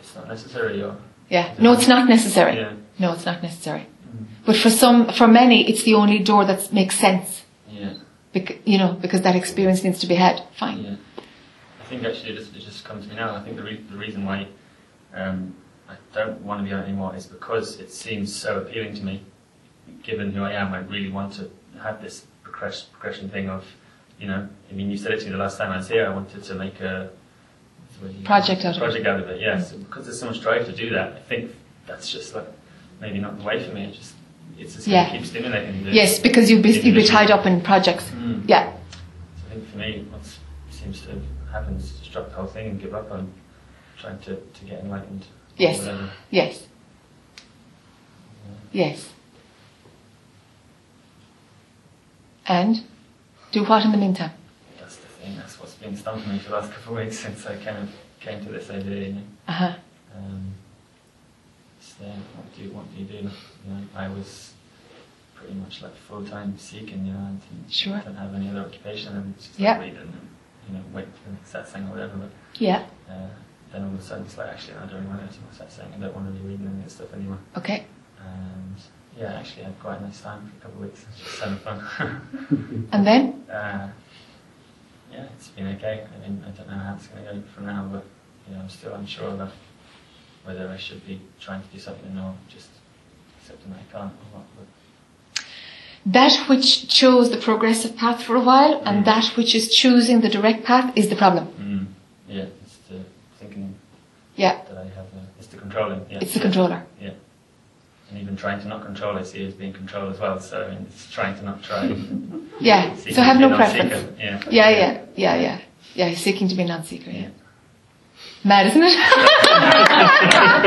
[SPEAKER 12] it's not necessary or.
[SPEAKER 1] Yeah. No, it's not necessary.
[SPEAKER 12] Yeah.
[SPEAKER 1] No, it's not necessary. But for some, for many, it's the only door that makes sense.
[SPEAKER 12] Yeah.
[SPEAKER 1] Bec- you know, because that experience needs to be had. Fine.
[SPEAKER 12] Yeah. I think actually it just, it just comes to me now. I think the, re- the reason why um, I don't want to be on it anymore is because it seems so appealing to me. Given who I am, I really want to have this progression thing of, you know, I mean, you said it to me the last time I was here. I wanted to make a
[SPEAKER 1] Project out of it.
[SPEAKER 12] project out of it. Yes, because there's so much drive to do that. I think that's just like maybe not the way for me. It just it's just
[SPEAKER 1] Yeah.
[SPEAKER 12] to keep stimulating. The,
[SPEAKER 1] Yes, because you'll be, you'll be tied up in projects.
[SPEAKER 12] Mm.
[SPEAKER 1] Yeah.
[SPEAKER 12] So I think for me, what seems to happen is just drop the whole thing and give up on trying to, to get enlightened.
[SPEAKER 1] Yes.
[SPEAKER 12] Yes.
[SPEAKER 1] Yes. Yes. And do what in the meantime?
[SPEAKER 12] That's the thing. That's what's been stumping me for the last couple of weeks [laughs] since I kind of came to this idea. You know.
[SPEAKER 1] Uh huh.
[SPEAKER 12] Um, so what do you what do you do? You know, I was pretty much like full time seeking. You know, and
[SPEAKER 1] Sure.
[SPEAKER 12] don't have any other occupation and just
[SPEAKER 1] Yeah.
[SPEAKER 12] like read and you know wait for the next satsang or whatever. But
[SPEAKER 1] Yeah.
[SPEAKER 12] uh, then all of a sudden it's like, actually, I don't want to, I start saying, I don't want to be reading any of this stuff anymore.
[SPEAKER 1] Okay.
[SPEAKER 12] And yeah, actually, I had quite a nice time for a couple of weeks. It's just having fun.
[SPEAKER 1] And then?
[SPEAKER 12] uh, yeah, it's been okay. I mean, I don't know how it's going to go from now, but you know, I'm still unsure about whether I should be trying to do something or just accepting that I can't or not. But
[SPEAKER 1] That which chose the progressive path for a while and that which is choosing the direct path is the problem.
[SPEAKER 12] mm, yeah, it's the thinking
[SPEAKER 1] Yeah.
[SPEAKER 12] that I have. Uh, it's the controlling. Yeah.
[SPEAKER 1] It's the controller.
[SPEAKER 12] Yeah. And even trying to not control, I see as being control as well. So I mean, it's trying to not try. [laughs]
[SPEAKER 1] Yeah.
[SPEAKER 12] Seeking
[SPEAKER 1] So have no preference.
[SPEAKER 12] Yeah.
[SPEAKER 1] Yeah, yeah, yeah, yeah. Yeah, seeking to be non-seeker, yeah. Mad, isn't it? [laughs]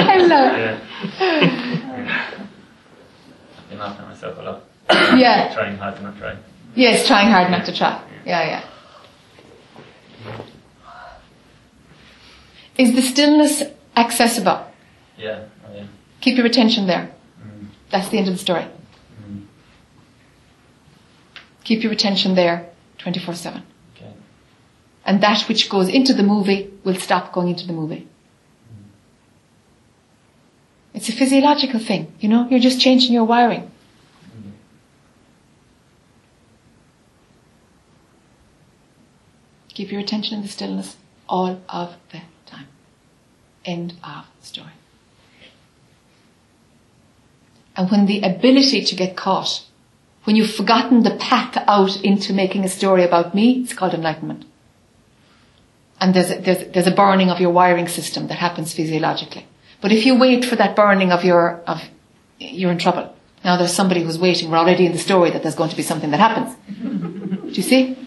[SPEAKER 1] It.
[SPEAKER 12] Yeah. I've been laughing at myself a lot.
[SPEAKER 1] Yeah.
[SPEAKER 12] Trying hard to not try.
[SPEAKER 1] Yes, trying hard not to try. Yeah, yeah. Is the stillness accessible?
[SPEAKER 12] Yeah. Oh, yeah.
[SPEAKER 1] Keep your attention there. That's the end of the story.
[SPEAKER 12] Mm.
[SPEAKER 1] Keep your attention there 24 7.
[SPEAKER 12] Okay.
[SPEAKER 1] And that which goes into the movie will stop going into the movie. It's a physiological thing, you know? You're just changing your wiring. Keep your attention in the stillness all of the time. End of story. And when the ability to get caught, when you've forgotten the path out into making a story about me, it's called enlightenment. And there's a, there's, there's a burning of your wiring system that happens physiologically. But if you wait for that burning of your, of, you're in trouble. Now there's somebody who's waiting. We're already in the story that there's going to be something that happens. [laughs] Do you see?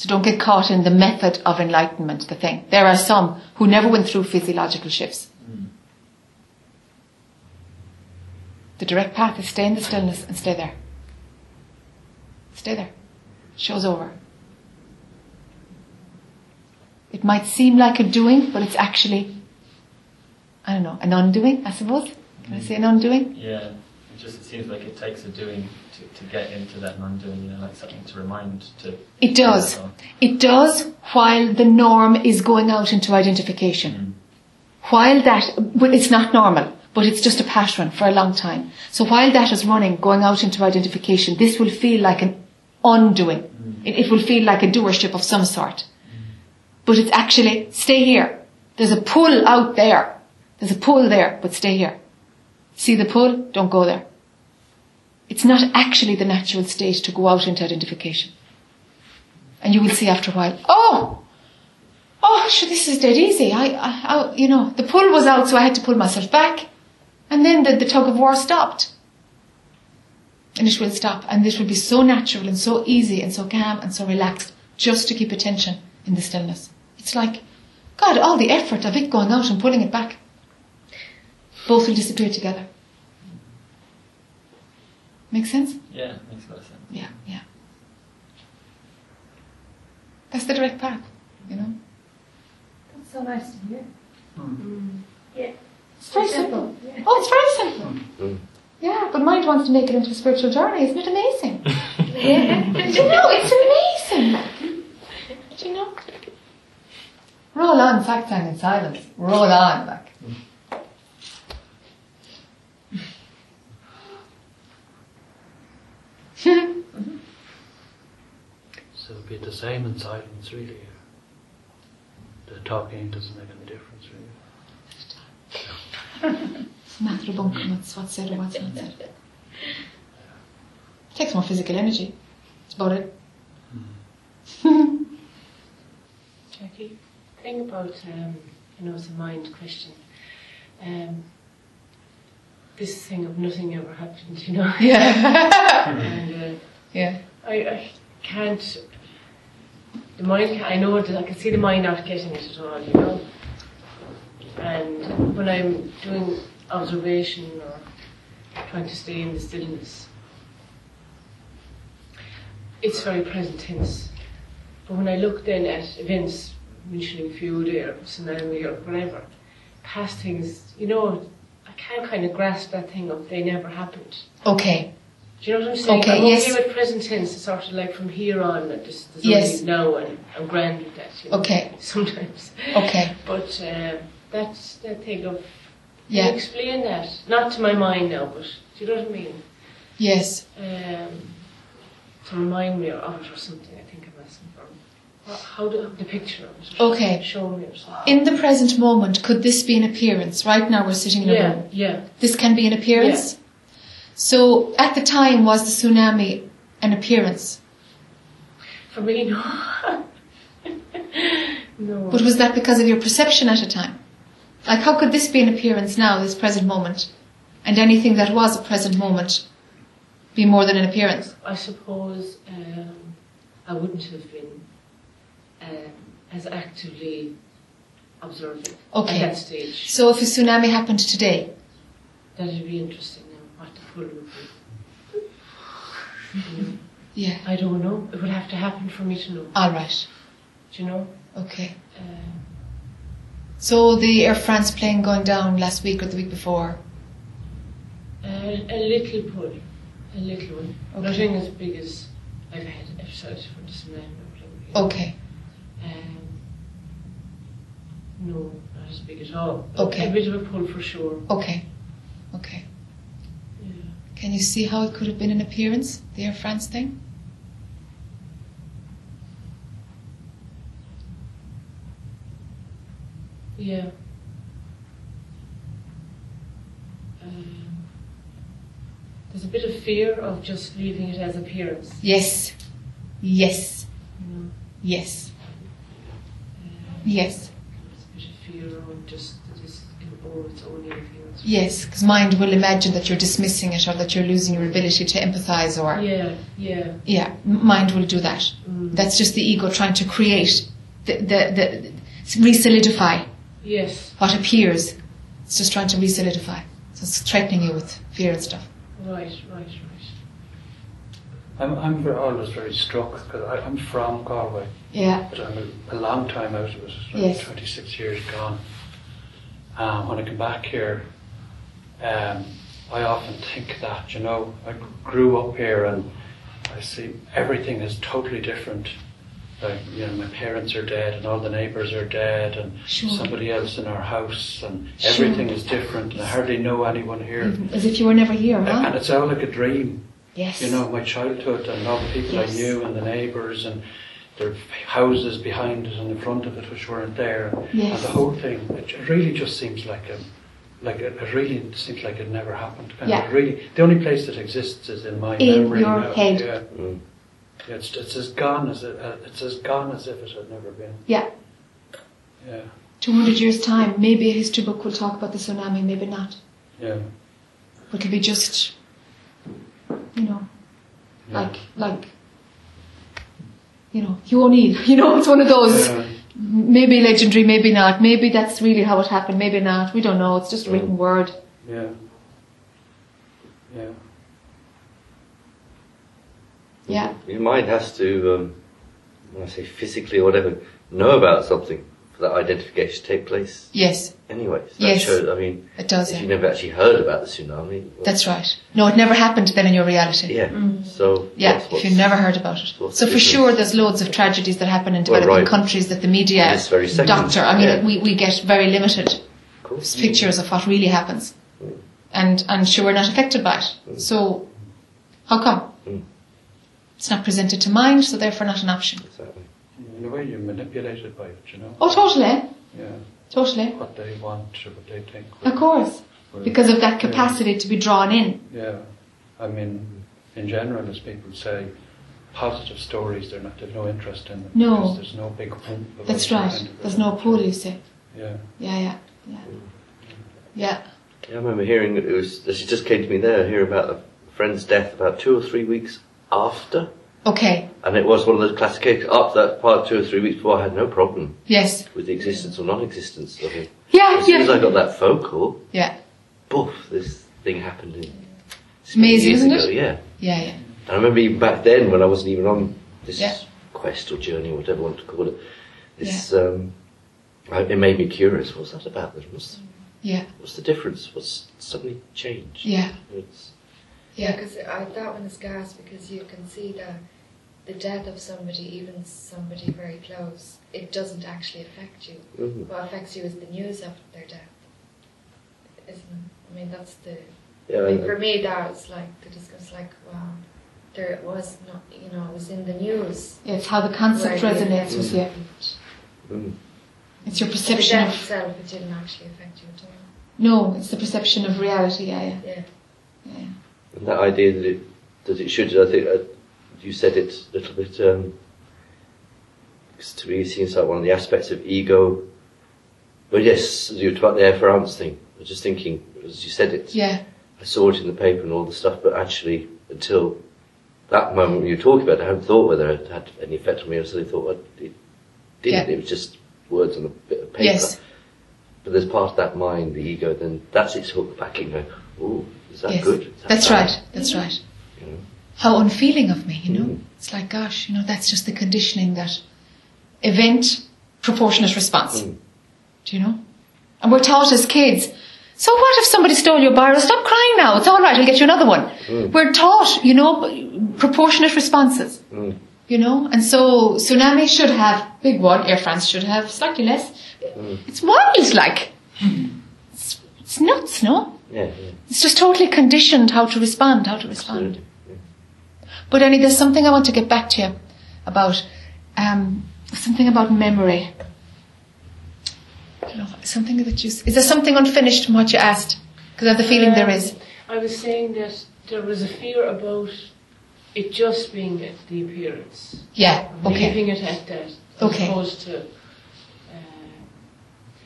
[SPEAKER 1] So don't get caught in the method of enlightenment, the thing. There are some who never went through physiological shifts.
[SPEAKER 12] Mm.
[SPEAKER 1] The direct path is stay in the stillness and stay there. Stay there. Show's over. It might seem like a doing, but it's actually, I don't know, an undoing, I suppose. Can I say an undoing?
[SPEAKER 12] Yeah. It just it seems like it takes a doing to, to get into that non-doing. You know, like something to remind to.
[SPEAKER 1] It does. It does while the norm is going out into identification. Mm. While that, well, it's not normal, but it's just a pattern for a long time. So while that is running, going out into identification, this will feel like an undoing. It, it will feel like a doership of some sort. But it's actually, stay here. There's a pull out there. There's a pull there, but stay here. See the pull? Don't go there. It's not actually the natural state to go out into identification. And you will see after a while, oh, oh, sure, this is dead easy. I, I, I, you know, the pull was out, so I had to pull myself back. And then the, the tug of war stopped. And it will stop. And this will be so natural and so easy and so calm and so relaxed just to keep attention in the stillness. It's like, God, all the effort of it going out and pulling it back. Both will disappear together. Make sense?
[SPEAKER 12] Yeah, makes a lot of sense.
[SPEAKER 1] Yeah, yeah. That's the direct path, you know?
[SPEAKER 2] That's so nice to hear. Hmm. Mm. Yeah.
[SPEAKER 1] It's very simple. Oh, it's very simple. Mm. Yeah, but mind wants to make it into a spiritual journey. Isn't it amazing? [laughs] Do you know, it's amazing. Do you know? Roll on, Sacktown in silence. Roll on, like. [laughs]
[SPEAKER 8] So it'll be the same in silence, really. The talking doesn't make any difference, really.
[SPEAKER 1] It's a matter of bunkum, what's what's said or what's not said. Takes more physical energy. That's about it.
[SPEAKER 7] Jackie, thing about, um, you know, it's a mind question. Um, this thing of nothing ever happened, you know.
[SPEAKER 1] Yeah.
[SPEAKER 7] and, uh, [laughs]
[SPEAKER 1] Yeah.
[SPEAKER 7] I, I can't. The mind, can, I know that I can see the mind not getting it at all, you know. And when I'm doing observation or trying to stay in the stillness, it's very present tense. But when I look then at events, mentioning feud or tsunami or whatever, past things, you know, I can't kind of grasp that thing of they never happened.
[SPEAKER 1] Okay.
[SPEAKER 7] Do you know what I'm saying?
[SPEAKER 1] Okay,
[SPEAKER 7] I'm
[SPEAKER 1] yes.
[SPEAKER 7] okay with present tense, it's sort of like from here on, that this, there's
[SPEAKER 1] Yes.
[SPEAKER 7] only now and I'm grand with that. You know,
[SPEAKER 1] Okay. [laughs]
[SPEAKER 7] Sometimes.
[SPEAKER 1] Okay.
[SPEAKER 7] But um, that's the thing of. Can
[SPEAKER 1] Yeah.
[SPEAKER 7] you explain that? Not to my mind now, but do you know what I mean?
[SPEAKER 1] Yes.
[SPEAKER 7] Um, to remind me of it or something, I think I'm asking for. How do the picture of it?
[SPEAKER 1] Okay.
[SPEAKER 7] Show me or something.
[SPEAKER 1] In the present moment, could this be an appearance? Right now, we're sitting in a
[SPEAKER 7] Yeah,
[SPEAKER 1] room.
[SPEAKER 7] yeah.
[SPEAKER 1] This can be an appearance. Yeah. So, at the time, was the tsunami an appearance?
[SPEAKER 7] For me, no. [laughs] no.
[SPEAKER 1] But was that because of your perception at a time? Like, how could this be an appearance now, this present moment? And anything that was a present moment be more than an appearance?
[SPEAKER 7] I suppose um, I wouldn't have been um, as actively observing
[SPEAKER 1] Okay.
[SPEAKER 7] at that stage.
[SPEAKER 1] So, if a tsunami happened today,
[SPEAKER 7] That'd be interesting now, what the pull would be. Mm.
[SPEAKER 1] yeah,
[SPEAKER 7] I don't know. It would have to happen for me to know.
[SPEAKER 1] all right,
[SPEAKER 7] Do you know?
[SPEAKER 1] okay.
[SPEAKER 7] Um,
[SPEAKER 1] So, the Air France plane going down last week or the week before,
[SPEAKER 7] a, a little pull, a little one.
[SPEAKER 1] Okay.
[SPEAKER 7] Nothing as big as I've had episodes for this man.
[SPEAKER 1] okay,
[SPEAKER 7] Um, no, not as big at all.
[SPEAKER 1] Okay.
[SPEAKER 7] A bit of a pull for sure.
[SPEAKER 1] okay, okay.
[SPEAKER 7] Yeah.
[SPEAKER 1] Can you see how it could have been an appearance, the Air France thing?
[SPEAKER 7] Yeah. Um, there's a bit of fear of just leaving it as appearance.
[SPEAKER 1] Yes, yes,
[SPEAKER 7] know?
[SPEAKER 1] yes,
[SPEAKER 7] Um,
[SPEAKER 1] yes,
[SPEAKER 7] There's a bit of fear of just that it's, oh, it's only appearance.
[SPEAKER 1] yes, because mind will imagine that you're dismissing it or that you're losing your ability to empathize or.
[SPEAKER 7] Yeah, yeah.
[SPEAKER 1] Yeah, mind will do that.
[SPEAKER 7] Mm.
[SPEAKER 1] That's just the ego trying to create, the, the, the, re-solidify
[SPEAKER 7] Yes,
[SPEAKER 1] what appears. It's just trying to re-solidify. So it's threatening you with fear and stuff.
[SPEAKER 7] right, right, right.
[SPEAKER 8] I'm, I'm ver- always very struck because I'm from Galway,
[SPEAKER 1] Yeah,
[SPEAKER 8] but I'm a, a long time out of it, like
[SPEAKER 1] Yes.
[SPEAKER 8] 26 years gone. Um, when I come back here, um, I often think that, you know, I grew up here and I see everything is totally different. Like, you know, my parents are dead and all the neighbours are dead and
[SPEAKER 1] Sure.
[SPEAKER 8] somebody else in our house and
[SPEAKER 1] Sure.
[SPEAKER 8] everything is different and I hardly know anyone here.
[SPEAKER 1] as if you were never here, huh?
[SPEAKER 8] And it's all like a dream.
[SPEAKER 1] Yes.
[SPEAKER 8] You know, my childhood and all the people
[SPEAKER 1] Yes.
[SPEAKER 8] I knew and the neighbours and their houses behind it and in front of it which weren't there. And,
[SPEAKER 1] Yes.
[SPEAKER 8] and the whole thing, it really just seems like a, like it, it really seems like it never happened. And
[SPEAKER 1] Yeah.
[SPEAKER 8] it really, the only place that exists is in my
[SPEAKER 1] In
[SPEAKER 8] memory
[SPEAKER 1] your
[SPEAKER 8] now.
[SPEAKER 1] head.
[SPEAKER 8] Yeah.
[SPEAKER 5] Mm.
[SPEAKER 8] It's, it's as gone as it, uh, it's as gone as if it had never been.
[SPEAKER 1] Yeah.
[SPEAKER 8] Yeah,
[SPEAKER 1] 200 years' time, maybe a history book will talk about the tsunami, maybe not.
[SPEAKER 8] yeah.
[SPEAKER 1] But it'll be just, you know,
[SPEAKER 8] yeah.
[SPEAKER 1] like, like, you know, Hugh [laughs] O'Neill. You know, it's one of those.
[SPEAKER 8] Yeah.
[SPEAKER 1] Maybe legendary, maybe not. Maybe that's really how it happened, maybe not. We don't know. It's just a written word.
[SPEAKER 8] Yeah. Yeah.
[SPEAKER 1] Yeah.
[SPEAKER 5] Your mind has to, um, when I say physically or whatever, know about something for that identification to take place
[SPEAKER 1] Yes,
[SPEAKER 5] anyway. So
[SPEAKER 1] Yes.
[SPEAKER 5] Shows, I mean,
[SPEAKER 1] it does.
[SPEAKER 5] if
[SPEAKER 1] Yeah.
[SPEAKER 5] you never actually heard about the tsunami. well,
[SPEAKER 1] That's right. No, it never happened then in your reality.
[SPEAKER 5] Yeah. So.
[SPEAKER 1] Yeah,
[SPEAKER 5] what's-
[SPEAKER 1] if you never heard about it. So
[SPEAKER 5] the
[SPEAKER 1] for
[SPEAKER 5] difference?
[SPEAKER 1] sure, there's loads of tragedies that happen in
[SPEAKER 5] Well,
[SPEAKER 1] developing
[SPEAKER 5] right.
[SPEAKER 1] countries that the media
[SPEAKER 5] This very second,
[SPEAKER 1] doctor. I mean,
[SPEAKER 5] yeah.
[SPEAKER 1] we, we get very limited pictures of what really happens,
[SPEAKER 5] Mm.
[SPEAKER 1] and and sure we're not affected by it.
[SPEAKER 5] Mm.
[SPEAKER 1] So how come? It's not presented to mind, so therefore not an option.
[SPEAKER 5] Exactly.
[SPEAKER 8] In a way, you're manipulated by it, you know?
[SPEAKER 1] Oh, totally,
[SPEAKER 8] Yeah.
[SPEAKER 1] totally,
[SPEAKER 8] What they want or what they think.
[SPEAKER 1] of course,
[SPEAKER 8] Well,
[SPEAKER 1] because of that
[SPEAKER 8] yeah.
[SPEAKER 1] capacity to be drawn in.
[SPEAKER 8] Yeah, I mean, in general, as people say, positive stories, they're not, they've no interest in them.
[SPEAKER 1] No.
[SPEAKER 8] Because there's no big pump. about
[SPEAKER 1] That's right.
[SPEAKER 8] kind of-
[SPEAKER 1] There's no pull, you say.
[SPEAKER 8] Yeah.
[SPEAKER 1] Yeah, yeah, yeah, yeah.
[SPEAKER 5] Yeah, I remember hearing it was. She just came to me there, hearing about a friend's death about two or three weeks after,
[SPEAKER 1] Okay.
[SPEAKER 5] and it was one of those classic cases. Up that part, two or three weeks before, I had no problem
[SPEAKER 1] Yes.
[SPEAKER 5] with the existence or non-existence of it.
[SPEAKER 1] Yeah,
[SPEAKER 5] As soon as I got that phone call,
[SPEAKER 1] yeah.
[SPEAKER 5] Boof! this thing happened in.
[SPEAKER 1] It's amazing,
[SPEAKER 5] years
[SPEAKER 1] isn't
[SPEAKER 5] ago,
[SPEAKER 1] it?
[SPEAKER 5] Yeah.
[SPEAKER 1] Yeah, yeah.
[SPEAKER 5] And I remember even back then when I wasn't even on this
[SPEAKER 1] Yeah.
[SPEAKER 5] quest or journey or whatever you want to call it. This um, it made me curious. What's that about? What's,
[SPEAKER 1] Yeah,
[SPEAKER 5] what's the difference? What's suddenly changed?
[SPEAKER 1] yeah.
[SPEAKER 5] It's,
[SPEAKER 1] Yeah.
[SPEAKER 4] Because I, that one is gas because you can see that the death of somebody, even somebody very close, it doesn't actually affect you.
[SPEAKER 5] Mhm.
[SPEAKER 4] What affects you is the news of their death. Isn't it? I mean, that's the.
[SPEAKER 5] Yeah,
[SPEAKER 4] I mean, for me, that was like the discuss. Like, wow, there it was not. You know, it was in the news.
[SPEAKER 1] Yeah, it's how the concept resonates with you.
[SPEAKER 4] event-
[SPEAKER 5] Mm.
[SPEAKER 1] It's your
[SPEAKER 4] The
[SPEAKER 1] perception
[SPEAKER 4] death
[SPEAKER 1] of.
[SPEAKER 4] itself, it didn't actually affect you at all.
[SPEAKER 1] No, it's the perception of reality, yeah, yeah.
[SPEAKER 4] Yeah.
[SPEAKER 1] yeah.
[SPEAKER 5] And that idea that it that it should, I think uh, you said it a little bit. Um, 'cause to me, it seems like one of the aspects of ego. But yes, you talked about the Air France thing. I was just thinking as you said it.
[SPEAKER 1] Yeah,
[SPEAKER 5] I saw it in the paper and all the stuff, but actually, until that moment when you were talking about it, I hadn't thought whether it had any effect on me. I suddenly thought well, it didn't.
[SPEAKER 1] Yeah.
[SPEAKER 5] It was just words on a bit of paper.
[SPEAKER 1] Yes.
[SPEAKER 5] But there's part of that mind, the ego, then that's its hook back in going, oh, is that
[SPEAKER 1] yes.
[SPEAKER 5] good? That
[SPEAKER 1] That's
[SPEAKER 5] bad?"
[SPEAKER 1] right, that's right.
[SPEAKER 5] You know?
[SPEAKER 1] How unfeeling of me, you know?
[SPEAKER 5] Mm.
[SPEAKER 1] It's like, gosh, you know, that's just the conditioning that event, proportionate response.
[SPEAKER 5] Mm.
[SPEAKER 1] Do you know? And we're taught as kids, so what if somebody stole your biro? Stop crying now. It's all right. I'll get you another one.
[SPEAKER 5] Mm.
[SPEAKER 1] We're taught, you know, proportionate responses.
[SPEAKER 5] Mm.
[SPEAKER 1] You know, and so tsunami should have big one. Air France should have slightly less.
[SPEAKER 5] Mm.
[SPEAKER 1] It's wild, like it's, it's nuts, no?
[SPEAKER 5] Yeah, yeah,
[SPEAKER 1] It's just totally conditioned how to respond, how to respond.
[SPEAKER 5] Yeah.
[SPEAKER 1] But Annie, there's something I want to get back to you about, um, something about memory. Know, something that you, is there something unfinished from what you asked? Because I have the feeling there is.
[SPEAKER 7] I was saying that there was a fear about it just being the appearance.
[SPEAKER 1] Yeah, okay.
[SPEAKER 7] Leaving it at that. As
[SPEAKER 1] Okay.
[SPEAKER 7] opposed to. Uh,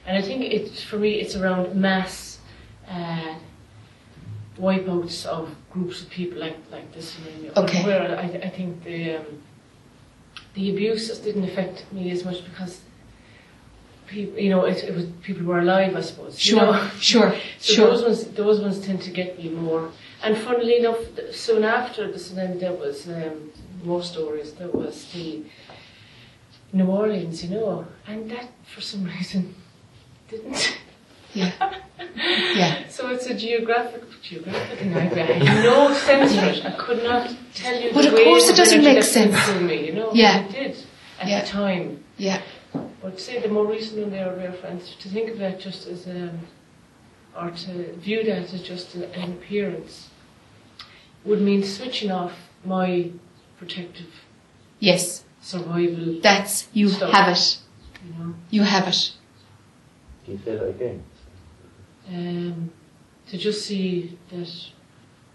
[SPEAKER 7] and I think it's, for me, it's around mass uh, wipeouts of groups of people like, like this.
[SPEAKER 1] Okay.
[SPEAKER 7] Where I, I think the, um, the abuse just didn't affect me as much because. People, you know, it, it was people were alive, I suppose. you
[SPEAKER 1] Sure,
[SPEAKER 7] know. [laughs]
[SPEAKER 1] sure, [laughs]
[SPEAKER 7] So
[SPEAKER 1] sure.
[SPEAKER 7] those ones, those ones tend to get me more. And funnily enough, soon after the tsunami, there was um, more stories. There was the New Orleans, you know, and that for some [laughs] reason didn't.
[SPEAKER 1] Yeah. [laughs] Yeah.
[SPEAKER 7] So it's a geographic, geographic [laughs] nightmare. I had no sense for it. I could not tell you.
[SPEAKER 1] But
[SPEAKER 7] the
[SPEAKER 1] of
[SPEAKER 7] way
[SPEAKER 1] course it doesn't make
[SPEAKER 7] that
[SPEAKER 1] sense.
[SPEAKER 7] through me, you know.
[SPEAKER 1] Yeah.
[SPEAKER 7] It did at
[SPEAKER 1] Yeah.
[SPEAKER 7] the time.
[SPEAKER 1] Yeah.
[SPEAKER 7] But say the more recent one are real Friends, to think of that just as um, or to view that as just a, an appearance would mean switching off my protective
[SPEAKER 1] Yes.
[SPEAKER 7] survival.
[SPEAKER 1] That's, you
[SPEAKER 7] stuff,
[SPEAKER 1] have it.
[SPEAKER 7] You know,
[SPEAKER 1] You have it.
[SPEAKER 5] Can you say that again?
[SPEAKER 7] Um, to just see that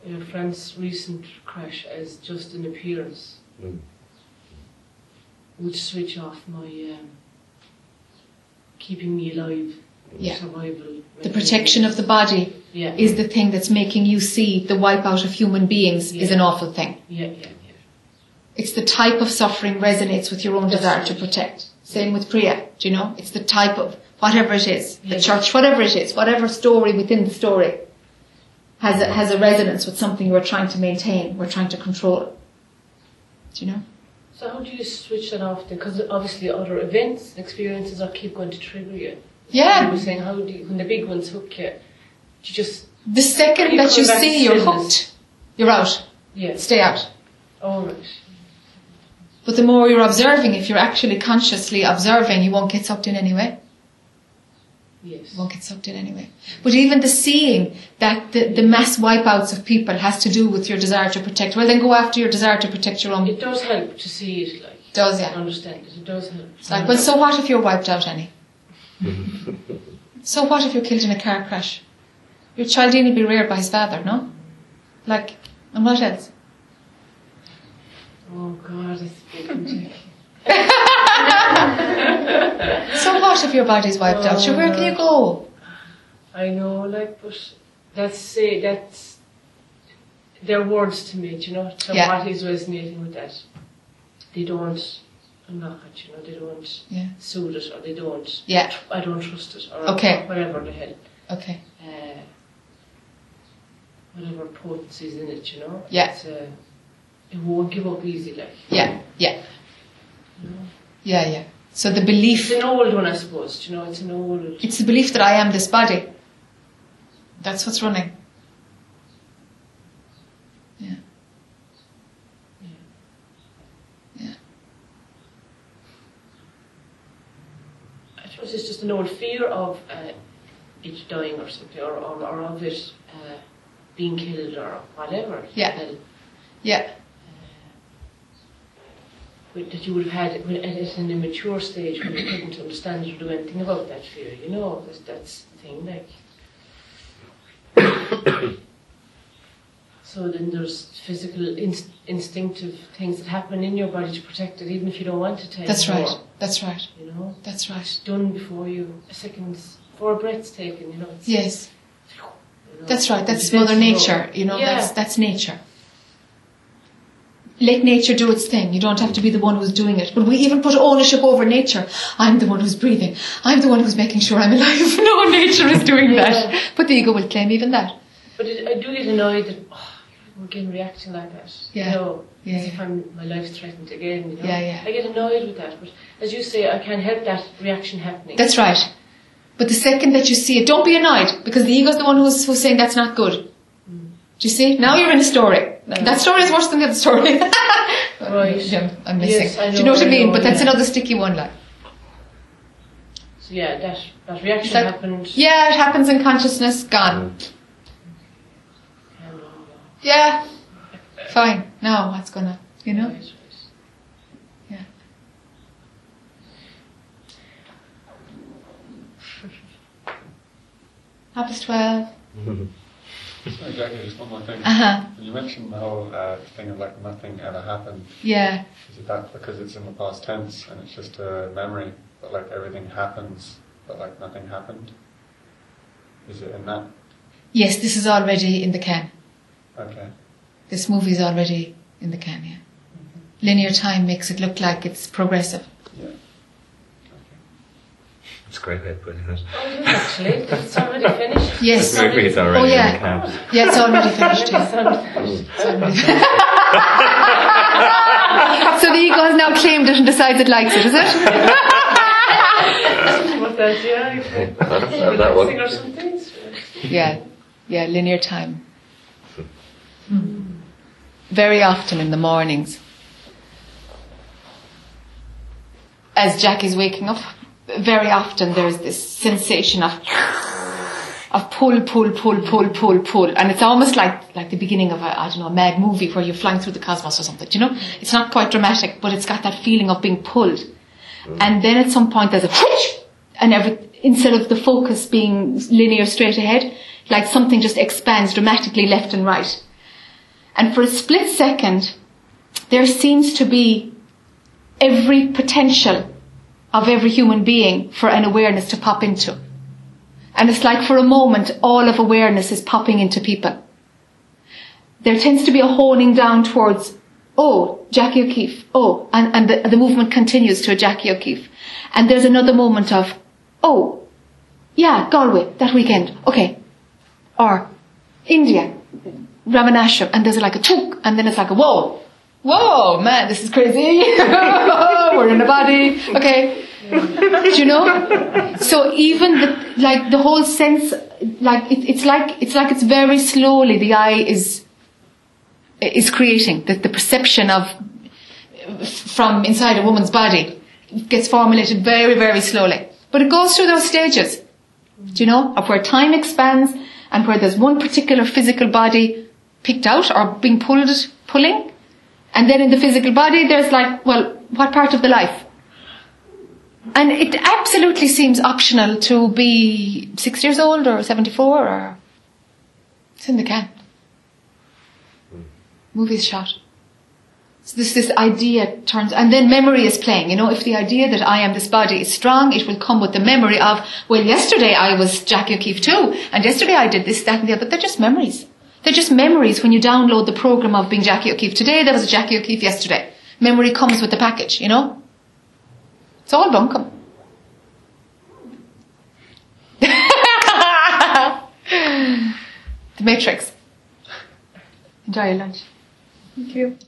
[SPEAKER 7] Air France recent crash as just an appearance
[SPEAKER 5] Mm.
[SPEAKER 7] would switch off my um, keeping me alive.
[SPEAKER 1] Yeah.
[SPEAKER 7] Survival.
[SPEAKER 1] The protection of the body
[SPEAKER 7] Yeah.
[SPEAKER 1] is the thing that's making you see the wipeout of human beings is an awful thing.
[SPEAKER 7] Yeah, yeah, yeah.
[SPEAKER 1] It's the type of suffering resonates with your own
[SPEAKER 7] That's
[SPEAKER 1] desire to protect. Same with Priya, do you know? It's the type of whatever it is, the
[SPEAKER 7] Yeah.
[SPEAKER 1] church, whatever it is, whatever story within the story has a, has a resonance with something we're trying to maintain, we're trying to control. Do you know?
[SPEAKER 7] So how do you switch that off then? Because obviously other events, experiences are keep going to trigger you. You
[SPEAKER 1] Yeah.
[SPEAKER 7] were saying how do you, when the big ones hook you, you just
[SPEAKER 1] The second
[SPEAKER 7] You
[SPEAKER 1] that you see you're hooked, you're out.
[SPEAKER 7] yeah.
[SPEAKER 1] Stay out.
[SPEAKER 7] All right.
[SPEAKER 1] But the more you're observing, if you're actually consciously observing, you won't get sucked in anyway.
[SPEAKER 7] Yes.
[SPEAKER 1] won't get sucked in anyway. But even the seeing that the, the mass wipeouts of people has to do with your desire to protect, well then go after your desire to protect your own.
[SPEAKER 7] It does help to see it like
[SPEAKER 1] does, yeah.
[SPEAKER 7] understand it. It does help.
[SPEAKER 1] It's like, well, so what if you're wiped out, Annie? so what if you're killed in a car crash? Your child will be reared by his father, no? Like, and what else?
[SPEAKER 7] Oh God, it's big. [laughs]
[SPEAKER 1] So what if your body's wiped out? So where can you go?
[SPEAKER 7] I know, like, but that's say that's their words to me. You know, so
[SPEAKER 1] Yeah.
[SPEAKER 7] what is resonating with that? They don't knock it. You know, they don't
[SPEAKER 1] Yeah.
[SPEAKER 7] soothe it, or they don't.
[SPEAKER 1] Yeah.
[SPEAKER 7] I don't trust it, or
[SPEAKER 1] Okay.
[SPEAKER 7] whatever the hell.
[SPEAKER 1] Okay.
[SPEAKER 7] uh, whatever potency is in it, you know.
[SPEAKER 1] Yeah.
[SPEAKER 7] It's, uh, it won't give up easy, like.
[SPEAKER 1] Yeah, yeah, yeah, yeah. So the belief.
[SPEAKER 7] It's an old one, I suppose. You know, it's an old.
[SPEAKER 1] It's the belief that I am this body. That's what's running. Yeah. Yeah. yeah.
[SPEAKER 7] I suppose it's just an old fear of uh, it dying or something, or, or, or of it uh, being killed or whatever.
[SPEAKER 1] Yeah. Yeah
[SPEAKER 7] that you would have had when- at an immature stage when you couldn't understand or do anything about that fear, you know, that's, that's the thing, like. [coughs] so then there's physical, inst- instinctive things that happen in your body to protect it, even if you don't want to take
[SPEAKER 1] That's
[SPEAKER 7] more,
[SPEAKER 1] right. That's right.
[SPEAKER 7] You know,
[SPEAKER 1] That's right.
[SPEAKER 7] done before you, a second's, four breaths taken, you know. It's,
[SPEAKER 1] Yes.
[SPEAKER 7] you know,
[SPEAKER 1] That's right. That's Mother Nature. You know,
[SPEAKER 7] yeah.
[SPEAKER 1] that's that's nature. Let nature do its thing. You don't have to be the one who's doing it. But we even put ownership over nature. I'm the one who's breathing. I'm the one who's making sure I'm alive. [laughs] no, nature is doing
[SPEAKER 7] Yeah.
[SPEAKER 1] that. But the ego will claim even that.
[SPEAKER 7] But it, I do get annoyed that oh, we're again reacting like that.
[SPEAKER 1] Yeah.
[SPEAKER 7] You know,
[SPEAKER 1] Yeah,
[SPEAKER 7] as
[SPEAKER 1] yeah.
[SPEAKER 7] if I'm, my life's threatened again. You know?
[SPEAKER 1] Yeah, yeah.
[SPEAKER 7] I get annoyed with that. But as you say, I can't help that reaction happening.
[SPEAKER 1] That's right. But the second that you see it, don't be annoyed because the ego's the one who's, who's saying that's not good. Do you see? Now you're in a story. Mm. That story is worse than the other story. [laughs]
[SPEAKER 7] Right.
[SPEAKER 1] Yeah, I'm missing.
[SPEAKER 7] Yes, I
[SPEAKER 1] Do you know
[SPEAKER 7] know,
[SPEAKER 1] what I
[SPEAKER 7] I
[SPEAKER 1] mean?
[SPEAKER 7] know,
[SPEAKER 1] but that's
[SPEAKER 7] yeah.
[SPEAKER 1] another sticky one, like.
[SPEAKER 7] So yeah, that that reaction
[SPEAKER 1] That-
[SPEAKER 7] happened.
[SPEAKER 1] Yeah, it happens in consciousness, gone. Mm. Yeah. Fine. Now what's gonna, you know?
[SPEAKER 7] Right, right.
[SPEAKER 1] Yeah. [laughs] Happens 12.
[SPEAKER 11] Sorry, [laughs] Jackie, just one more thing.
[SPEAKER 1] Uh huh.
[SPEAKER 11] When you mentioned the whole uh, thing of like nothing ever happened,
[SPEAKER 1] Yeah.
[SPEAKER 11] is it that because it's in the past tense and it's just a memory, but like everything happens, but like nothing happened? Is it in that?
[SPEAKER 1] Yes, this is already in the can.
[SPEAKER 11] Okay.
[SPEAKER 1] This movie is already in the can, yeah. Linear time makes it look like it's progressive.
[SPEAKER 11] Yeah.
[SPEAKER 5] It's great way of putting it.
[SPEAKER 7] Oh, it is [laughs] actually. Oh, [laughs] it's already finished.
[SPEAKER 1] Yes.
[SPEAKER 5] The movie already
[SPEAKER 1] Oh,
[SPEAKER 5] in
[SPEAKER 1] yeah.
[SPEAKER 5] the camp.
[SPEAKER 1] Yeah, it's already finished. Yeah.
[SPEAKER 7] It's already-
[SPEAKER 1] so the ego has now claimed it and decides it likes it, is it? [laughs]
[SPEAKER 7] What that, yeah. exactly.
[SPEAKER 5] That one.
[SPEAKER 7] Or something.
[SPEAKER 1] Yeah, yeah, linear time. Very often in the mornings, as Jack is waking up, very often there's this sensation of of pull, pull, pull, pull, pull, pull, and it's almost like like the beginning of a I don't know a mad movie where you're flying through the cosmos or something. You know, it's not quite dramatic, but it's got that feeling of being pulled. And then at some point there's a whoosh, and every instead of the focus being linear straight ahead, like something just expands dramatically left and right. And for a split second, there seems to be every potential of every human being for an awareness to pop into. And it's like for a moment, all of awareness is popping into people. There tends to be a honing down towards, oh, Jackie O'Keefe, oh, and, and the, the movement continues to a Jackie O'Keefe. And there's another moment of, oh, yeah, Galway, that weekend, okay. Or India, Ramanashram, and there's like a chunk, and then it's like a whoa, whoa, man, this is crazy. [laughs] We're in a body, okay. Do you know? So even the, like the whole sense, like it, it's like it's like it's very slowly the eye is is creating the, the perception of from inside a woman's body gets formulated very very slowly, but it goes through those stages. Do you know of where time expands and where there's one particular physical body picked out or being pulled pulling, and then in the physical body there's like well what part of the life and it absolutely seems optional to be six years old or 74 or. It's in the can. Movie's shot. So this, this idea turns, and then memory is playing. You know, if the idea that I am this body is strong, it will come with the memory of, well, yesterday I was Jackie O'Keefe too, and yesterday I did this, that, and the other. They're just memories. They're just memories when you download the program of being Jackie O'Keefe today. There was a Jackie O'Keefe yesterday. Memory comes with the package, you know? It's all bunkum. [laughs] the Matrix. Enjoy your lunch. Thank you.